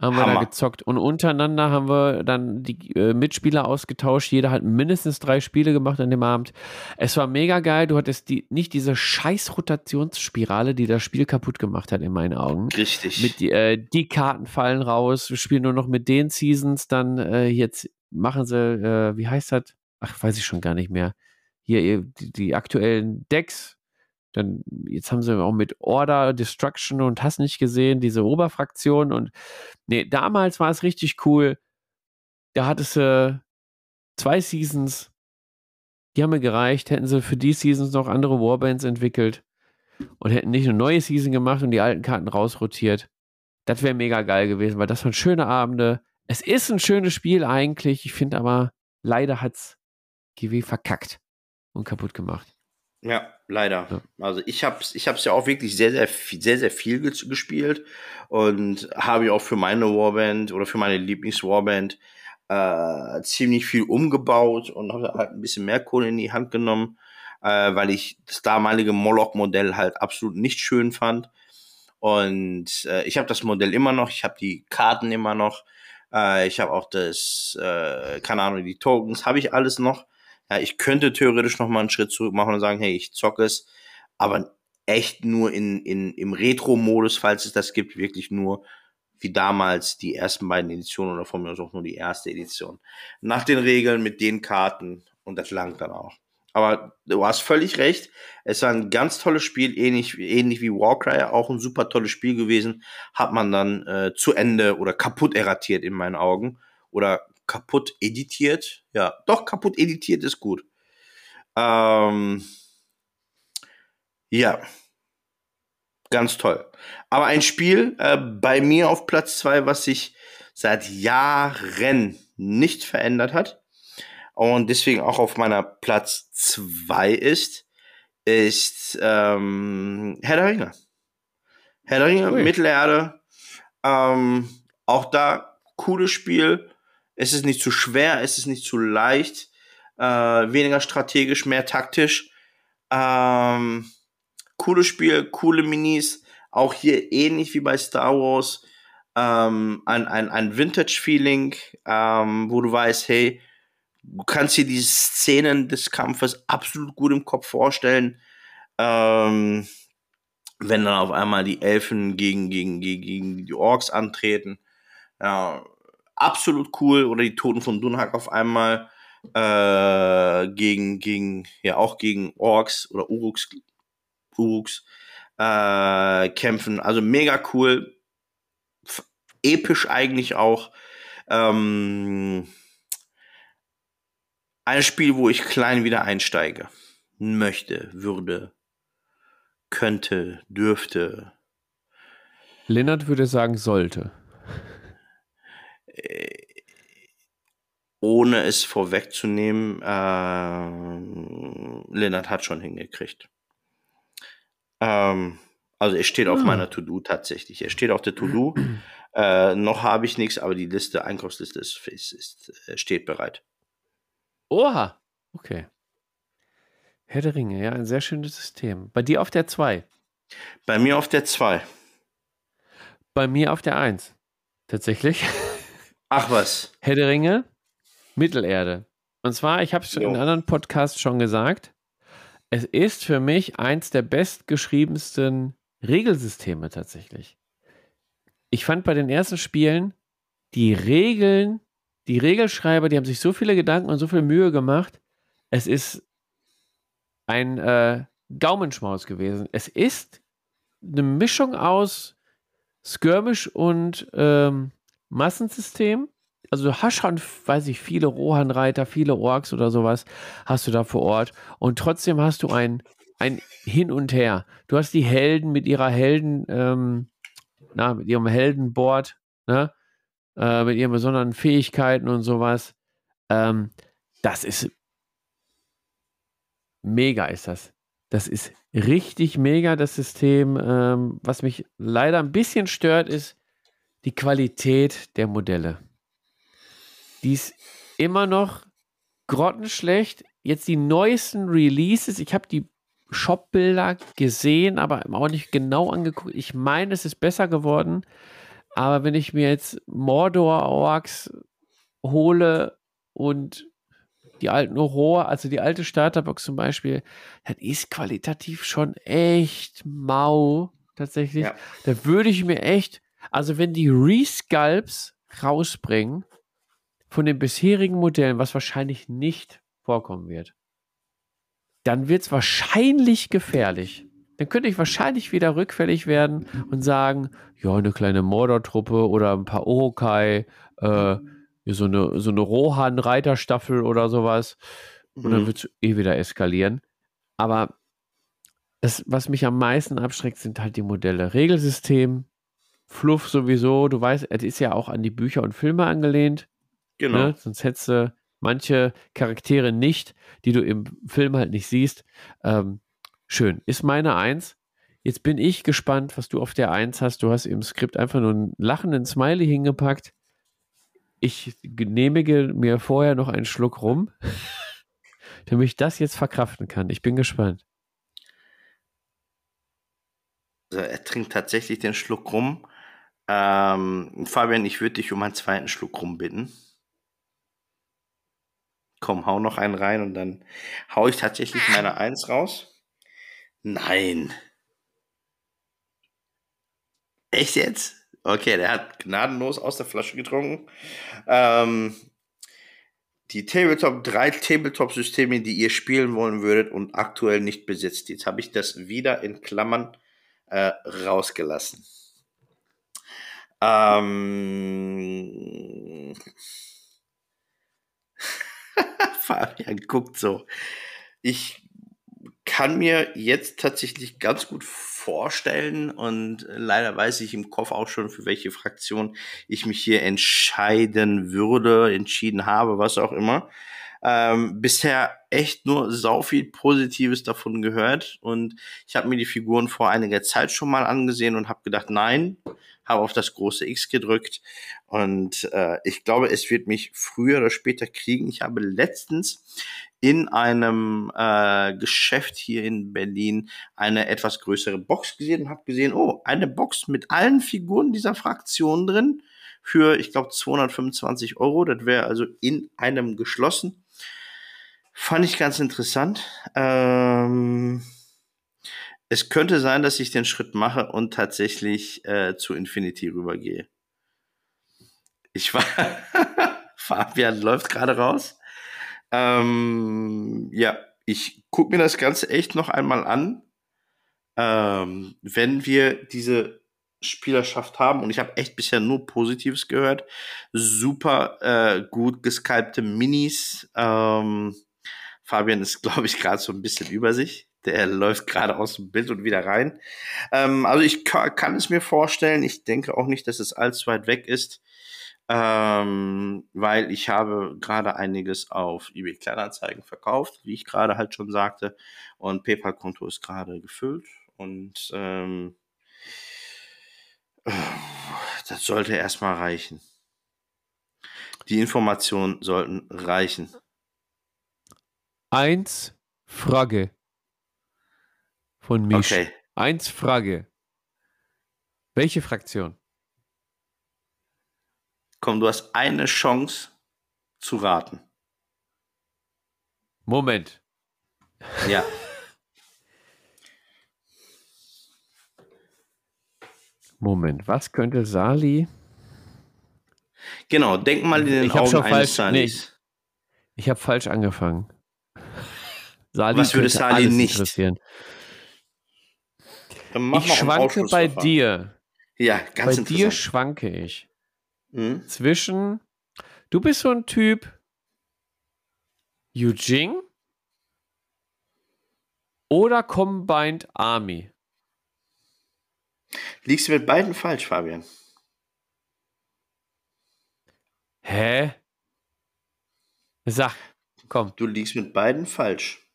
haben wir da gezockt. Und untereinander haben wir dann die äh, Mitspieler ausgetauscht. Jeder hat mindestens drei Spiele gemacht an dem Abend. Es war mega geil. Du hattest die, nicht diese scheiß Rotationsspirale, die das Spiel kaputt gemacht hat, in meinen Augen. Richtig. Mit, äh, die Karten fallen raus. Wir spielen nur noch mit den Seasons. Dann äh, jetzt machen sie, äh, wie heißt das? Ach, weiß ich schon gar nicht mehr. Hier, die, die aktuellen Decks dann, jetzt haben sie auch mit Order, Destruction und hast nicht gesehen, diese Oberfraktion. Und nee, damals war es richtig cool. Da hattest du zwei Seasons, die haben mir gereicht. Hätten sie für die Seasons noch andere Warbands entwickelt und hätten nicht eine neue Season gemacht und die alten Karten rausrotiert. Das wäre mega geil gewesen, weil das waren schöne Abende. Es ist ein schönes Spiel eigentlich. Ich finde aber, leider hat es GW verkackt und kaputt gemacht. Ja, leider. Ja. Also ich habe es ich hab's ja auch wirklich sehr, sehr, viel, sehr, sehr viel gespielt und habe ja auch für meine Warband oder für meine Lieblings-Warband äh, ziemlich viel umgebaut und habe halt ein bisschen mehr Kohle in die Hand genommen, äh, weil ich das damalige Moloch-Modell halt absolut nicht schön fand. Und äh, ich habe das Modell immer noch, ich habe die Karten immer noch, äh, ich habe auch das, äh, keine Ahnung, die Tokens, habe ich alles noch. Ja, ich könnte theoretisch noch mal einen Schritt zurück machen und sagen, hey, ich zocke es, aber echt nur in, in, im Retro-Modus, falls es das gibt, wirklich nur wie damals die ersten beiden Editionen oder von mir aus auch nur die erste Edition. Nach den Regeln mit den Karten und das langt dann auch. Aber du hast völlig recht. Es war ein ganz tolles Spiel, ähnlich, ähnlich wie Warcry, auch ein super tolles Spiel gewesen. Hat man dann äh, zu Ende oder kaputt erratiert in meinen Augen. Oder kaputt editiert. Ja, doch, kaputt editiert ist gut. Ähm, ja. Ganz toll. Aber ein Spiel äh, bei mir auf Platz zwei, was sich seit Jahren nicht verändert hat und deswegen auch auf meiner Platz zwei ist, ist ähm, Herr der Ringe. Herr der Ringe, Ui. Mittelerde. Ähm, auch da cooles Spiel. Es ist nicht zu schwer, es ist nicht zu leicht. Äh, weniger strategisch, mehr taktisch. Ähm, cooles Spiel, coole Minis. Auch hier ähnlich wie bei Star Wars. Ähm, ein, ein, ein Vintage-Feeling, ähm, wo du weißt, hey, du kannst dir die Szenen des Kampfes absolut gut im Kopf vorstellen. Ähm, wenn dann auf einmal die Elfen gegen, gegen, gegen, gegen die Orks antreten. Ja, absolut cool. Oder die Toten von Dunhag auf einmal äh, gegen, gegen, ja, auch gegen Orks oder Uruks, Uruks äh, kämpfen. Also mega cool. F episch eigentlich auch. Ähm, ein Spiel, wo ich klein wieder einsteige. Möchte, würde, könnte, dürfte. Lennart würde sagen, sollte. Äh, ohne es vorwegzunehmen, äh, Lennart hat schon hingekriegt. Ähm, also er steht auf ah. meiner To-Do tatsächlich. Er steht auf der To-Do. äh, noch habe ich nichts, aber die Liste, Einkaufsliste ist, ist, ist, äh, steht bereit. Oha, okay. Herr der Ringe, ja, ein sehr schönes System. Bei dir auf der 2? Bei mir auf der 2. Bei mir auf der 1. Tatsächlich. Ach was. Herr der Ringe, Mittelerde. Und zwar, ich habe es in anderen Podcasts schon gesagt, es ist für mich eins der bestgeschriebensten Regelsysteme tatsächlich. Ich fand bei den ersten Spielen die Regeln, die Regelschreiber, die haben sich so viele Gedanken und so viel Mühe gemacht. Es ist ein äh, Gaumenschmaus gewesen. Es ist eine Mischung aus Skirmish und ähm, Massensystem. Also du hast schon, weiß ich, viele Rohan-Reiter, viele Orks oder sowas hast du da vor Ort. Und trotzdem hast du ein, ein Hin und Her. Du hast die Helden mit ihrer Helden, ähm, na, mit ihrem Heldenboard, ne? Äh, mit ihren besonderen Fähigkeiten und sowas. Ähm, das ist mega ist das. Das ist richtig mega, das System. Ähm, was mich leider ein bisschen stört, ist die Qualität der Modelle. Die ist immer noch grottenschlecht. Jetzt die neuesten Releases. Ich habe die Shop-Bilder gesehen, aber auch nicht genau angeguckt. Ich meine, es ist besser geworden. Aber wenn ich mir jetzt Mordor-Orks hole und die alten Rohr, also die alte Starterbox zum Beispiel, das ist qualitativ schon echt mau, tatsächlich. Ja. Da würde ich mir echt, also wenn die Resculpts rausbringen von den bisherigen Modellen, was wahrscheinlich nicht vorkommen wird, dann wird es wahrscheinlich gefährlich. Dann könnte ich wahrscheinlich wieder rückfällig werden und sagen, ja, eine kleine Mordor-Truppe oder ein paar Orokai, äh, so eine, so eine Rohan-Reiterstaffel oder sowas. Und dann mhm. wird es eh wieder eskalieren. Aber das, was mich am meisten abschreckt, sind halt die Modelle. Regelsystem, Fluff sowieso. Du weißt, es ist ja auch an die Bücher und Filme angelehnt. Genau. Ne? Sonst hättest du manche Charaktere nicht, die du im Film halt nicht siehst. Ähm, schön. Ist meine Eins. Jetzt bin ich gespannt, was du auf der Eins hast. Du hast im Skript einfach nur einen lachenden Smiley hingepackt ich genehmige mir vorher noch einen Schluck rum, damit ich das jetzt verkraften kann. Ich bin gespannt. Also er trinkt tatsächlich den Schluck rum. Ähm, Fabian, ich würde dich um einen zweiten Schluck rum bitten. Komm, hau noch einen rein und dann hau ich tatsächlich meine Eins raus. Nein. Echt jetzt? Okay, der hat gnadenlos aus der Flasche getrunken. Ähm, die Tabletop, drei Tabletop-Systeme, die ihr spielen wollen würdet und aktuell nicht besitzt. Jetzt habe ich das wieder in Klammern äh, rausgelassen. Ähm, Fabian guckt so. Ich kann mir jetzt tatsächlich ganz gut vorstellen und leider weiß ich im Kopf auch schon, für welche Fraktion ich mich hier entscheiden würde, entschieden habe, was auch immer. Ähm, bisher echt nur sau viel Positives davon gehört und ich habe mir die Figuren vor einiger Zeit schon mal angesehen und habe gedacht, nein, habe auf das große X gedrückt und äh, ich glaube, es wird mich früher oder später kriegen. Ich habe letztens in einem äh, Geschäft hier in Berlin eine etwas größere Box gesehen und habe gesehen, oh, eine Box mit allen Figuren dieser Fraktion drin für, ich glaube, 225 Euro. Das wäre also in einem geschlossen. Fand ich ganz interessant. Ähm, es könnte sein, dass ich den Schritt mache und tatsächlich äh, zu Infinity rübergehe. Ich war. Fabian läuft gerade raus. Ähm, ja, ich gucke mir das Ganze echt noch einmal an. Ähm, wenn wir diese Spielerschaft haben, und ich habe echt bisher nur Positives gehört, super äh, gut geskypte Minis. Ähm, Fabian ist, glaube ich, gerade so ein bisschen über sich. Der läuft gerade aus dem Bild und wieder rein. Ähm, also ich kann, kann, es mir vorstellen. Ich denke auch nicht, dass es allzu weit weg ist, ähm, weil ich habe gerade einiges auf eBay Kleinanzeigen verkauft, wie ich gerade halt schon sagte. Und PayPal-Konto ist gerade gefüllt. Und ähm, das sollte erstmal reichen. Die Informationen sollten reichen. Eins Frage von Misch. Okay. Eins Frage. Welche Fraktion? Komm, du hast eine Chance zu raten. Moment. Ja. Moment, was könnte Sali? Genau, denk mal in den ich Augen eines Salis. Nee, ich habe falsch angefangen. Sali was würde Sali nicht interessieren? Ich schwanke bei dir. Ja, ganz Bei dir schwanke ich. Mhm. Zwischen, du bist so ein Typ, Eugene oder Combined Army. Liegst du mit beiden falsch, Fabian? Hä? Sag, komm. Du liegst mit beiden falsch.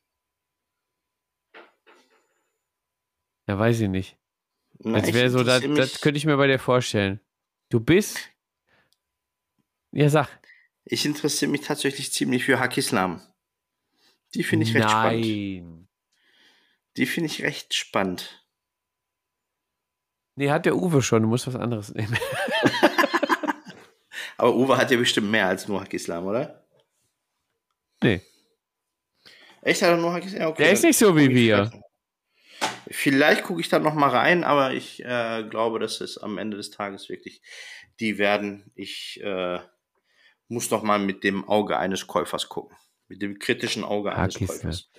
Ja, weiß ich nicht. Na, das wäre so, das, das könnte ich mir bei dir vorstellen. Du bist. Ja, sag. Ich interessiere mich tatsächlich ziemlich für Hakislam. Die finde ich recht Nein. spannend. Die finde ich recht spannend. Nee, hat der Uwe schon, du musst was anderes nehmen. Aber Uwe hat ja bestimmt mehr als nur Hakislam, oder? Nee. Echt, hat er nur Hakislam? Okay, der ist nicht so wie wir. Vielleicht gucke ich da noch mal rein, aber ich äh, glaube, dass es am Ende des Tages wirklich die werden. Ich äh, muss noch mal mit dem Auge eines Käufers gucken. Mit dem kritischen Auge eines Hakislam. Käufers.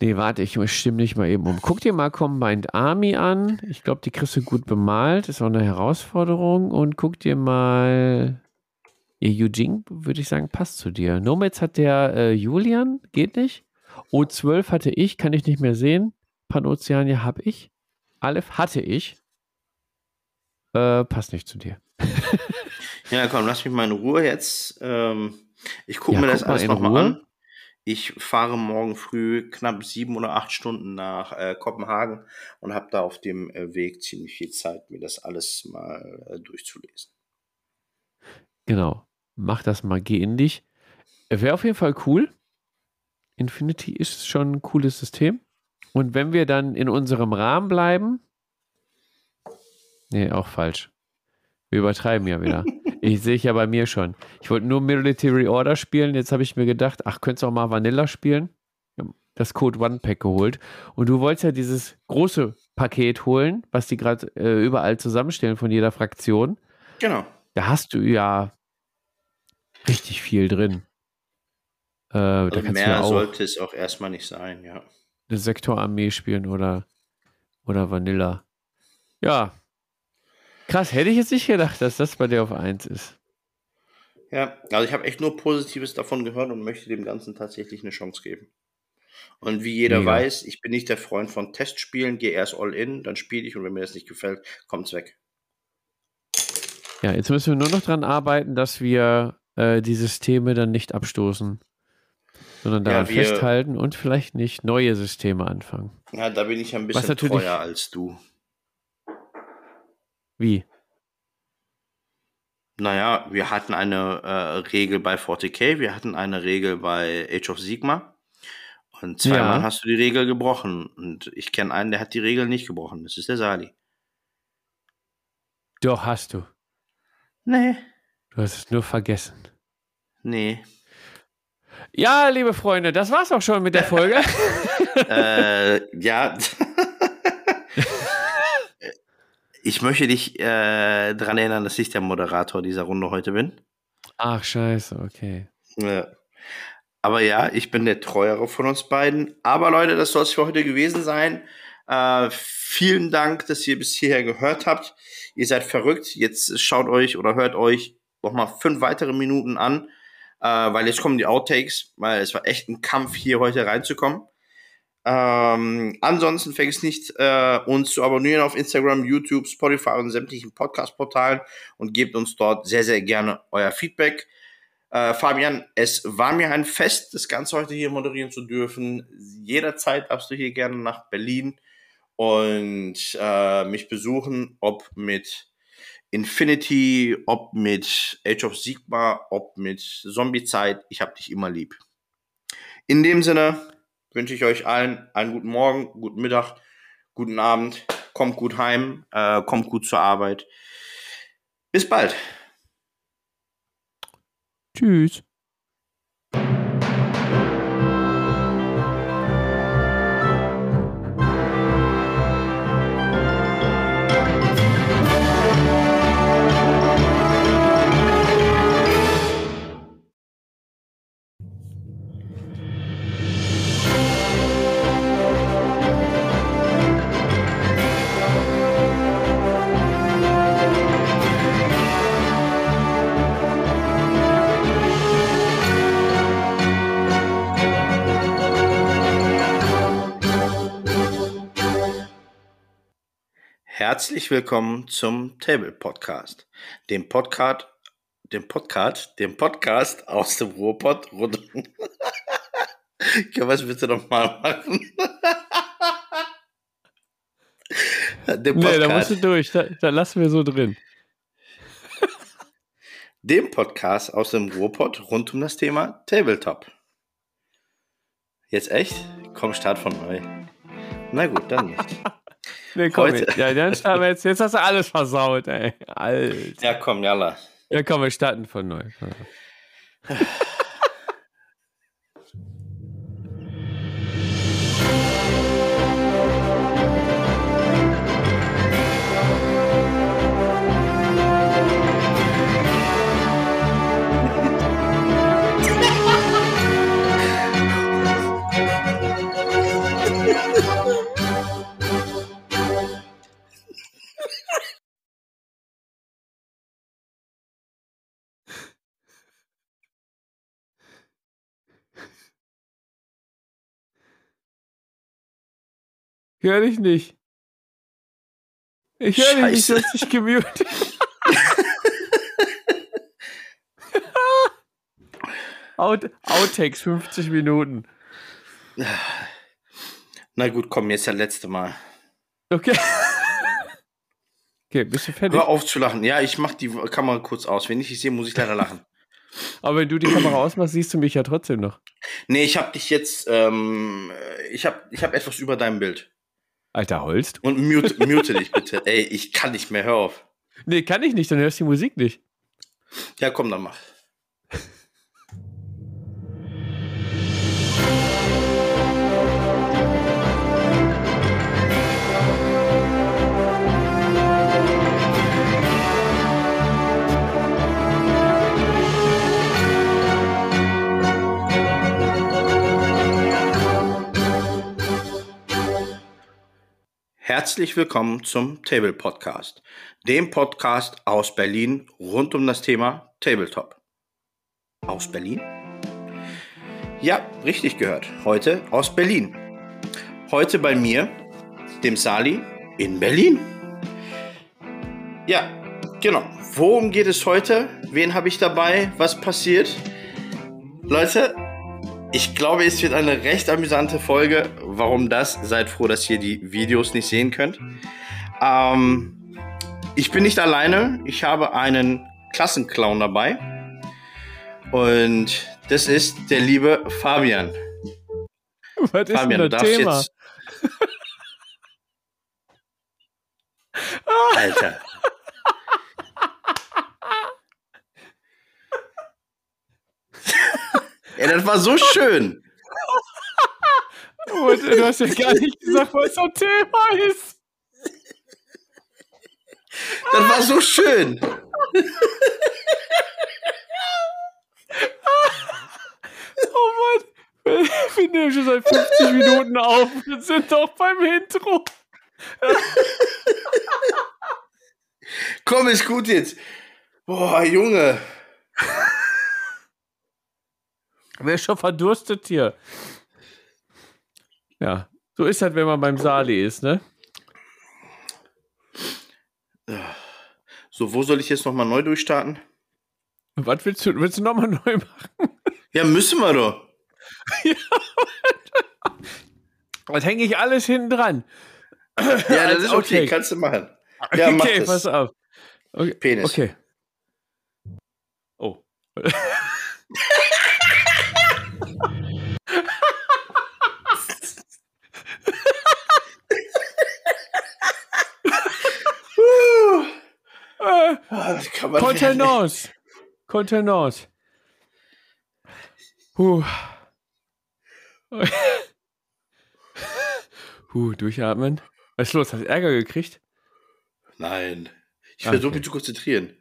Nee, warte, ich stimme dich mal eben um. Guck dir mal Combined Army an. Ich glaube, die kriegst du gut bemalt. Ist auch eine Herausforderung. Und guck dir mal. Ihr Eugene, würde ich sagen, passt zu dir. Nomads hat der äh, Julian, geht nicht. O12 hatte ich, kann ich nicht mehr sehen. Panoceania habe ich. Aleph hatte ich. Äh, passt nicht zu dir. ja, komm, lass mich mal in Ruhe jetzt. Ähm, ich gucke ja, mir das alles nochmal an. Ich fahre morgen früh knapp sieben oder acht Stunden nach äh, Kopenhagen und habe da auf dem äh, Weg ziemlich viel Zeit, mir das alles mal äh, durchzulesen. Genau. Mach das mal, geh in dich. Wäre auf jeden Fall cool. Infinity ist schon ein cooles System. Und wenn wir dann in unserem Rahmen bleiben. Nee, auch falsch. Wir übertreiben ja wieder. Ich sehe ja bei mir schon. Ich wollte nur Military Order spielen. Jetzt habe ich mir gedacht, ach, könntest du auch mal Vanilla spielen? Das Code One Pack geholt. Und du wolltest ja dieses große Paket holen, was die gerade äh, überall zusammenstellen von jeder Fraktion. Genau. Da hast du ja richtig viel drin. Äh, also mehr sollte es auch erstmal nicht sein, ja. Eine Sektorarmee spielen oder, oder Vanilla. Ja, Krass, hätte ich jetzt nicht gedacht, dass das bei dir auf 1 ist. Ja, also ich habe echt nur Positives davon gehört und möchte dem Ganzen tatsächlich eine Chance geben. Und wie jeder Mega. weiß, ich bin nicht der Freund von Testspielen, gehe erst all in, dann spiele ich und wenn mir das nicht gefällt, kommt es weg. Ja, jetzt müssen wir nur noch dran arbeiten, dass wir äh, die Systeme dann nicht abstoßen. Sondern daran ja, festhalten und vielleicht nicht neue Systeme anfangen. Ja, da bin ich ein bisschen treuer als du. Wie? Naja, wir hatten eine äh, Regel bei 40k, wir hatten eine Regel bei Age of Sigma. Und zweimal ja. hast du die Regel gebrochen. Und ich kenne einen, der hat die Regel nicht gebrochen. Das ist der Sali. Doch, hast du. Nee. Du hast es nur vergessen. Nee. Ja, liebe Freunde, das war's auch schon mit der Folge. äh, ja. ich möchte dich äh, daran erinnern, dass ich der Moderator dieser Runde heute bin. Ach, scheiße, okay. Ja. Aber ja, ich bin der Treuere von uns beiden. Aber Leute, das soll es für heute gewesen sein. Äh, vielen Dank, dass ihr bis hierher gehört habt. Ihr seid verrückt. Jetzt schaut euch oder hört euch noch mal fünf weitere Minuten an, äh, weil jetzt kommen die Outtakes, weil es war echt ein Kampf, hier heute reinzukommen. Ähm, ansonsten vergesst nicht, äh, uns zu abonnieren auf Instagram, YouTube, Spotify und sämtlichen Podcast-Portalen und gebt uns dort sehr, sehr gerne euer Feedback. Äh, Fabian, es war mir ein Fest, das Ganze heute hier moderieren zu dürfen. Jederzeit darfst du hier gerne nach Berlin und äh, mich besuchen, ob mit Infinity, ob mit Age of Sigma, ob mit Zombie-Zeit. Ich hab dich immer lieb. In dem Sinne wünsche ich euch allen einen guten Morgen, guten Mittag, guten Abend. Kommt gut heim, äh, kommt gut zur Arbeit. Bis bald. Tschüss. Herzlich willkommen zum Table Podcast, dem Podcast, dem Podcast, dem Podcast aus dem Ruhrpott rund. ja, was willst du noch mal machen? dem Podcast, nee, da musst du durch, da, da lassen wir so drin. dem Podcast aus dem Ruhrpott rund um das Thema Tabletop. Jetzt echt? Komm, Start von neu. Na gut, dann nicht. Nee, komm, Heute. Ja, dann starten wir jetzt. Jetzt hast du alles versaut, ey. Alter. Ja, komm, jalla. Ja, komm, wir starten von neu. Hör dich nicht. Ich höre dich nicht, du hast dich gemutet. Out, Outtakes, 50 Minuten. Na gut, komm, jetzt das letzte Mal. Okay. Okay, bist du fertig? Hör auf zu lachen. Ja, ich mach die Kamera kurz aus. Wenn ich dich sehe, muss ich leider lachen. Aber wenn du die Kamera ausmachst, siehst du mich ja trotzdem noch. Nee, ich hab dich jetzt, ähm, ich hab, ich hab etwas über deinem Bild. Alter Holst. Und mute, mute dich bitte. Ey, ich kann nicht mehr, hör auf. Nee, kann ich nicht, dann hörst du die Musik nicht. Ja, komm, dann mach. Herzlich willkommen zum Table Podcast, dem Podcast aus Berlin rund um das Thema Tabletop. Aus Berlin? Ja, richtig gehört. Heute aus Berlin. Heute bei mir, dem Sali, in Berlin. Ja, genau. Worum geht es heute? Wen habe ich dabei? Was passiert? Leute, Ich glaube, es wird eine recht amüsante Folge. Warum das? Seid froh, dass ihr die Videos nicht sehen könnt. Ähm, ich bin nicht alleine. Ich habe einen Klassenclown dabei. Und das ist der liebe Fabian. Was ist Fabian, denn das Thema? Jetzt... Alter. Ja, das war so schön. du hast ja gar nicht gesagt, was das Thema ist. Das war so schön. oh Mann. Wir nehmen schon seit 50 Minuten auf. Wir sind doch beim Intro. Komm, ist gut jetzt. Boah, Junge. Wer ist schon verdurstet hier? Ja, so ist halt, wenn man beim Sali ist, ne? So, wo soll ich jetzt nochmal neu durchstarten? Was willst du? Willst du nochmal neu machen? Ja, müssen wir doch. ja. Das hänge ich alles hinten dran. Ja, das ist okay, okay. kannst du machen. Ja, mach okay, das. pass auf. Okay. Penis. Okay. Oh. äh, Contenance. Contenance. Puh. Puh, durchatmen. Was ist los? Hast du Ärger gekriegt? Nein. Ich versuche okay. mich zu konzentrieren.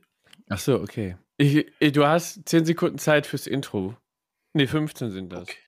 Ach so, okay. Ich, ich, du hast 10 Sekunden Zeit fürs Intro. Ne, 15 sind das. Okay.